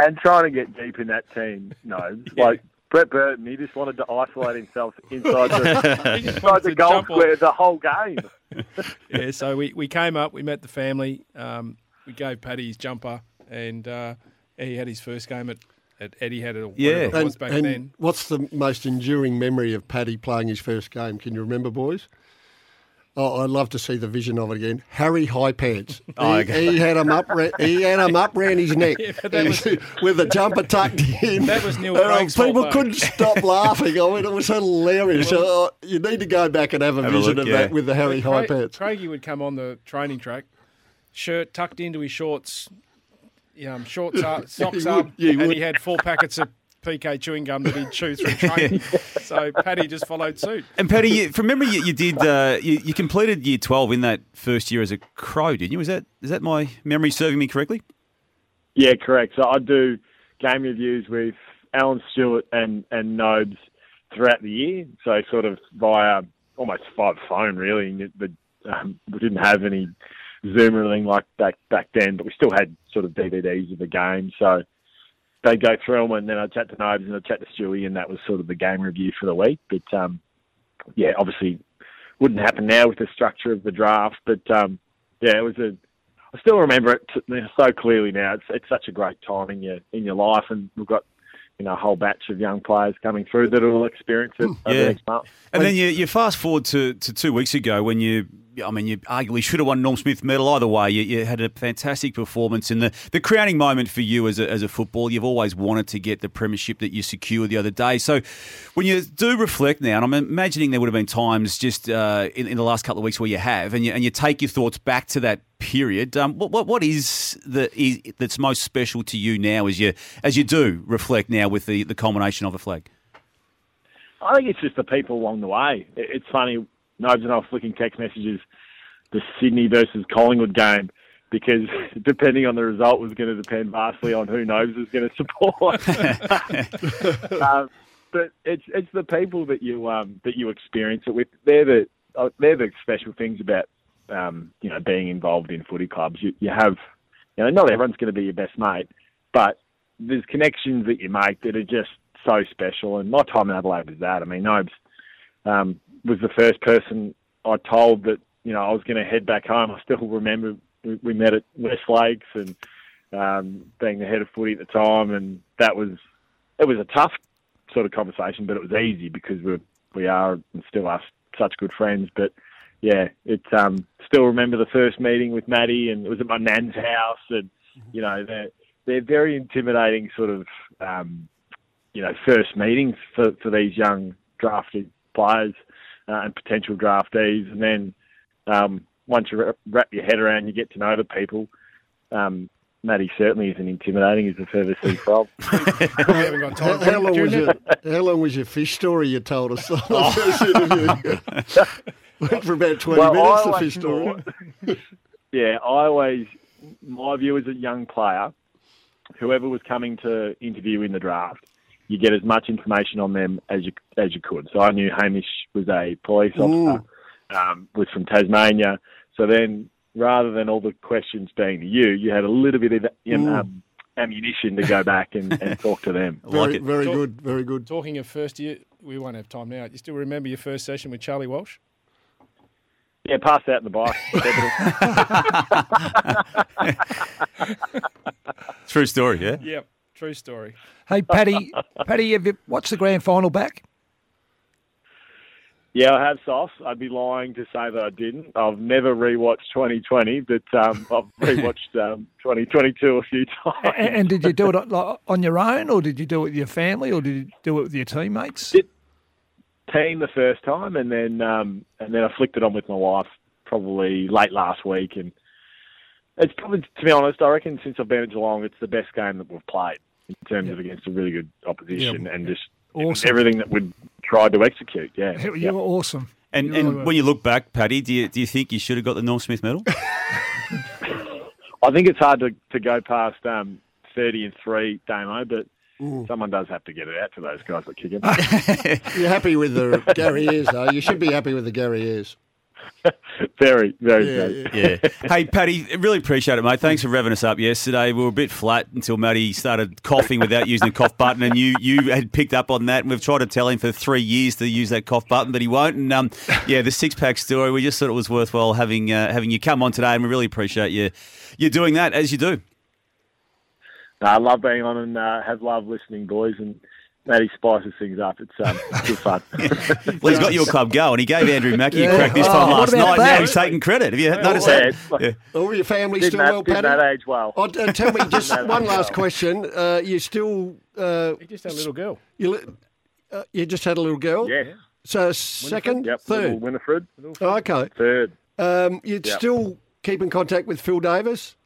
and trying to get deep in that team. No, like Brett Burton, he just wanted to isolate himself inside the He just inside the to goal square the whole game. yeah, so we, we came up, we met the family, um, we gave Paddy his jumper, and uh, he had his first game at, at Eddie had it, or whatever it was And, back and then. what's the most enduring memory of Paddy playing his first game? Can you remember, boys? Oh, I'd love to see the vision of it again. Harry High Pants. Oh, he, okay. he had him up. He had him up round his neck Yeah, was- with the jumper tucked in. That was Neil uh, Craig's People though. couldn't stop laughing. I mean, it was hilarious. So, uh, you need to go back and have a Have a vision look, of yeah. that with the Harry High Pants. Craigie would come on the training track, shirt tucked into his shorts, um, shorts up, socks He up, yeah, he and he had four packets of PK chewing gum that he'd chew through training. so Paddy just followed suit. And Paddy, you, from memory, you, you did uh, you, you completed year twelve in that first year as a crow, didn't you? Is that is that my memory serving me correctly? Yeah, correct. So I do game reviews with Alan Stewart and and Nobes throughout the year. So sort of via almost via phone, really. And But um, we didn't have any Zoom or anything like back back then, but we still had sort of DVDs of the game. So they'd go through them, and then I'd chat to Nobes and I'd chat to Stewie, and that was sort of the game review for the week. But um, yeah, obviously wouldn't happen now with the structure of the draft. But um, yeah, it was a. I still remember it so clearly now. It's it's such a great time in your in your life, and we've got you know a whole batch of young players coming through that will experience it over Yeah. the next month. And then you, you fast forward to, to two weeks ago when you, I mean, you arguably should have won Norm Smith medal either way. You, you had a fantastic performance, and the, the crowning moment for you as a, as a footballer, you've always wanted to get the premiership that you secured the other day. So when you do reflect now, and I'm imagining there would have been times just uh, in, in the last couple of weeks where you have, and you, and you take your thoughts back to that period. Um, what, what what is the is, that's most special to you now as you as you do reflect now with the, the culmination of a flag? I think it's just the people along the way. It's funny, Nobes and I were flicking text messages, the Sydney versus Collingwood game, because depending on the result was going to depend vastly on who Nobes was going to support. um, but it's it's the people that you um, that you experience it with. They're the uh, they're the special things about um, you know being involved in footy clubs. You, you have you know not everyone's going to be your best mate, but there's connections that you make that are just so special. And my time in Adelaide was that. I mean, Nobes um, was the first person I told that you know I was going to head back home. I still remember we, we met at West Lakes and um, being the head of footy at the time, and that was it was a tough sort of conversation, but it was easy because we we are and still are such good friends. But yeah, it's um still remember the first meeting with Maddie, and it was at my nan's house, and you know they're they're very intimidating sort of um, you know first meetings for for these young drafted players uh, and potential draftees, and then um, once you wrap- wrap your head around, you get to know the people. Um, Matty certainly isn't intimidating as a further sea frog. How, how long was your How long was your fish story you told us on the? Went for about twenty Well, minutes. The fish story. yeah, I always, my view as a young player, whoever was coming to interview in the draft, you get as much information on them as you as you could. So I knew Hamish was a police officer, um, was from Tasmania. So then, rather than all the questions being to you, you had a little bit of you know, um, ammunition to go back and, and talk to them. Very, very good, very good. Talking of first year, we won't have time now. You still remember your first session with Charlie Walsh? Yeah, passed out in the bike. True story, yeah? Yep, true story. Hey, Paddy, Paddy, have you watched the grand final back? Yeah, I have sauce. I'd be lying to say that I didn't. I've never rewatched 2020, but um, I've rewatched um, 2022 a few times. And, and did you do it on- your own, or did you do it with your family, or did you do it with your teammates? Team the first time, and then um, and then I flicked it on with my wife probably late last week, and it's probably to be honest, I reckon since I've been at Geelong, it's the best game that we've played in terms of against a really good opposition, Yeah. and just Awesome. everything that we'd tried to execute. Yeah, You yeah. were awesome. And, You and were. when you look back, Paddy, do you, do you think you should have got the Norm Smith medal? I think it's hard to, to go past um, 30 and 3, Damo, but someone does have to get it out to those guys that kick it. You're happy with the Gary Ayres, though. You should be happy with the Gary Ayres. very, very Yeah, good. yeah. Hey, Paddy, really appreciate it, mate. Thanks for revving us up yesterday. We were a bit flat until Matty started coughing without using the cough button, and you you had picked up on that. And we've tried to tell him for three years to use that cough button, but he won't. And um, yeah, the six pack story. We just thought it was worthwhile having uh, having you come on today, and we really appreciate you you doing that as you do. I love being on and uh, have love listening, boys, and Matty spices things up. It's um, good fun. Well, he's got your club going. He gave Andrew Mackie Yeah. a crack this Oh, time what last night. that? Now he's taking credit. Have you Yeah, noticed well, that? it's Yeah. All your family Did still that- well, did Paddy? that age well. Oh, uh, tell me just one last well. question. Uh, you still. Uh, He just had a little girl. You, uh, you just had a little girl? Yeah. So second, Yep, third? little Winifred. Oh, okay. Third. Um, you Yep. still keep in contact with Phil Davis?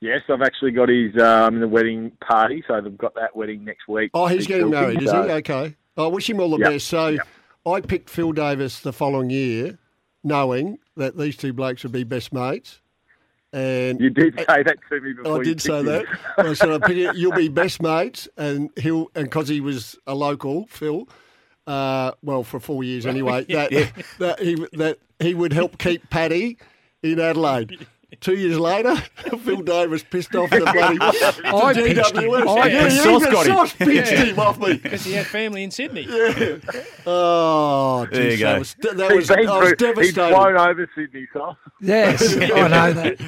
Yes, I've actually got his um, the wedding party, so they've got that wedding next week. Oh, he's getting married, thing, is he? Okay. I wish him all the Yep. best. So I picked Phil Davis the following year, knowing that these two blokes would be best mates. And You did say that to me before. I you did say picked that. I said, I pick it, you'll be best mates, and he'll and because he was a local, Phil. Uh, well, for four years anyway. That Yeah. that he that he would help keep Paddy in Adelaide. Two years later, Phil Davis pissed off the bloody I to pinched him. I- yeah, the you sauce got him. sauce pinched Yeah. him off me. Because he had family in Sydney. Oh, There you go. that was that He's was, been I was through- He's flown over Sydney, so. Yes, I know that.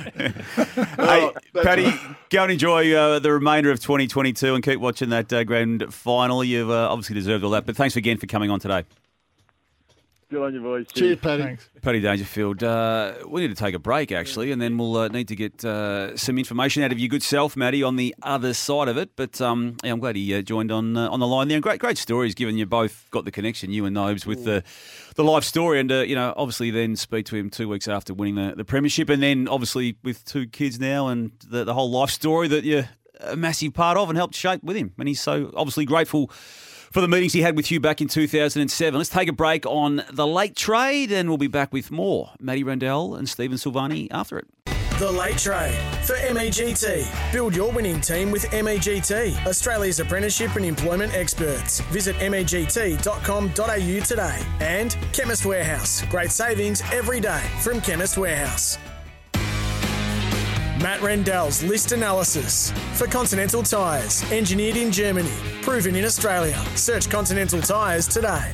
Hey, Paddy, go and enjoy uh, the remainder of 2022 and keep watching that uh, grand final. You've uh, obviously deserved all that. But thanks again for coming on today. Good on you, boys. Cheers, Paddy. Paddy Dangerfield, uh, we need to take a break actually, and then we'll uh, need to get uh, some information out of your good self, Matty, on the other side of it. But um, yeah, I'm glad he uh, joined on uh, on the line there. And great, great stories, given you both got the connection, you and Nobes, with the the life story, and uh, you know, obviously then speak to him two weeks after winning the, the premiership, and then obviously with two kids now, and the, the whole life story that you're a massive part of and helped shape with him, and he's so obviously grateful for the meetings he had with you back in 2007. Let's take a break on the late trade, and we'll be back with more. Matty Rendell and Stephen Silvagni after it. The Late Trade for MEGT. Build your winning team with MEGT, Australia's apprenticeship and employment experts. Visit MEGT.com.au today. And Chemist Warehouse. Great savings every day from Chemist Warehouse. Matt Rendell's list analysis for Continental Tyres. Engineered in Germany, proven in Australia. Search Continental Tyres today.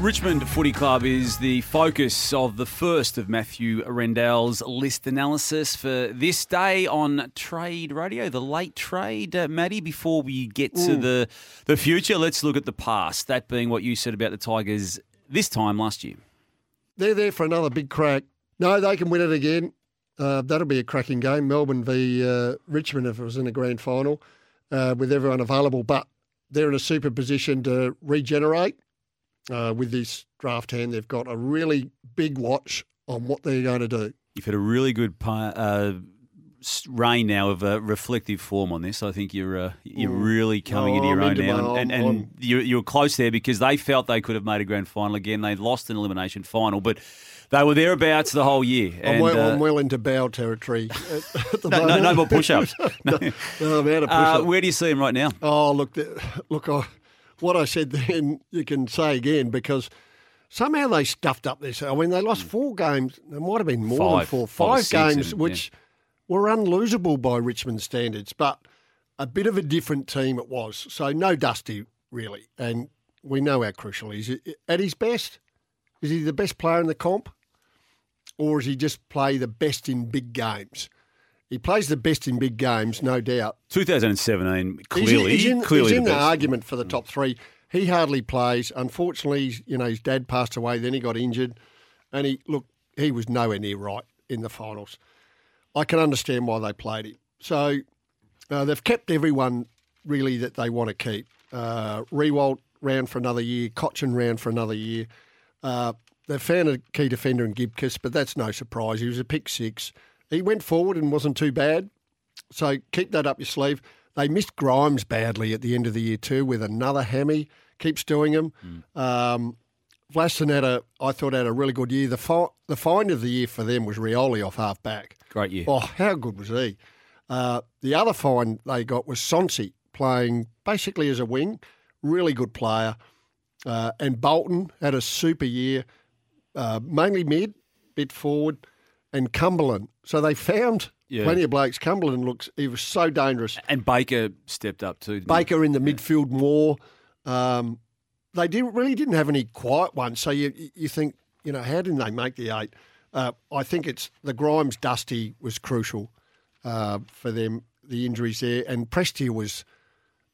Richmond Footy Club is the focus of the first of Matthew Rendell's list analysis for this day on Trade Radio, the late trade. Uh, Matty, before we get to the, the future, let's look at the past. That being what you said about the Tigers this time last year. They're there for another big crack. No, they can win it again. Uh, that'll be a cracking game. Melbourne v uh, Richmond if it was in a grand final uh, with everyone available. But they're in a super position to regenerate uh, with this draft hand. They've got a really big watch on what they're going to do. You've had a really good uh, reign now of uh, reflective form on this. I think you're uh, you're Mm. really coming No, into your I'm own into now, my- and, and, and you you were close there because they felt they could have made a grand final again. They lost an elimination final, but they were thereabouts the whole year. I'm, And, well, uh, I'm well into bow territory. At, at the no, no, moment. no more push-ups. No. no, I'm out of Uh, push-ups. where do you see him right now? Oh, look, look, I, what I said then, you can say again because somehow they stuffed up this. I mean, they lost four games. There might have been more than four, Five five games, which were unlosable by Richmond standards, but a bit of a different team it was. So no Dusty really, and we know how crucial he is. At his best, is he the best player in the comp, or does he just play the best in big games? He plays the best in big games, no doubt. 2017, He's clearly, in, he's in, clearly he's in the the, argument for the top three. He hardly plays. Unfortunately, you know, his dad passed away. Then he got injured, and he look he was nowhere near right in the finals. I can understand why they played him. So uh, they've kept everyone really that they want to keep. Uh, Riewoldt round for another year. Cotchin round for another year. Uh, they've found a key defender in Gibcus, but that's no surprise. He was a pick six. He went forward and wasn't too bad. So keep that up your sleeve. They missed Grimes badly at the end of the year too with another hammy. Keeps doing them. Um, Vlastuin had a, I thought had a really good year. The fi- the find of the year for them was Rioli off half back. Great year. Oh, how good was he? Uh, the other find they got was Sonsi playing basically as a wing, really good player. Uh, and Bolton had a super year, uh, mainly mid, bit forward, and Cumberland. So they found Yeah. plenty of blokes. Cumberland looks he was so dangerous. And Baker stepped up too. didn't he? Baker in the midfield more. Um, they didn't really didn't have any quiet ones. So you you think you know how did they make the eight? Uh, I think it's the Grimes Dusty was crucial uh, for them. The injuries there and Prestia was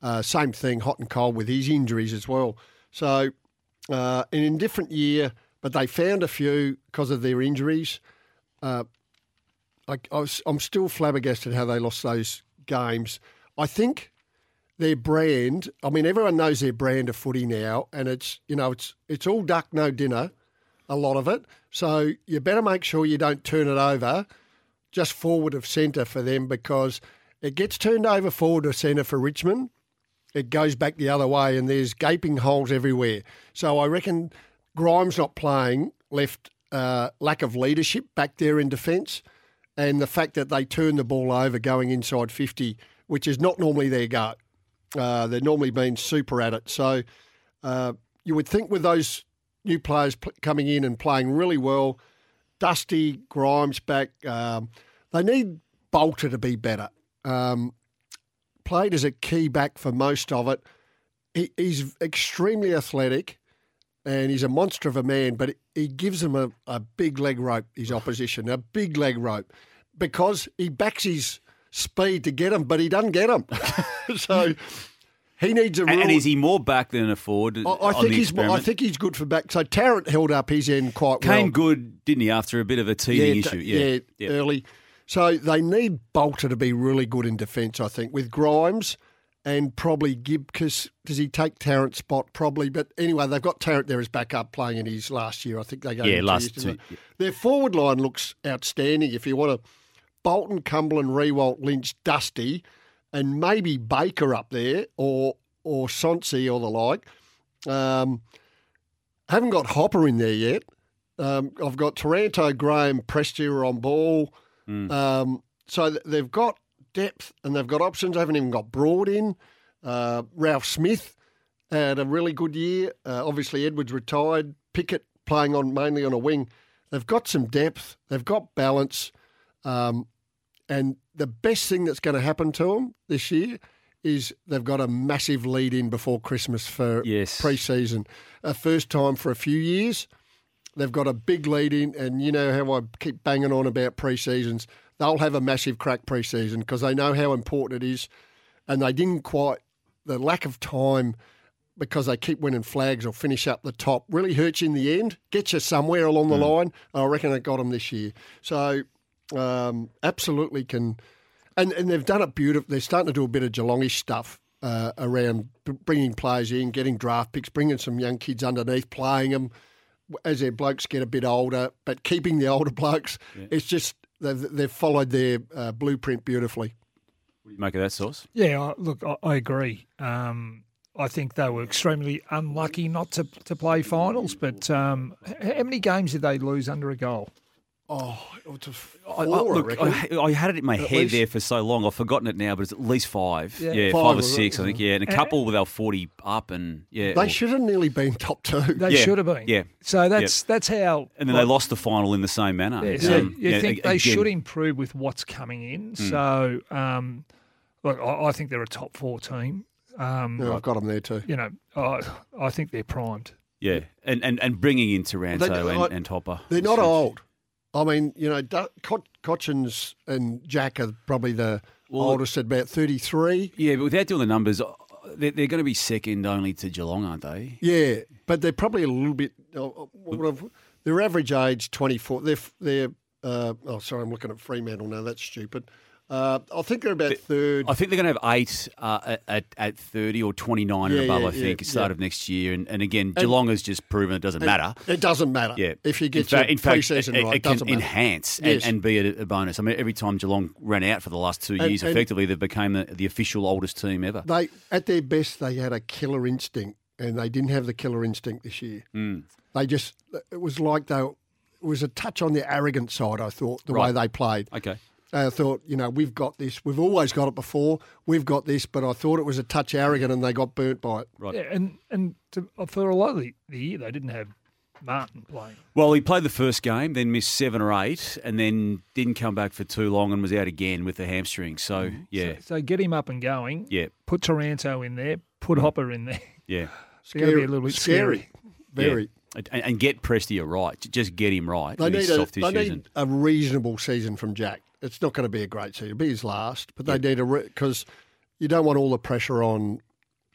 uh, same thing, hot and cold with his injuries as well. So uh, an indifferent year, but they found a few because of their injuries. Uh, I, I was, I'm still flabbergasted how they lost those games. I think their brand. I mean, everyone knows their brand of footy now, and it's you know it's it's all duck no dinner, a lot of it. So you better make sure you don't turn it over just forward of centre for them because it gets turned over forward of centre for Richmond. It goes back the other way, and there's gaping holes everywhere. So I reckon Grimes not playing left uh, lack of leadership back there in defence, and the fact that they turn the ball over going inside 50, which is not normally their go. Uh, they're normally been super at it. So uh, you would think with those new players p- coming in and playing really well, Dusty, Grimes back, um, they need Balta to be better. Um, played as a key back for most of it. He, he's extremely athletic and he's a monster of a man, but he gives him a, a big leg rope, his opposition, a big leg rope, because he backs his speed to get him, but he doesn't get him. so he needs a And, and is he more back than a forward? I, I think he's. I think he's good for back. So Tarrant held up his end quite well. came good, didn't he? After a bit of a teething t- issue, yeah, yeah, early. So they need Balta to be really good in defence, I think, with Grimes and probably Gibb. Because does he take Tarrant's spot? Probably. But anyway, they've got Tarrant there as backup playing in his last year. I think they go Yeah, last two, didn't? Their forward line looks outstanding. If you want to, Bolton, Cumberland, Riewoldt, Lynch, Dusty, and maybe Baker up there or or Sonsi or the like. Um, haven't got Hopper in there yet. Um, I've got Taranto, Graham, Prestia on ball. Um, so they've got depth and they've got options. They haven't even got Broad in. Uh, Ralph Smith had a really good year. Uh, obviously, Edwards retired. Pickett playing on mainly on a wing. They've got some depth. They've got balance. Um, and the best thing that's going to happen to them this year is they've got a massive lead in before Christmas for Yes. pre-season. A first time for a few years. They've got a big lead in, and you know how I keep banging on about pre-seasons. They'll have a massive crack pre-season because they know how important it is, and they didn't quite the lack of time because they keep winning flags or finish up the top really hurts you in the end. Gets you somewhere along the line. I reckon it got them this year. So um, absolutely can, and and they've done it beautiful. They're starting to do a bit of Geelongish stuff uh, around bringing players in, getting draft picks, bringing some young kids underneath, playing them. as their blokes get a bit older, but keeping the older blokes, it's just they've, they've followed their uh, blueprint beautifully. What do you make of that sauce? Yeah, I- look, I, I agree. Um, I think they were extremely unlucky not to, to play finals. But um, how many games did they lose under a goal? Oh, it was I, I, look, I, I had it in my At head least. there for so long. I've forgotten it now, but it's at least five. Yeah. Yeah, Five five, or was it? six, I think. Yeah, and a couple with our forty up, and yeah, They or- should have nearly been top two. They Yeah, should have been. Yeah. So that's Yep. that's how. And then they lost the final in the same manner. Yeah, so Um, you yeah, think a- they again- should improve with what's coming in. Mm. So, um, look, I, I think they're a top four team. Um, Yeah, I've got them there too. You know, I, I think they're primed. Yeah, and, and, and bringing in Taranto They- and, I- and Hopper. They're not old. I mean, you know, Cotchins and Jack are probably the oldest at about 33. Yeah, but without doing the numbers, uh, they're, they're going to be second only to Geelong, aren't they? Yeah, but they're probably a little bit. Uh, their average age twenty four. They're they're. Uh, oh, sorry, I'm looking at Fremantle now. That's stupid. Uh, I think they're about third. I think they're going to have eight uh, at- at, at 30 or 29 Yeah, and above, yeah, I think, yeah, start of next year. And, and again, And- Geelong has just proven it doesn't matter. It doesn't matter. Yeah. If you in get fact, your in fact, pre-season it, right, it it can doesn't matter. enhance Yes. and, and be a, a bonus. I mean, every time Geelong ran out for the last two And- years, effectively, they became the, the official oldest team ever. They at their best, they had a killer instinct, and they didn't have the killer instinct this year. Mm. They just it was like they it was a touch on the arrogant side. I thought the way they played. Okay. I thought, you know, we've got this. We've always got it before. We've got this, but I thought it was a touch arrogant, and they got burnt by it. Right. Yeah, and and to, for a lot of the, the year, they didn't have Martin playing. Well, he played the first game, then missed seven or eight, and then didn't come back for too long and was out again with the hamstring. So, mm-hmm. yeah, So get him up and going. yeah, Put Taranto in there. Put Hopper in there. yeah. It's going to be a little bit scary. Very. Yeah. And, and get Prestia right. Just get him right. They need, a, soft they need a reasonable season from Jack. It's not going to be a great season. It'll be his last, but they need a because you don't want all the pressure on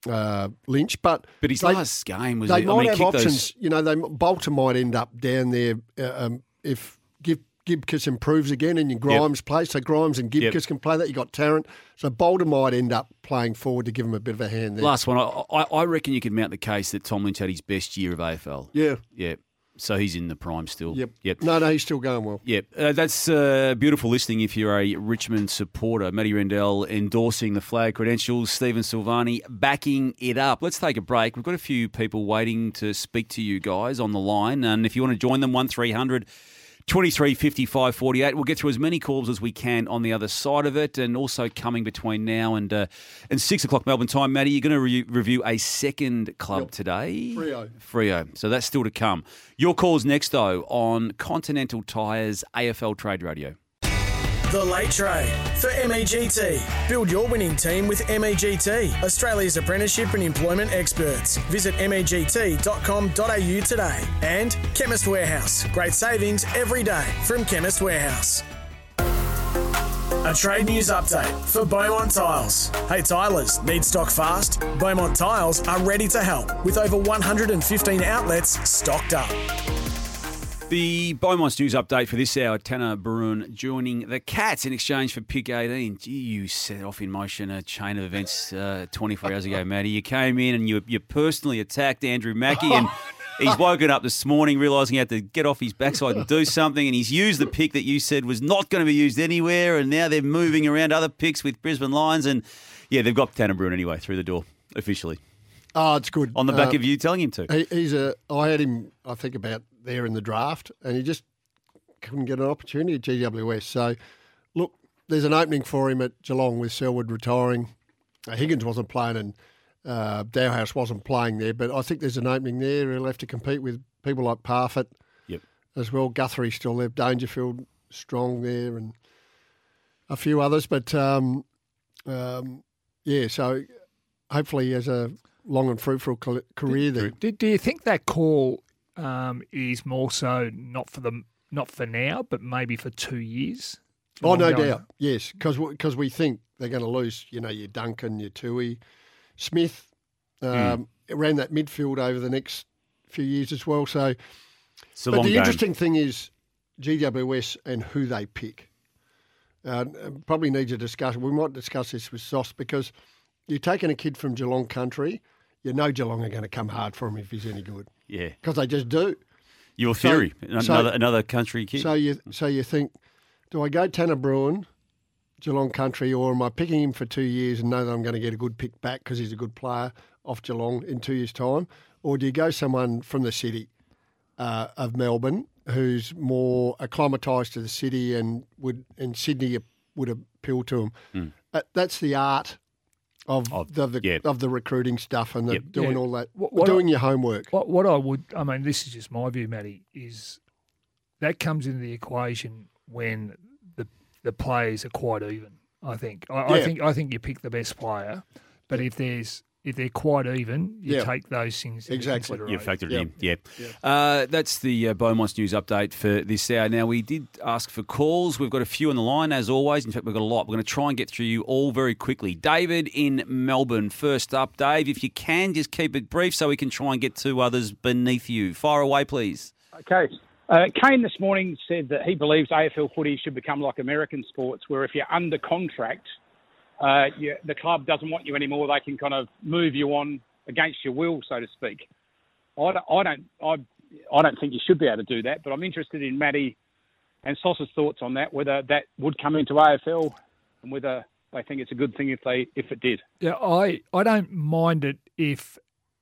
uh, Lynch. But But his they- last game was- They I might mean, have kick those- options. You know, they Bolton might end up down there uh, um, if Gib, Gibcus improves again and Grimes plays. So Grimes and Gibcus Yep. can play that. You got Tarrant. So Bolton might end up playing forward to give him a bit of a hand there. Last one, I, I, I reckon you could mount the case that Tom Lynch had his best year of AFL. Yeah. Yeah. So he's in the prime still. Yep. Yep. No, no, he's still going well. Yep. Uh, that's uh, beautiful listening if you're a Richmond supporter. Matty Rendell endorsing the flag credentials. Stephen Silvagni backing it up. Let's take a break. We've got a few people waiting to speak to you guys on the line. And if you want to join them, 1300 23 55 48. We'll get through as many calls as we can on the other side of it. And also coming between now and uh, and 6 o'clock Melbourne time, Matty, you're going to re- review a second club today. Freo. Frio. So that's still to come. Your calls next, though, on Continental Tyres AFL Trade Radio. The Late Trade for MEGT. Build your winning team with MEGT, Australia's apprenticeship and employment experts. Visit MEGT.com.au today. And Chemist Warehouse. Great savings every day from Chemist Warehouse. A trade news update for Beaumont Tiles. Hey Tilers, need stock fast? Beaumont Tiles are ready to help with over 115 outlets stocked up. The Beaumont's news update for this hour Tanner Bruhn joining the Cats in exchange for pick 18. Gee, you set off in motion a chain of events uh, 24 hours ago, Matty. You came in and you, you personally attacked Andrew Mackie and. He's woken up this morning realising he had to get off his backside and do something, and he's used the pick that you said was not going to be used anywhere, and now they're moving around other picks with Brisbane Lions, and yeah, they've got Tanner Bruhn anyway through the door officially Oh, it's good. on the back Uh, of you telling him to. He, he's a. I had him. I think about there in the draft, and he just couldn't get an opportunity at GWS. So, look, there's an opening for him at Geelong with Selwood retiring. Uh, Higgins wasn't playing, and uh, Dahlhaus wasn't playing there. But I think there's an opening there. He'll have to compete with people like Parfitt, Yep. as well. Guthrie still there. Dangerfield strong there, and a few others. But um, um, yeah, so hopefully he has a long and fruitful career there. Do, do you think that call um, is more so not for the not for now, but maybe for two years? Oh, no Ongoing. doubt. Yes, because we think they're going to lose, you know, your Duncan, your Tuohy. Smith um, ran that midfield over the next few years as well. So, It's a but long the game. interesting thing is GWS and who they pick. Uh, probably needs a discussion. We might discuss this with Sauce because you're taking a kid from Geelong country. You know Geelong are going to come hard for him if he's any good Yeah. because they just do. Your theory, so- another another country kid. So you so you think, do I go Tanner Bruhn, Geelong Country, or am I picking him for two years and know that I'm going to get a good pick back because he's a good player off Geelong in two years' time, or do you go someone from the city uh, of Melbourne who's more acclimatised to the city and would and Sydney would appeal to him? Hmm. Uh, that's the art. Of, the, the of the recruiting stuff and the, doing Yeah. all that, What- what doing I- your homework. What what I would, I mean, this is just my view, Matty, is that comes into the equation when the the players are quite even. I think. I, I think I think you pick the best player, but if there's if they're quite even, you Yeah. take those things Exactly. consideration. You factored it in, yeah. Uh, that's the uh, Beaumont's news update for this hour. Now, we did ask for calls. We've got a few on the line, as always. In fact, we've got a lot. We're going to try and get through you all very quickly. David in Melbourne, first up. Dave, if you can, just keep it brief so we can try and get to others beneath you. Fire away, please. Okay. Uh, Kane this morning said that he believes AFL footy should become like American sports, where if you're under contract, uh, you, the club doesn't want you anymore. They can kind of move you on against your will, so to speak. I don't, I don't, I, I don't think you should be able to do that. But I'm interested in Matty and Sauce's thoughts on that, whether that would come into AFL and whether they think it's a good thing if they if it did. Yeah, I, I don't mind it if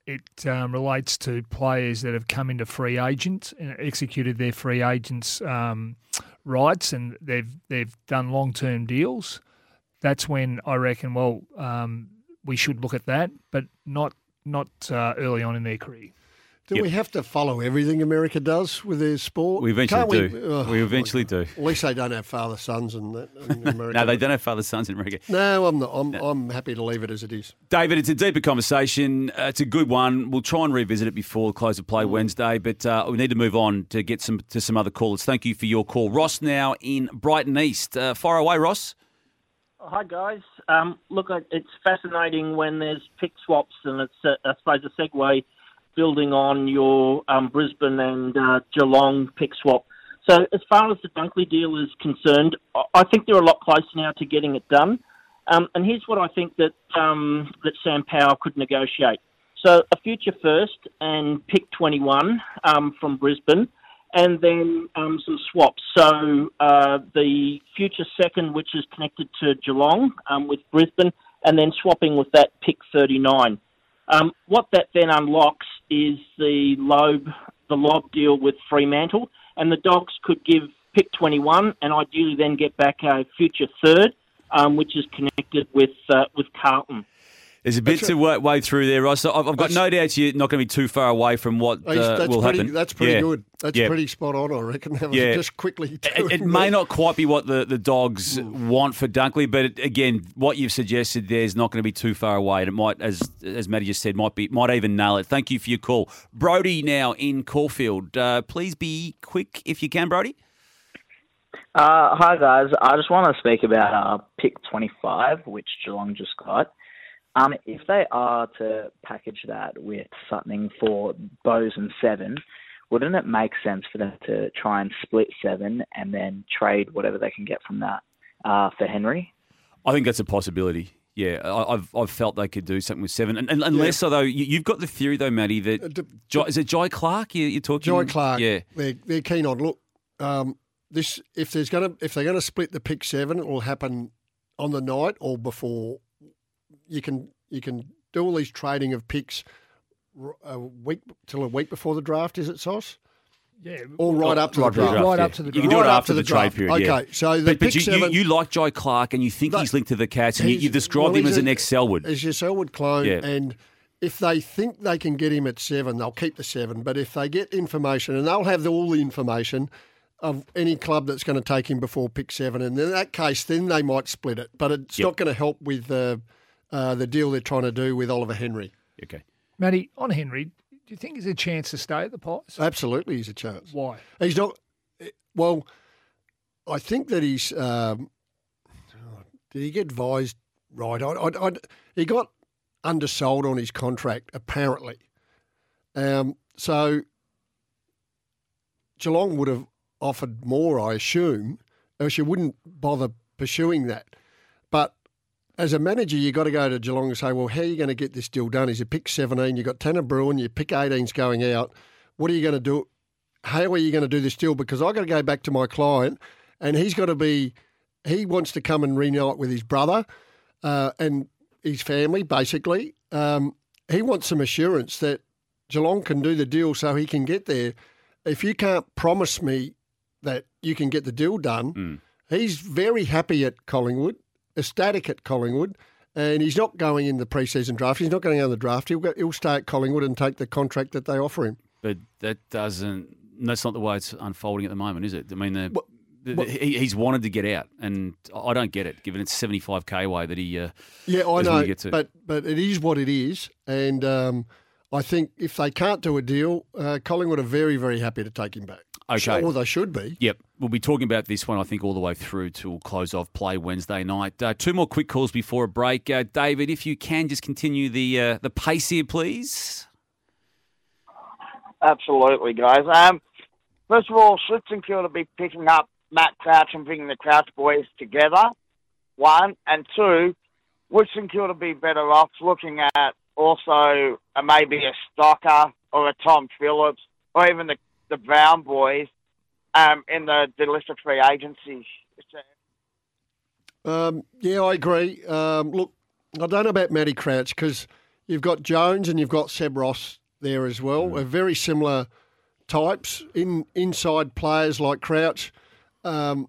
it um, relates to players that have come into free agents and executed their free agents' um, rights and they've they've done long term deals. That's when I reckon. Well, um, we should look at that, but not not uh, early on in their career. Do we have to follow everything America does with their sport? We eventually Can't do. Oh, we eventually do. At least they don't have father sons and that in America. No, they don't have father sons in America. No, I'm not. I'm, I'm happy to leave it as it is. David, it's a deeper conversation. Uh, it's a good one. We'll try and revisit it before the close of play Wednesday, but uh, we need to move on to get some to some other callers. Thank you for your call, Ross. Now in Brighton East, uh, far away, Ross. Hi guys. Um, look, it's fascinating when there's pick swaps, and it's I suppose a segue building on your um, Brisbane and uh, Geelong pick swap. So as far as the Dunkley deal is concerned, I- I think they're a lot closer now to getting it done. Um, and here's what I think that um, that Sam Power could negotiate. So a future first and pick 21 um, from Brisbane, and then um, some swaps. So uh, the future second, which is connected to Geelong um, with Brisbane, and then swapping with that pick 39. Um, what that then unlocks is the Lobb, the Lobb deal with Fremantle, and the Dogs could give pick 21, and ideally then get back a future third, um, which is connected with uh, with Carlton. There's a bit to work way through there, Ross. I've, I've got no doubt you're not going to be too far away from what uh, that's will pretty, happen. That's pretty Yeah. good. That's Yeah. pretty spot on, I reckon. That was Yeah. just quickly. It, it may not quite be what the, the dogs want for Dunkley, but it, again, what you've suggested there is not going to be too far away, and it might, as as Matty just said, might be might even nail it. Thank you for your call, Brodie. Now in Caulfield, uh, please be quick if you can, Brodie. Uh, hi guys, I just want to speak about uh, pick 25, which Geelong just got. Um, if they are to package that with something for Bowes and Seven, wouldn't it make sense for them to try and split Seven and then trade whatever they can get from that uh, for Henry? I think that's a possibility. Yeah, I, I've I've felt they could do something with seven, and, and unless although you, you've got the theory though, Matty, that Jai, is it Jhye Clark you, you're talking? Joy Clark. Yeah, they're, they're keen on. Look, um, this if there's going to if they're going to split the pick seven, it will happen on the night or before. You can you can do all these trading of picks r- a week till a week before the draft. Is it Sauce? Yeah, Or right up to the draft. Right yeah. up to the draft. You can do it Right up after the, the trade draft. period. yeah. Okay, so the but, but pick you, seven- you, you like Jhye Clark, and you think he's linked to the Cats, and you, He's- you've described well, him as an a- ex Selwood. As your Selwood clone, Yeah. and if they think they can get him at seven, they'll keep the seven. But if they get information, and they'll have all the information of any club that's going to take him before pick seven, and in that case, then they might split it. But it's Yep. not going to help with uh, uh, the deal they're trying to do with Oliver Henry. Okay. Matty, on Henry, do you think there's a chance to stay at the Pies? Absolutely, he's a chance. Why? He's not. Well, I think that he's. Um, did he get advised right? I, I, I, he got undersold on his contract apparently. Um, so Geelong would have offered more, I assume, else you wouldn't bother pursuing that. As a manager, you've got to go to Geelong and say, well, how are you going to get this deal done? Is you pick 17, you've got Tanner Bruhn, your pick 18's going out. What are you going to do how are you going to do this deal? Because I've got to go back to my client, and he's got to be, he wants to come and reunite with his brother uh, and his family, basically. Um, he wants some assurance that Geelong can do the deal so he can get there. If you can't promise me that you can get the deal done, he's very happy at Collingwood, ecstatic at Collingwood, and he's not going in the preseason draft. He's not going on the draft. He'll, go, he'll stay at Collingwood and take the contract that they offer him. But that doesn't. That's not the way it's unfolding at the moment, is it? I mean, the, the, what- he, he's wanted to get out, and I don't get it, given it's seventy five k way that he. Uh, Yeah, I know, but but it is what it is, and um, I think if they can't do a deal, uh, Collingwood are very very happy to take him back. Okay. or they should be. Yep, we'll be talking about this one, I think, all the way through till close off play Wednesday night. Uh, two more quick calls before a break. Uh, David, if you can just continue the uh, the pace here, please. Absolutely, guys. Um, first of all, Slitzenkill to be picking up Matt Crouch and bringing the Crouch boys together. One and two, Woodson-Kill to be better off looking at also uh, maybe a Stocker or a Tom Phillips or even the the Brown boys um, in the, the list of free agencies. Um, yeah, I agree. Um, look, I don't know about Matty Crouch because you've got Jones and you've got Seb Ross there as well. Mm. Are very similar types in inside players like Crouch. Um,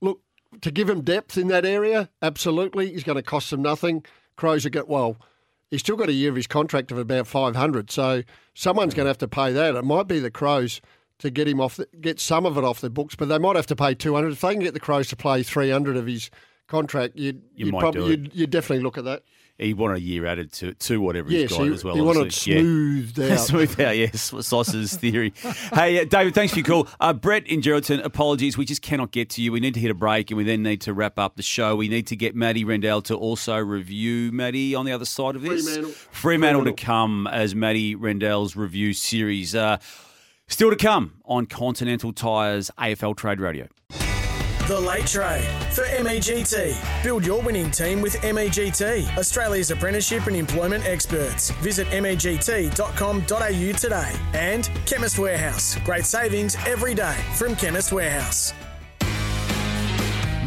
look, to give him depth in that area, absolutely, he's going to cost them nothing. Crows are get well. He's still got a year of his contract of about five hundred, so someone's going to have to pay that. It might be the Crows to get him off, the, get some of it off the books, but they might have to pay two hundred. If they can get the Crows to play three hundred of his contract, you'd, You you'd might probably do you'd, you'd definitely look at that. He wanted a year added to, to whatever Yes, he's got he- as well. he wanted obviously. Yeah. out. smoothed out, yes. Sauce's theory. hey, uh, David, thanks for your call. Uh, Brett in Geraldton, apologies. We just cannot get to you. We need to hit a break and we then need to wrap up the show. We need to get Matty Rendell to also review Maddie on the other side of this. Fremantle. Fremantle to come as Matty Rendell's review series. Uh, still to come on Continental Tyres AFL Trade Radio. The Late Trade for MEGT. Build your winning team with MEGT, Australia's apprenticeship and employment experts. Visit MEGT.com.au today. And Chemist Warehouse. Great savings every day from Chemist Warehouse.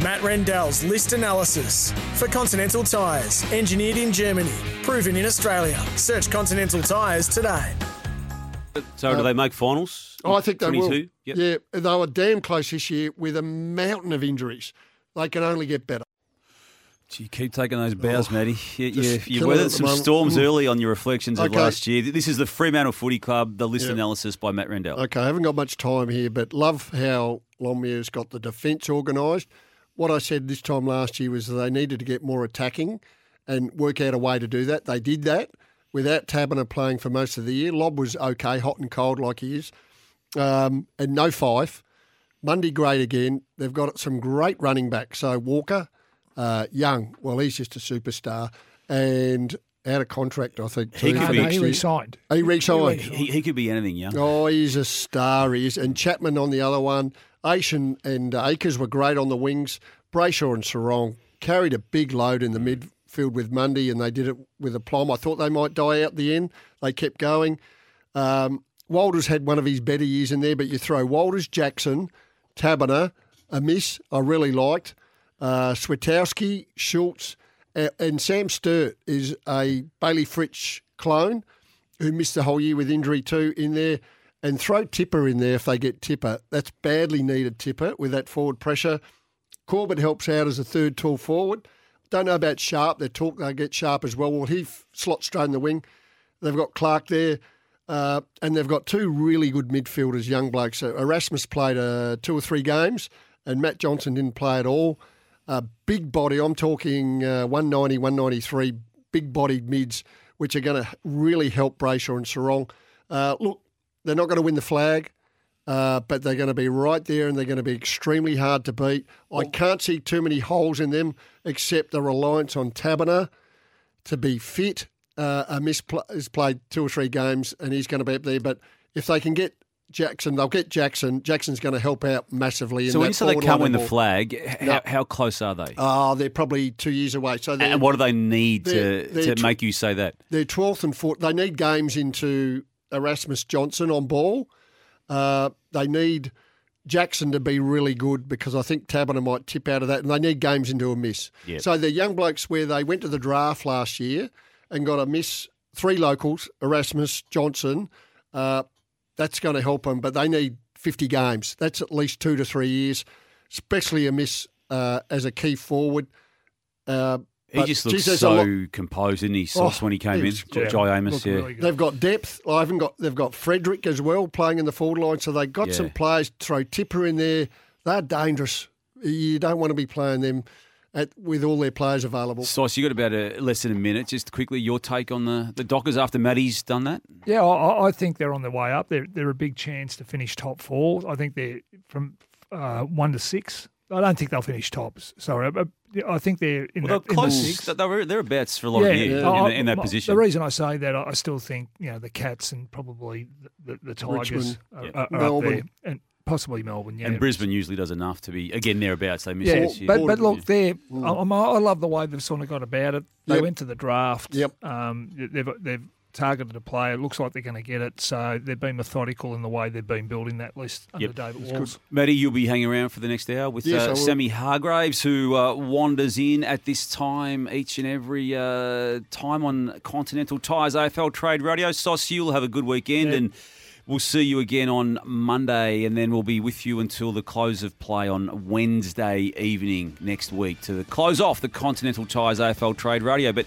Matt Rendell's list analysis for Continental Tyres. Engineered in Germany, proven in Australia. Search Continental Tyres today. So, do Uh, they make finals? Oh, I think they will. 22? Yep. Yeah, they were damn close this year with a mountain of injuries. They can only get better. Do you keep taking those bows, Oh, Matty. You, you, you weathered some moment. storms Mm. early on your reflections of last year. This is the Fremantle Footy Club, the list Yeah. analysis by Matt Rendell. Okay, I haven't got much time here, but love how Longmuir's got the defence organised. What I said this time last year was that they needed to get more attacking and work out a way to do that. They did that without Taberner playing for most of the year. Lobb was okay, hot and cold like he is, um, and no Fyfe. Mundy great again. They've got some great running backs. So Walker, uh, Young, well, he's just a superstar, and out of contract, I think. He too, could be- he re-signed. He re-signed. He, he could be anything, young. Oh, he's a star, he is. And Chapman on the other one. Aish and, and Acres were great on the wings. Brayshaw and Serong carried a big load in the midfield with Mundy, and they did it with aplomb. I thought they might die out the end. They kept going. Um, Walters had one of his better years in there, but you throw Walters, Jackson, Taberner, Amiss I really liked. Uh, Switkowski, Schultz, a- and Sam Sturt is a Bailey Fritsch clone who missed the whole year with injury too in there. And throw Tipper in there if they get Tipper. That's badly needed Tipper with that forward pressure. Corbett helps out as a third tall forward. Don't know about Sharp. They talk they get Sharp as well. Well, he f- slots straight in the wing. They've got Clark there, uh, and they've got two really good midfielders, young blokes. Erasmus played uh, two or three games, and Matt Johnson didn't play at all. Uh, big body. I'm talking uh, 190, 193, big bodied mids, which are going to really help Brayshaw and Serong. Uh, look, they're not going to win the flag. Uh, but they're going to be right there and they're going to be extremely hard to beat. I can't see too many holes in them except the reliance on Taberner to be fit. Uh, Amiss pl- has played two or three games and he's going to be up there. But if they can get Jackson, they'll get Jackson. Jackson's going to help out massively. In So when you say they can't win the flag, No. how, how close are they? Oh, they're probably two years away. So and what do they need they're- to, they're to tw- make you say that? They're 12th and 14th. They need games into Erasmus Johnson on ball. Uh, they need Jackson to be really good because I think Taberner might tip out of that, and they need games into Amiss. Yep. So the young blokes where they went to the draft last year and got Amiss, three locals, Erasmus, Johnson, uh, that's going to help them, but they need 50 games. That's at least two to three years, especially Amiss uh, as a key forward. Uh, He but just looks there's a so lot- composed, didn't he, Sauce, Oh, when he came in? he's good. Jye Amiss, yeah. They've got depth. I haven't got. They've got Frederick as well playing in the forward line. So they've got Yeah. some players. Throw Tipper in there. They're dangerous. You don't want to be playing them at, with all their players available. Sauce, you got about a, less than a minute. Just quickly, your take on the, the Dockers after Matty's done that? Yeah, I, I think they're on their way up. They're they're a big chance to finish top four. I think they're from uh, one to six. I don't think they'll finish tops. Sorry, but I think they're in, Well, the, they're in the six. They were thereabouts for a lot of years in, I- in that my- position. The reason I say that, I still think you know the Cats and probably the, the, the Tigers Richmond, are, yeah. are, are up Melbourne. there, and possibly Melbourne. Yeah, And Brisbane usually does enough to be, again, thereabouts. They missed Yeah, this year. but, but look, they're, Mm. I, I love the way they've sort of got about it. They Yep. went to the draft. Yep. Um, they've they've targeted a player. It looks like they're going to get it. So they've been methodical in the way they've been building that list under Yep. David Walls. Matty, you'll be hanging around for the next hour with Yes, uh. Sammy Hargraves, who uh, wanders in at this time each and every uh, time on Continental Tyres AFL Trade Radio. Sauce, you'll have a good weekend Yeah. and we'll see you again on Monday and then we'll be with you until the close of play on Wednesday evening next week to close off the Continental Tyres AFL Trade Radio. But